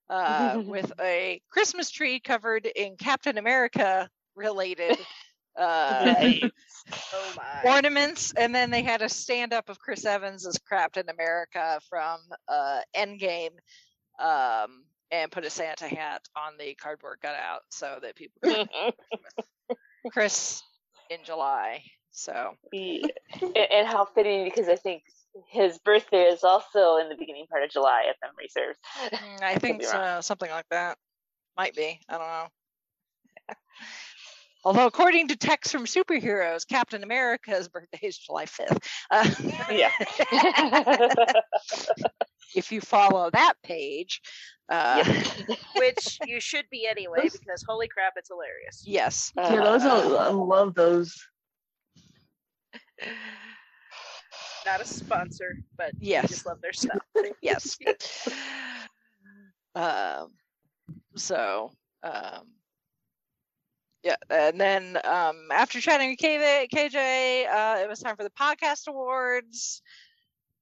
uh, with a Christmas tree covered in Captain America related uh, oh ornaments, and then they had a stand up of Chris Evans as Captain America from uh, Endgame. Um, and put a Santa hat on the cardboard cutout so that people could Chris in July. So and how fitting because I think his birthday is also in the beginning part of July, if memory serves. Mm, I think so, something like that. Might be. I don't know. Although, according to texts from superheroes, Captain America's birthday is July 5th. Uh, yeah. if you follow that page, uh, which you should be anyway, because holy crap, it's hilarious. Yes. Yeah, those are, I love those. Not a sponsor, but yes, just love their stuff. yes. um. So. Um yeah, and then um, after chatting with KJ, KJ uh, it was time for the podcast awards,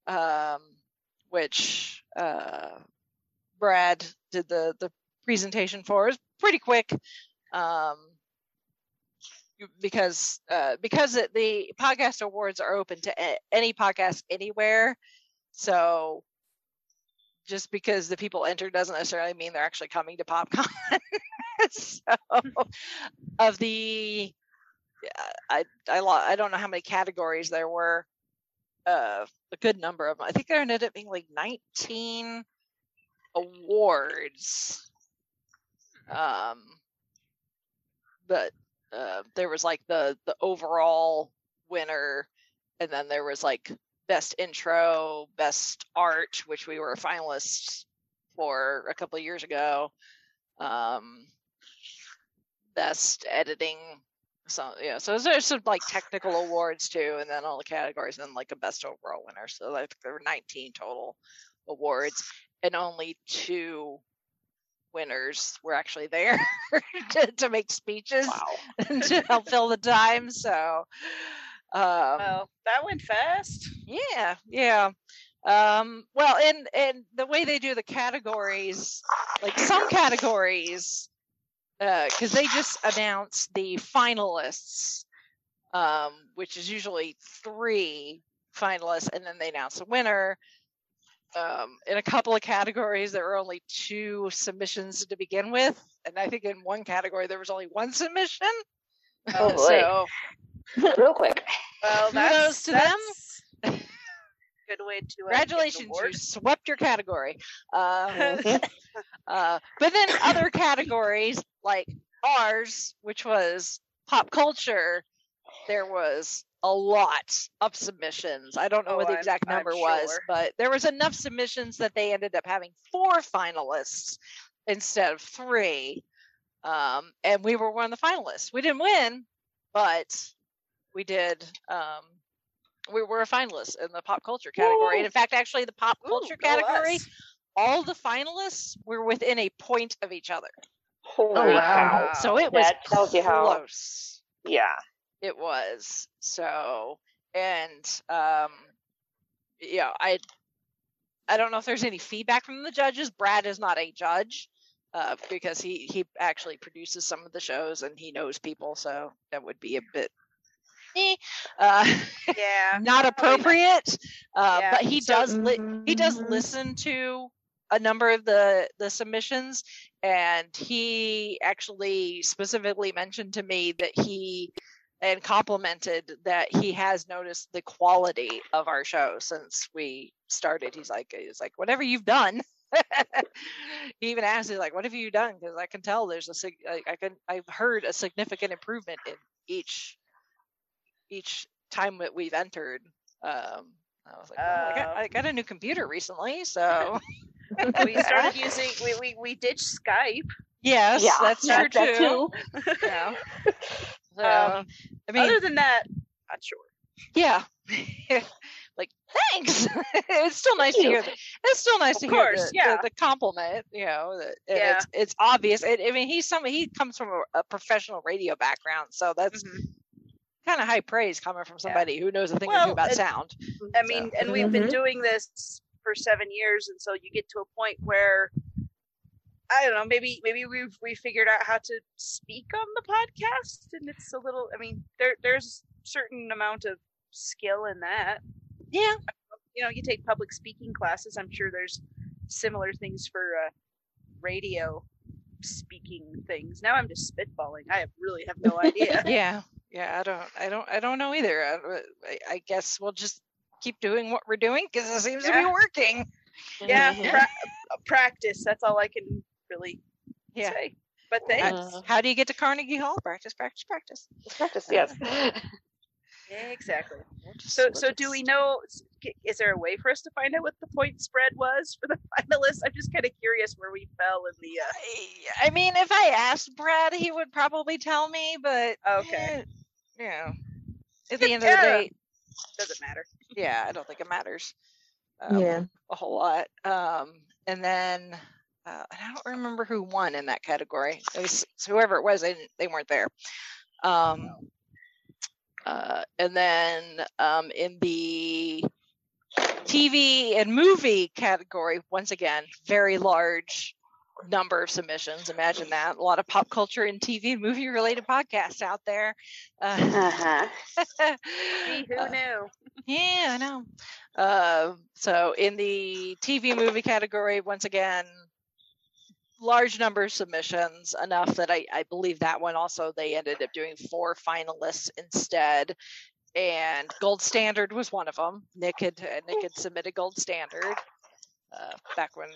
um, which uh, Brad did the the presentation for. It was pretty quick, um, because uh, because it, the podcast awards are open to a- any podcast anywhere. So just because the people enter doesn't necessarily mean they're actually coming to PopCon. so, of the, I, I, I don't know how many categories there were. Uh, a good number of them. I think there ended up being like 19 awards. Um, but uh, there was like the the overall winner, and then there was like best intro, best art, which we were finalists for a couple of years ago. Um, best editing. So yeah, so there's some like technical awards too, and then all the categories, and then like a best overall winner. So like there were 19 total awards, and only two winners were actually there to, to make speeches wow. to help fill the time. So um, well, that went fast. Yeah, yeah. Um, well, and and the way they do the categories, like some categories, because uh, they just announce the finalists, um, which is usually three finalists, and then they announce a winner. Um, in a couple of categories, there were only two submissions to begin with, and I think in one category there was only one submission. Oh boy. So Real quick. Well, kudos to them. Good way to. Uh, Congratulations, you swept your category. Uh, uh, but then other categories like ours, which was pop culture, there was a lot of submissions. I don't know oh, what the exact I'm, number I'm was, sure. but there was enough submissions that they ended up having four finalists instead of three. Um, and we were one of the finalists. We didn't win, but we did um, we were a finalist in the pop culture category. And in fact, actually, the pop culture Ooh, category, all the finalists were within a point of each other. Oh, wow. So it was that tells you how close. Yeah. It was. So, and, um, yeah, I, I don't know if there's any feedback from the judges. Brad is not a judge. Uh, because he he actually produces some of the shows and he knows people, so that would be a bit uh, yeah, not appropriate. Uh, yeah. But he so, does li- he does mm-hmm. listen to a number of the the submissions, and he actually specifically mentioned to me that he and complimented that he has noticed the quality of our show since we started. He's like, he's like, whatever you've done, he even asked me like, "What have you done?" Because I can tell there's a sig- I can I've heard a significant improvement in each each time that we've entered. Um, I was like, well, I, got. I got a new computer recently, so we started using we, we we ditched Skype. Yes, yeah, that's true that too. too. yeah. So, um, I mean, other than that, not sure. Yeah. like thanks. it's still nice Thank to hear. The, it's still nice of to course, hear the, yeah. the, the, compliment. You know, yeah. it's it's obvious. It, I mean, he's some. He comes from a, a professional radio background, so that's. Mm-hmm. Kind of high praise coming from somebody yeah. who knows a thing well, or two about sound. I mean, so. and we've mm-hmm. been doing this for seven years, and so you get to a point where I don't know, maybe maybe we've we figured out how to speak on the podcast, and it's a little. I mean, there there's certain amount of skill in that. Yeah. You know, you take public speaking classes. I'm sure there's similar things for uh, radio speaking things. Now I'm just spitballing. I really have no idea. yeah. Yeah, I don't, I don't, I don't know either. I, I guess we'll just keep doing what we're doing because it seems yeah. to be working. Yeah, pra- practice. That's all I can really yeah. say. But thanks. Uh, how do you get to Carnegie Hall? Practice, practice, practice. Practice, yes. Exactly. So, so do we know? Is there a way for us to find out what the point spread was for the finalists? I'm just kind of curious where we fell in the. Uh... I mean, if I asked Brad, he would probably tell me, but okay, eh, know, at the end of the day, doesn't matter. Yeah, I don't think it matters. Um, yeah, a whole lot. Um, and then uh, I don't remember who won in that category. It was whoever it was. They they weren't there. Um, uh, and then um, in the TV and movie category, once again, very large number of submissions. Imagine that. A lot of pop culture and TV and movie related podcasts out there. Uh, uh-huh. who uh, knew? yeah, I know. Uh, so in the TV movie category, once again, large number of submissions, enough that I, I believe that one also they ended up doing four finalists instead. And Gold Standard was one of them. Nick had uh, Nick had submitted Gold Standard uh, back when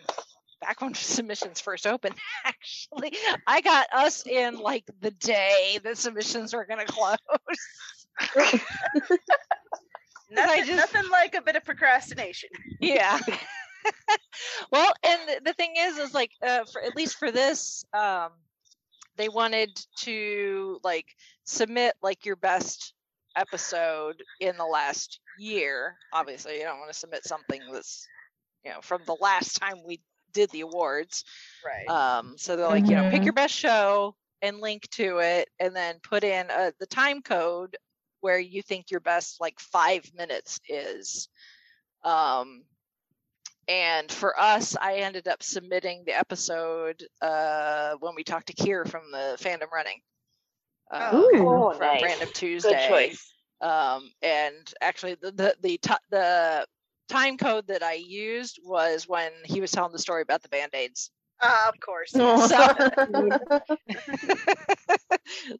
back when submissions first opened. Actually, I got us in like the day the submissions were going to close. nothing, just, nothing like a bit of procrastination. Yeah. well, and the thing is, is like, uh, for at least for this, um, they wanted to like submit like your best episode in the last year. Obviously, you don't want to submit something that's you know from the last time we did the awards. Right. Um. So they're like, mm-hmm. you know, pick your best show and link to it, and then put in uh, the time code where you think your best like five minutes is. Um, and for us, I ended up submitting the episode uh, when we talked to Kier from the fandom running. Uh, oh, from nice. Random Tuesday. Good choice. Um, and actually, the the the, t- the time code that I used was when he was telling the story about the band aids. Uh, of course. So,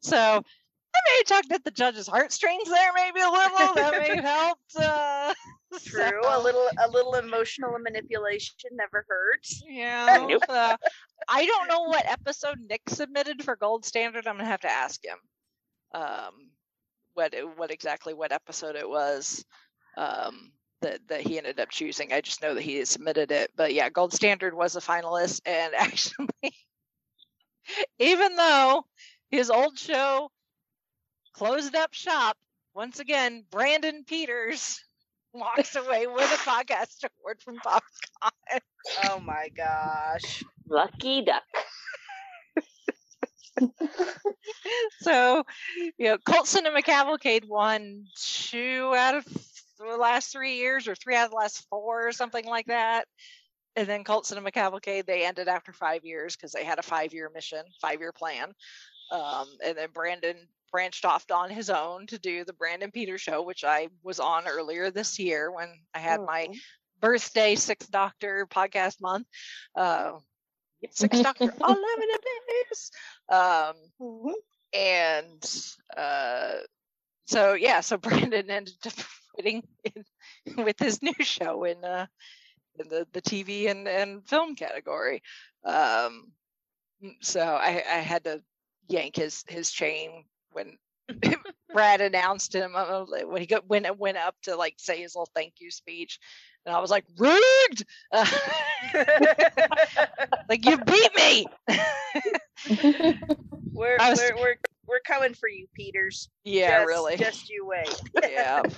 so I may have tugged at the judge's heartstrings there, maybe a little. That may have helped. Uh, True, so. a little a little emotional manipulation never hurts. Yeah. nope. uh, I don't know what episode Nick submitted for Gold Standard. I'm gonna have to ask him. Um, what what exactly what episode it was. Um, that, that he ended up choosing. I just know that he submitted it. But yeah, Gold Standard was a finalist, and actually, even though his old show closed up shop. Once again, Brandon Peters walks away with a podcast award from PopCon. Oh my gosh. Lucky duck. so, you know, Cult Cinema Cavalcade won two out of the last three years or three out of the last four or something like that. And then Cult Cinema Cavalcade, they ended after five years because they had a five year mission, five year plan. Um, and then Brandon branched off on his own to do the Brandon Peters show, which I was on earlier this year when I had oh. my birthday Sixth Doctor podcast month. Uh, Sixth Doctor, eleven days. Um, mm-hmm. and uh, so yeah, so Brandon ended up quitting in, with his new show in uh, in the the TV and and film category. Um, so I, I had to yank his his chain when Brad announced him uh, when he got, went went up to like say his little thank you speech, and I was like rigged, uh, like you beat me. we're, was, we're we're we're coming for you, Peters. Yeah, just, really. Just you wait. yeah.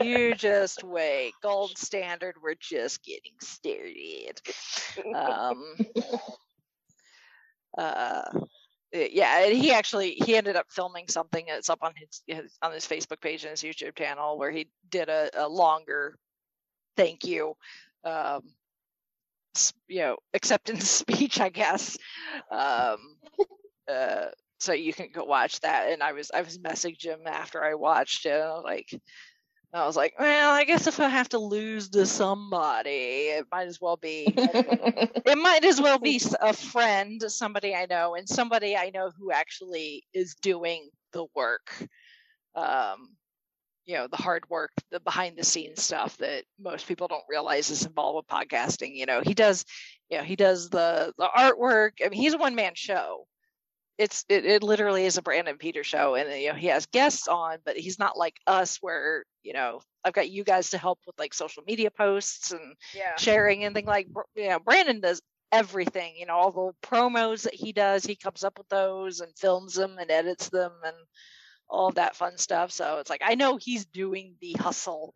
You just wait. Gold standard. We're just getting started. Um, uh, yeah, he actually he ended up filming something that's up on his, his on his Facebook page and his YouTube channel where he did a, a longer thank you, um, you know, acceptance speech, I guess. Um, uh, so you can go watch that. And I was I was messaging him after I watched it, like. I was like, well, I guess if I have to lose to somebody, it might as well be. it might as well be a friend, somebody I know, and somebody I know who actually is doing the work. Um, you know, the hard work, the behind the scenes stuff that most people don't realize is involved with podcasting. You know, he does, you know, he does the the artwork. I mean, he's a one man show it's it, it literally is a Brandon Peter show, and you know he has guests on, but he's not like us where you know I've got you guys to help with like social media posts and yeah. sharing and things like you know Brandon does everything. You know all the promos that he does, he comes up with those and films them and edits them and all that fun stuff. So it's like I know he's doing the hustle,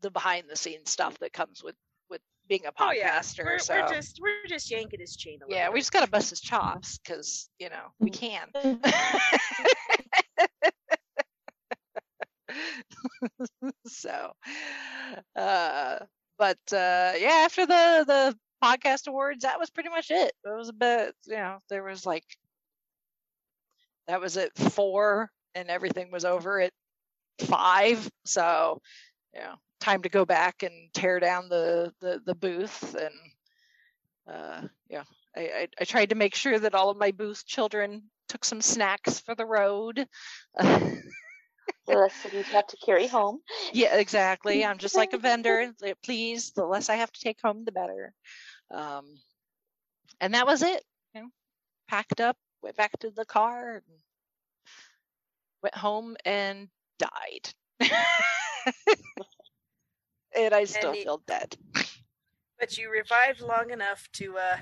the behind the scenes stuff that comes with being a podcaster. Oh, yeah. we're, so. we're just we're just yanking his chain a little. Yeah, bit. we just got to bust his chops because you know we can. so, uh, but uh, yeah, after the the podcast awards, that was pretty much it. It was a bit, you know, there was like that was at four, and everything was over at five. So, yeah, time to go back and tear down the the, the booth and uh, yeah I, I, I tried to make sure that all of my booth children took some snacks for the road. The less you have to carry home. Yeah exactly. I'm just like a vendor. Please the less i have to take home the better. Um, and that was it. You know packed up went back to the car and went home and died and I still and you, feel dead. But you revived long enough to uh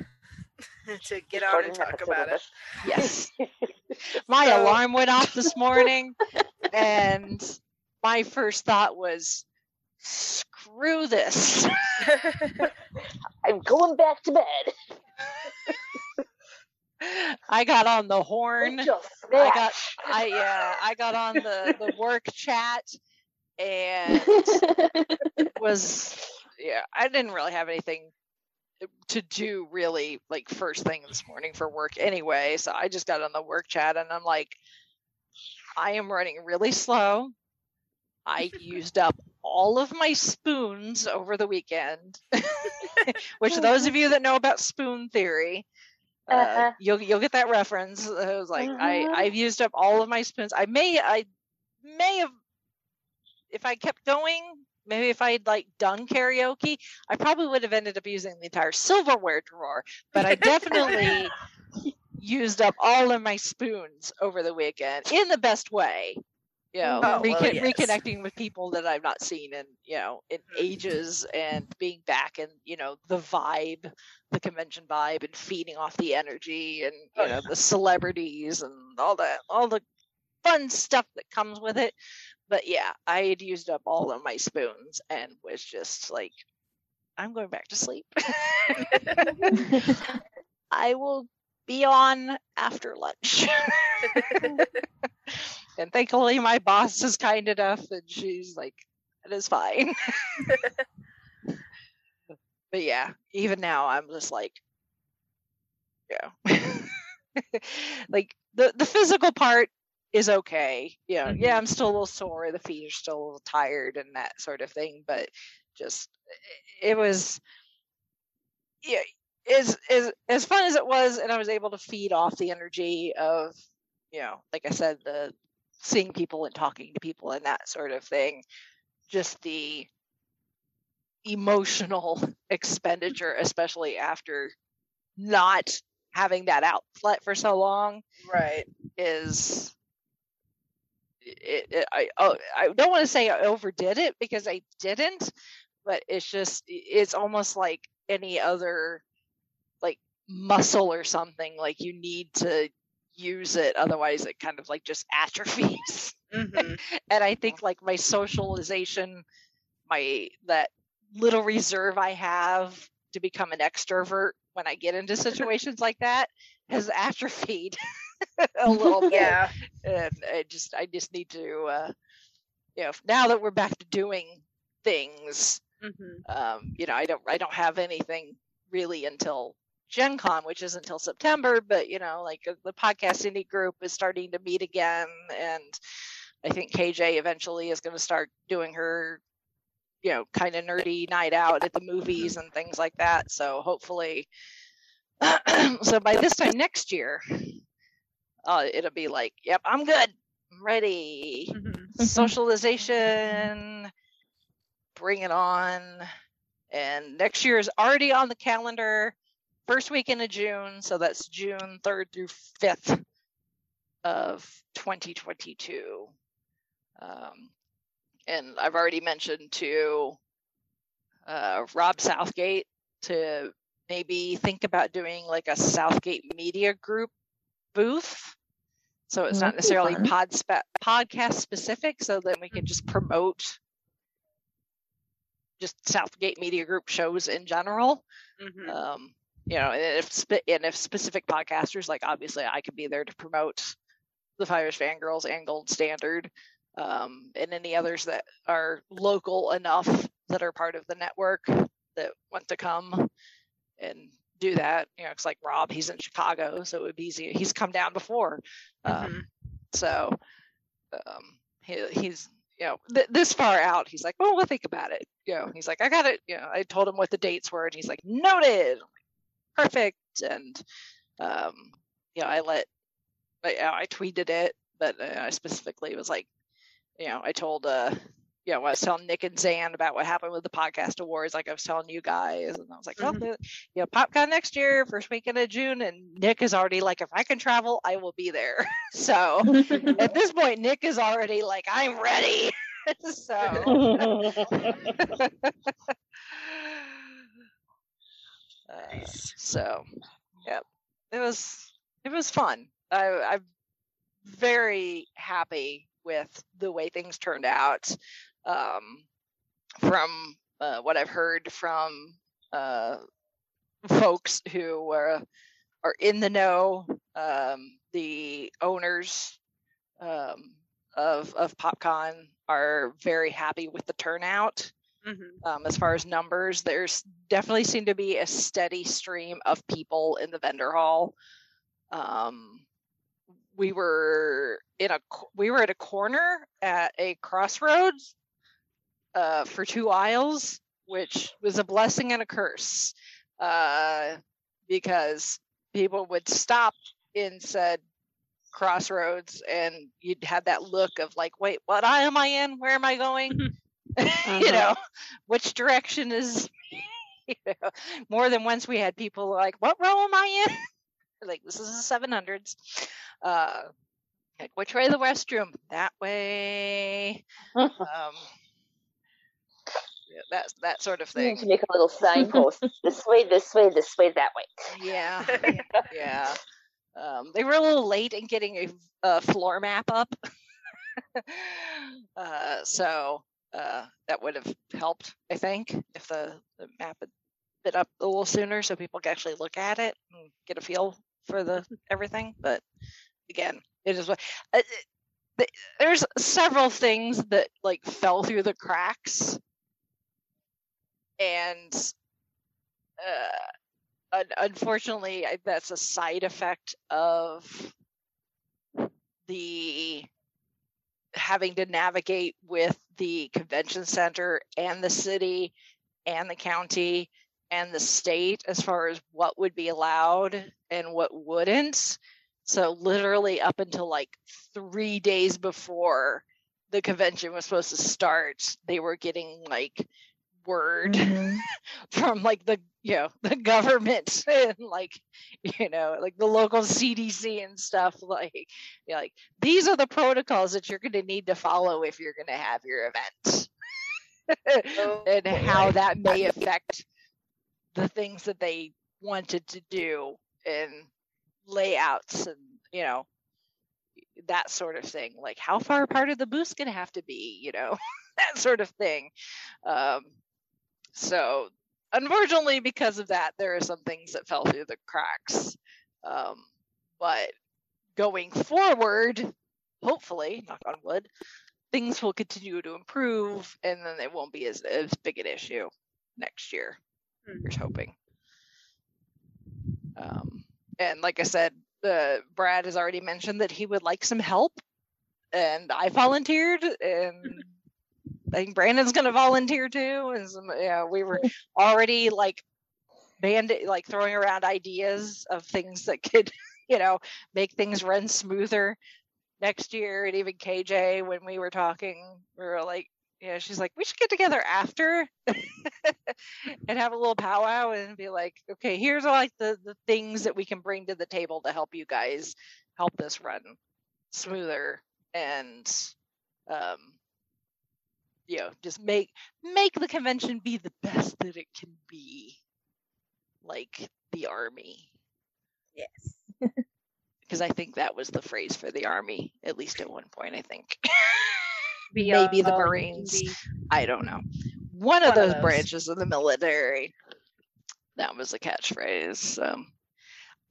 to get on and talk about it. Yes. my so... alarm went off this morning and my first thought was screw this. I'm going back to bed. I got on the horn. I got I yeah, I got on the the work chat and was yeah i didn't really have anything to do really like first thing this morning for work anyway so i just got on the work chat and i'm like i am running really slow i used up all of my spoons over the weekend which those of you that know about spoon theory uh, uh-huh. you'll you'll get that reference. It was like uh-huh. I I've used up all of my spoons. I may I may have if I kept going, maybe if I had like done karaoke, I probably would have ended up using the entire silverware drawer. But I definitely used up all of my spoons over the weekend in the best way. You know, oh, well, yes. reconnecting with people that I've not seen in you know in ages, and being back in you know the vibe, the convention vibe, and feeding off the energy, and you oh, know yeah. the celebrities and all that, all the fun stuff that comes with it but yeah, I had used up all of my spoons and was just like, I'm going back to sleep. I will be on after lunch. and thankfully, my boss is kind enough and she's like, it is fine. but yeah, even now, I'm just like, yeah. like the, the physical part is okay. Yeah, mm-hmm. yeah, I'm still a little sore. The feet are still a little tired and that sort of thing. But just it was, yeah, as as as fun as it was, and I was able to feed off the energy of, you know, like I said, the seeing people and talking to people and that sort of thing. Just the emotional expenditure, especially after not having that outlet for so long. Right. Is it, it, I oh, I don't want to say I overdid it because I didn't, but it's just it's almost like any other like muscle or something like you need to use it otherwise it kind of like just atrophies mm-hmm. and i think like my socialization my that little reserve i have to become an extrovert when i get into situations like that has atrophied a little bit yeah and i just i just need to uh you know now that we're back to doing things mm-hmm. um you know i don't i don't have anything really until Gen Con, which is until September, but you know, like uh, the podcast indie group is starting to meet again, and I think KJ eventually is going to start doing her, you know, kind of nerdy night out at the movies and things like that. So hopefully, so by this time next year, uh, it'll be like, yep, I'm good, I'm ready, mm-hmm. socialization, bring it on. And next year is already on the calendar first weekend of June, so that's June 3rd through 5th of 2022. Um, and I've already mentioned to uh, Rob Southgate to maybe think about doing like a Southgate Media Group booth. So it's not necessarily pod spe- podcast specific, so that we can just promote just Southgate Media Group shows in general. Mm-hmm. Um, you know, and if and if specific podcasters like obviously I could be there to promote the Five-ish Fangirls and Gold Standard, um, and any others that are local enough that are part of the network that want to come and do that. You know, it's like Rob, he's in Chicago, so it would be easy. He's come down before, um, mm-hmm. so um, he, he's you know th- this far out. He's like, well, we'll think about it. You know, he's like, I got it. You know, I told him what the dates were, and he's like, noted perfect. And, um, you know, I let, I, I tweeted it, but uh, I specifically was like, you know, I told, uh, you know, I was telling Nick and Zan about what happened with the podcast awards, like I was telling you guys, and I was like, mm-hmm. oh, you know, PopCon next year, first weekend of June, and Nick is already like, if I can travel, I will be there. so at this point, Nick is already like, I'm ready. so Uh, so, yeah, it was it was fun. I, I'm very happy with the way things turned out. Um, from uh, what I've heard from uh, folks who are are in the know, um, the owners um, of of PopCon are very happy with the turnout. Mm-hmm. Um, as far as numbers, there's definitely seemed to be a steady stream of people in the vendor hall. Um, we were in a we were at a corner at a crossroads uh, for two aisles, which was a blessing and a curse uh, because people would stop in said crossroads and you'd have that look of like wait what aisle am i in where am i going uh-huh. you know, which direction is, you know, more than once we had people like, what row am I in? like, this is the 700s. Uh, like, which way the restroom? That way. um, that that sort of thing. You need to make a little signpost. this way, this way, this way, that way. Yeah, yeah. Um, they were a little late in getting a, a floor map up. uh, so uh, that would have helped, I think, if the, the map had been up a little sooner so people could actually look at it and get a feel for the everything. But again, it is what uh, there's several things that like fell through the cracks, and uh, unfortunately, that's a side effect of the having to navigate with the convention center and the city and the county and the state as far as what would be allowed and what wouldn't. So, literally, up until like three days before the convention was supposed to start, they were getting like word mm-hmm. from like the you know the government and like you know like the local CDC and stuff like you know, like these are the protocols that you're going to need to follow if you're going to have your event oh, and boy. how that may affect the things that they wanted to do and layouts and you know that sort of thing like how far apart are the booths going to have to be you know that sort of thing um, so unfortunately, because of that, there are some things that fell through the cracks. Um, but going forward, hopefully, knock on wood, things will continue to improve, and then it won't be as, as big an issue next year. Mm-hmm. Here's hoping. Um, and like I said, uh, Brad has already mentioned that he would like some help, and I volunteered, and I think Brandon's going to volunteer too. And some, yeah, we were already like band like throwing around ideas of things that could, you know, make things run smoother next year. And even KJ, when we were talking, we were like, you know, she's like, we should get together after and have a little powwow and be like, okay, here's like the the things that we can bring to the table to help you guys help this run smoother and um you know just make make the convention be the best that it can be like the army. Yes. Because i think that was the phrase for the army at least at one point i think. Maybe the marines. i don't know. One, one of, those those. branches of the military. That was a catchphrase um,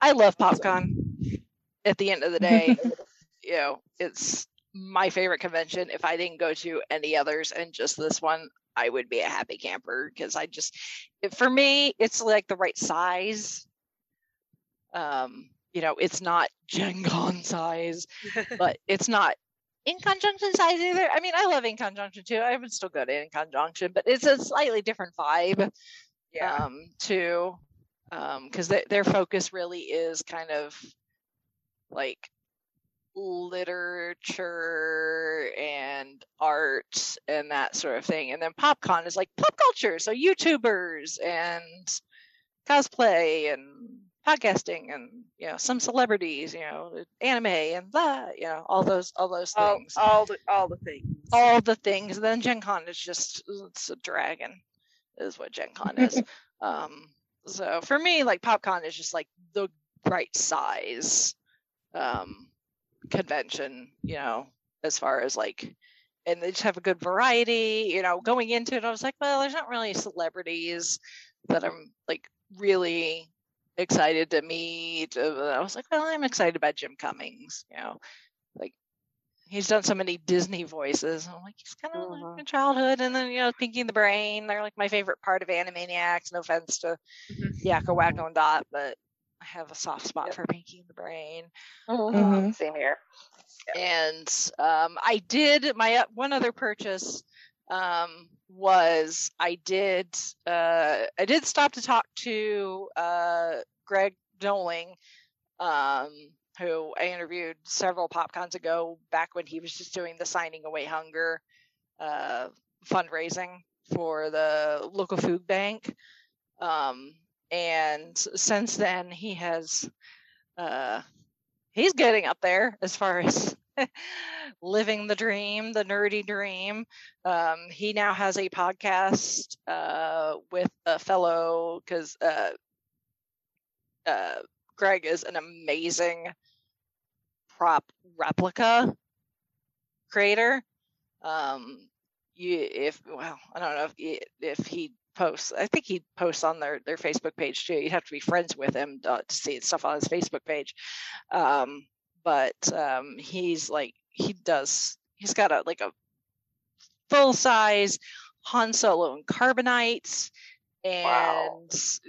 i love popcon at the end of the day you know it's my favorite convention. If I didn't go to any others and just this one, I would be a happy camper because I just, it, for me, it's like the right size. Um, you know, it's not Gen Con size, but it's not InConJunction size either. I mean, I love InConJunction too. I would still go to InConJunction, but it's a slightly different vibe. Yeah. Um, too, um, because th- their focus really is kind of like literature and art and that sort of thing. And then PopCon is like pop culture, so YouTubers and cosplay and podcasting and you know some celebrities, you know, anime and that, you know, all those all those things. All, all the all the things. All the things. And then Gen Con is just it's a dragon, is what Gen Con is. um so for me, like PopCon is just like the right size. Um convention, you know, as far as like, and they just have a good variety. You know, going into it, I was like, well, there's not really celebrities that I'm like really excited to meet. Uh, I was like, well, I'm excited about Jim Cummings. You know, like he's done so many Disney voices. I'm like, he's kind of like mm-hmm. childhood, and then you know, Pinky and the Brain. They're like my favorite part of Animaniacs. No offense to mm-hmm. Yakko, Wakko, and Dot, but I have a soft spot yep. for Pinky and the Brain. Mm-hmm. Um, Same here. And um, I did my uh, one other purchase um, was I did uh, I did stop to talk to uh, Greg Doling, um, who I interviewed several PopCons ago, back when he was just doing the Signing Away Hunger uh, fundraising for the local food bank. Um, and since then he has uh, he's getting up there as far as living the dream the nerdy dream. Um, he now has a podcast uh, with a fellow because uh, uh, greg is an amazing prop replica creator. Um, you if well i don't know if, if he posts. I think he posts on their their Facebook page too. You'd have to be friends with him to, to see stuff on his Facebook page. Um, but um, he's like he does. He's got a like a full size Han Solo and carbonites and wow.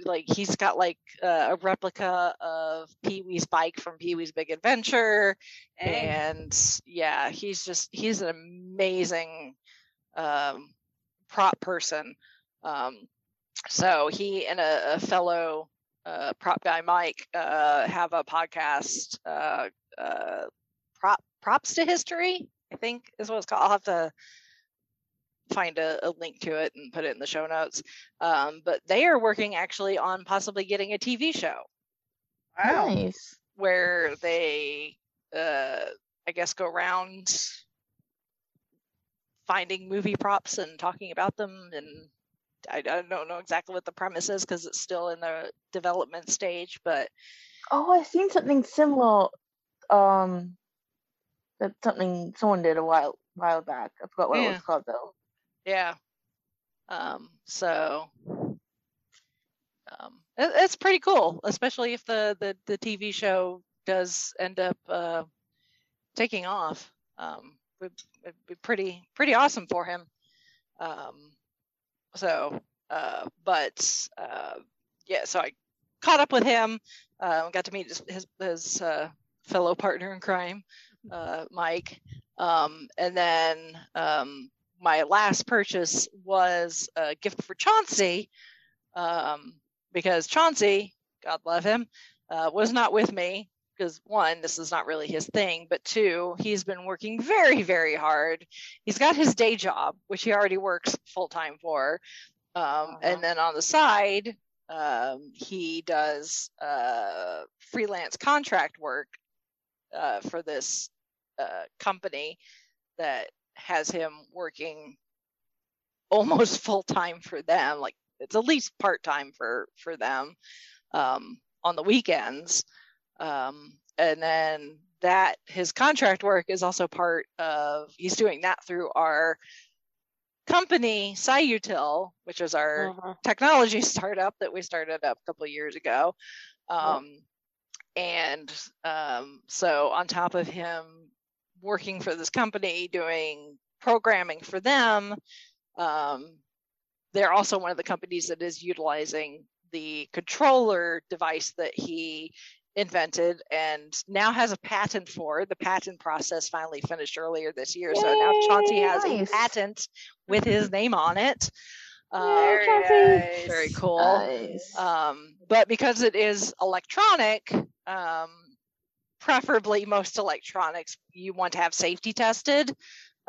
like he's got like uh, a replica of Pee Wee's bike from Pee Wee's Big Adventure, and yeah, he's just he's an amazing um, prop person. Um, so he and a, a fellow uh, prop guy, Mike, uh, have a podcast, uh, uh, prop props to history. I think is what it's called. I'll have to find a, a, link to it and put it in the show notes. Um, but they are working actually on possibly getting a TV show. Wow. Nice. Where they, uh, I guess, go around finding movie props and talking about them and I, I don't know exactly what the premise is because it's still in the development stage but oh i've seen something similar um that something someone did a while while back i forgot what yeah. it was called though yeah um so um it, it's pretty cool especially if the the, the tv show does end up uh taking off um would, would be pretty pretty awesome for him. Um, so, uh, but uh, yeah, so I caught up with him. Uh, got to meet his his, his uh, fellow partner in crime, uh, Mike. Um, and then um, my last purchase was a gift for Chauncey, um, because Chauncey, God love him, uh, was not with me because one, this is not really his thing, but two, he's been working very, very hard. He's got his day job, which he already works full time for. Um, uh-huh. And then on the side, um, he does uh, freelance contract work uh, for this uh, company that has him working almost full time for them. Like it's at least part time for for them um, on the weekends. Um, and then that his contract work is also part of he's doing that through our company Cyutil, which is our uh-huh. technology startup that we started up a couple of years ago. Um, And um, so on top of him working for this company doing programming for them, um, they're also one of the companies that is utilizing the controller device that he invented and now has a patent for. The patent process finally finished earlier this year. Yay, so now Chauncey has nice. a patent with his name on it. Um, very, nice. very cool. Nice. Um, but because it is electronic, um, preferably most electronics, you want to have safety tested.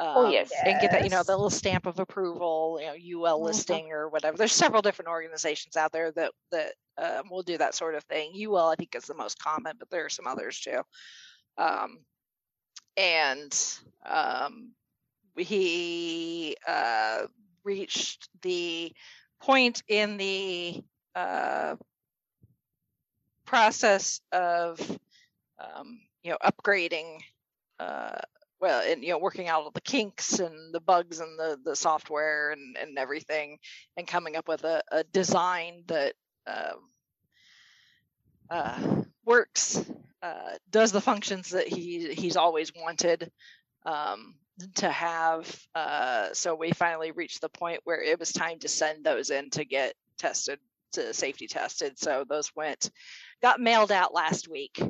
Oh, um, oh yes, and get that you know the little stamp of approval, you know, UL mm-hmm. listing or whatever. There's several different organizations out there that that um, will do that sort of thing. UL I think is the most common, but there are some others too. Um, and um, he uh, reached the point in the uh, process of um, you know upgrading uh, well and you know working out all the kinks and the bugs and the the software and and everything and coming up with a, a design that um, uh, works uh, does the functions that he he's always wanted um, to have uh, so we finally reached the point where it was time to send those in to get tested to safety tested. So those went got mailed out last week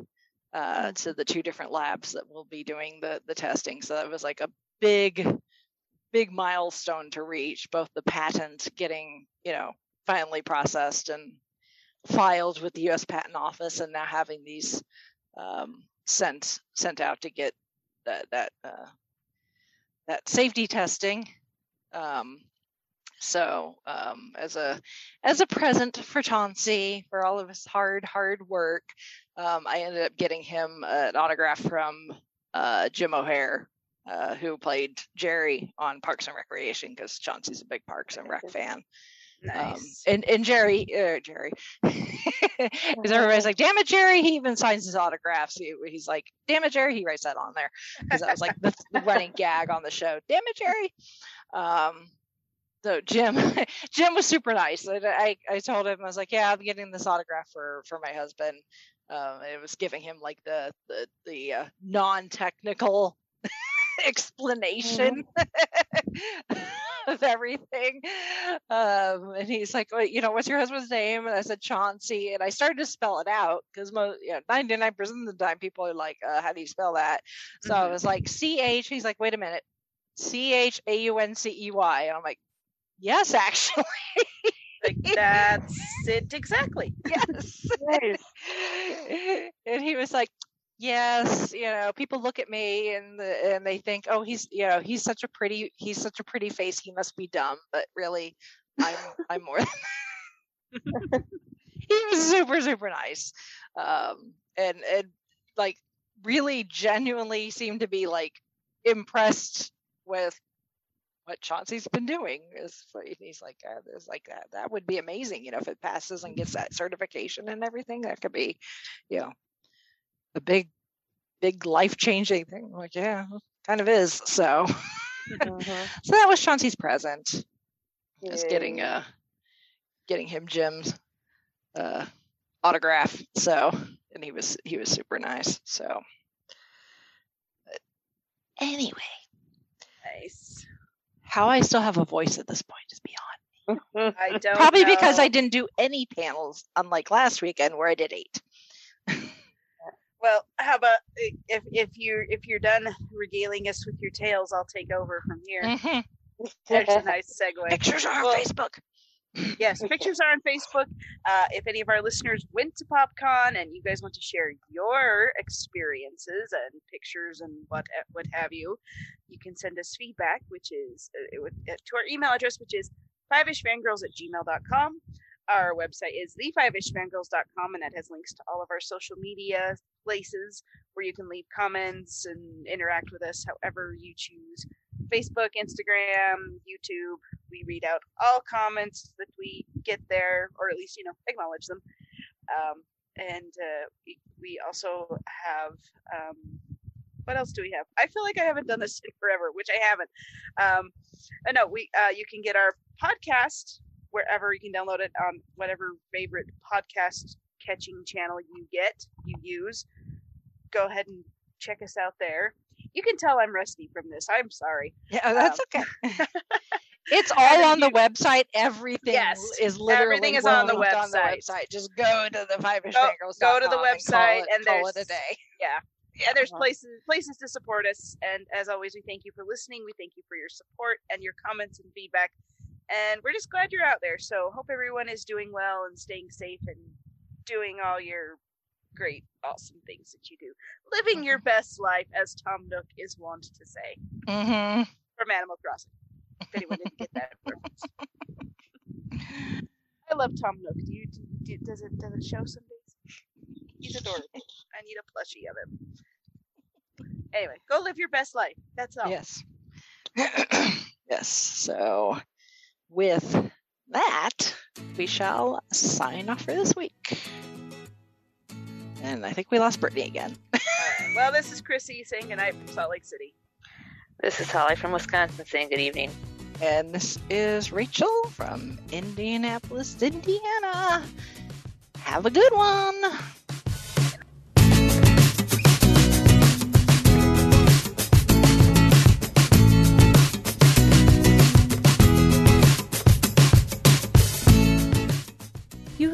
uh, to the two different labs that will be doing the the testing. So that was like a big, big milestone to reach. Both the patent getting you know finally processed and filed with the U.S. Patent Office, and now having these um, sent sent out to get that that uh, that safety testing. Um, so um, as a as a present for Chauncey for all of his hard hard work, um, I ended up getting him an autograph from uh, Jim O'Heir, uh, who played Jerry on Parks and Recreation because Chauncey's a big Parks and Rec fan. Um, nice. Um, and and Jerry, uh, Jerry, because everybody's like, "Damn it, Jerry!" He even signs his autographs. He, he's like, "Damn it, Jerry!" He writes that on there because that was like the, the, running gag on the show. Damn it, Jerry! Um, so Jim, Jim was super nice. I, I, I told him I was like, yeah, I'm getting this autograph for for my husband. Um, it was giving him like the the the uh, non technical explanation mm-hmm. of everything. Um, and he's like, well, you know, what's your husband's name? And I said Chauncey, and I started to spell it out because most, you know, 99% of the time people are like, uh, how do you spell that? So mm-hmm. I was like, C H. He's like, wait a minute, C H A U N C E Y. And I'm like, Yes, actually. like that's it exactly. Yes. and he was like, yes, you know, people look at me and the, and they think, oh, he's you know he's such a pretty he's such a pretty face. He must be dumb, but really, I'm I'm more. he was super super nice, um, and and like really genuinely seemed to be like impressed with what Chauncey's been doing. Is he's like, uh, is like that. That would be amazing, you know, if it passes and gets that certification and everything. That could be, you know, a big, big life changing thing. I'm like, yeah, kind of is. So, mm-hmm. so that was Chauncey's present. Just getting uh, getting him Jim's uh autograph. So, and he was he was super nice. So, but anyway, nice how I still have a voice at this point is beyond me. I don't probably know. because I didn't do any panels, unlike last weekend where I did eight. well, how about if if you if you're done regaling us with your tales, I'll take over from here. Mm-hmm. There's a nice segue. Pictures are well, on Facebook yes, pictures are on Facebook. Uh, if any of our listeners went to PopCon and you guys want to share your experiences and pictures and what what have you, you can send us feedback, which is uh, would, uh, to our email address, which is fiveishfangirls at gmail.com. Our website is thefiveishfangirls.com, and that has links to all of our social media places where you can leave comments and interact with us however you choose. Facebook, Instagram, YouTube. We read out all comments that we get there, or at least you know acknowledge them. Um, and uh, we, we also have um, what else do we have? I feel like I haven't done this in forever, which I haven't. Um, uh, no, we uh, you can get our podcast wherever you can download it on whatever favorite podcast catching channel you get you use. Go ahead and check us out there. You can tell I'm rusty from this. I'm sorry. Yeah, that's um, okay. it's all on the website. Everything yes, is literally everything is on the, website. on the website. Just go to the five go, go to the website and, call it, and call it a day. Yeah. Yeah, there's uh-huh. places places to support us, and as always, we thank you for listening. We thank you for your support and your comments and feedback, and we're just glad you're out there. So hope everyone is doing well and staying safe and doing all your great, awesome things that you do. Living your mm-hmm. best life, as Tom Nook is wont to say. Mm-hmm. From Animal Crossing. If anyone didn't get that reference. I love Tom Nook. Do you? Do, does it? Does it show some days? He's adorable. I need a plushie of him. Anyway, go live your best life. That's all. Yes. yes. So, with that, we shall sign off for this week. And I think we lost Brittany again. Well, this is Chrissy saying goodnight from Salt Lake City. This is Holly from Wisconsin saying good evening. And this is Rachel from Indianapolis, Indiana. Have a good one.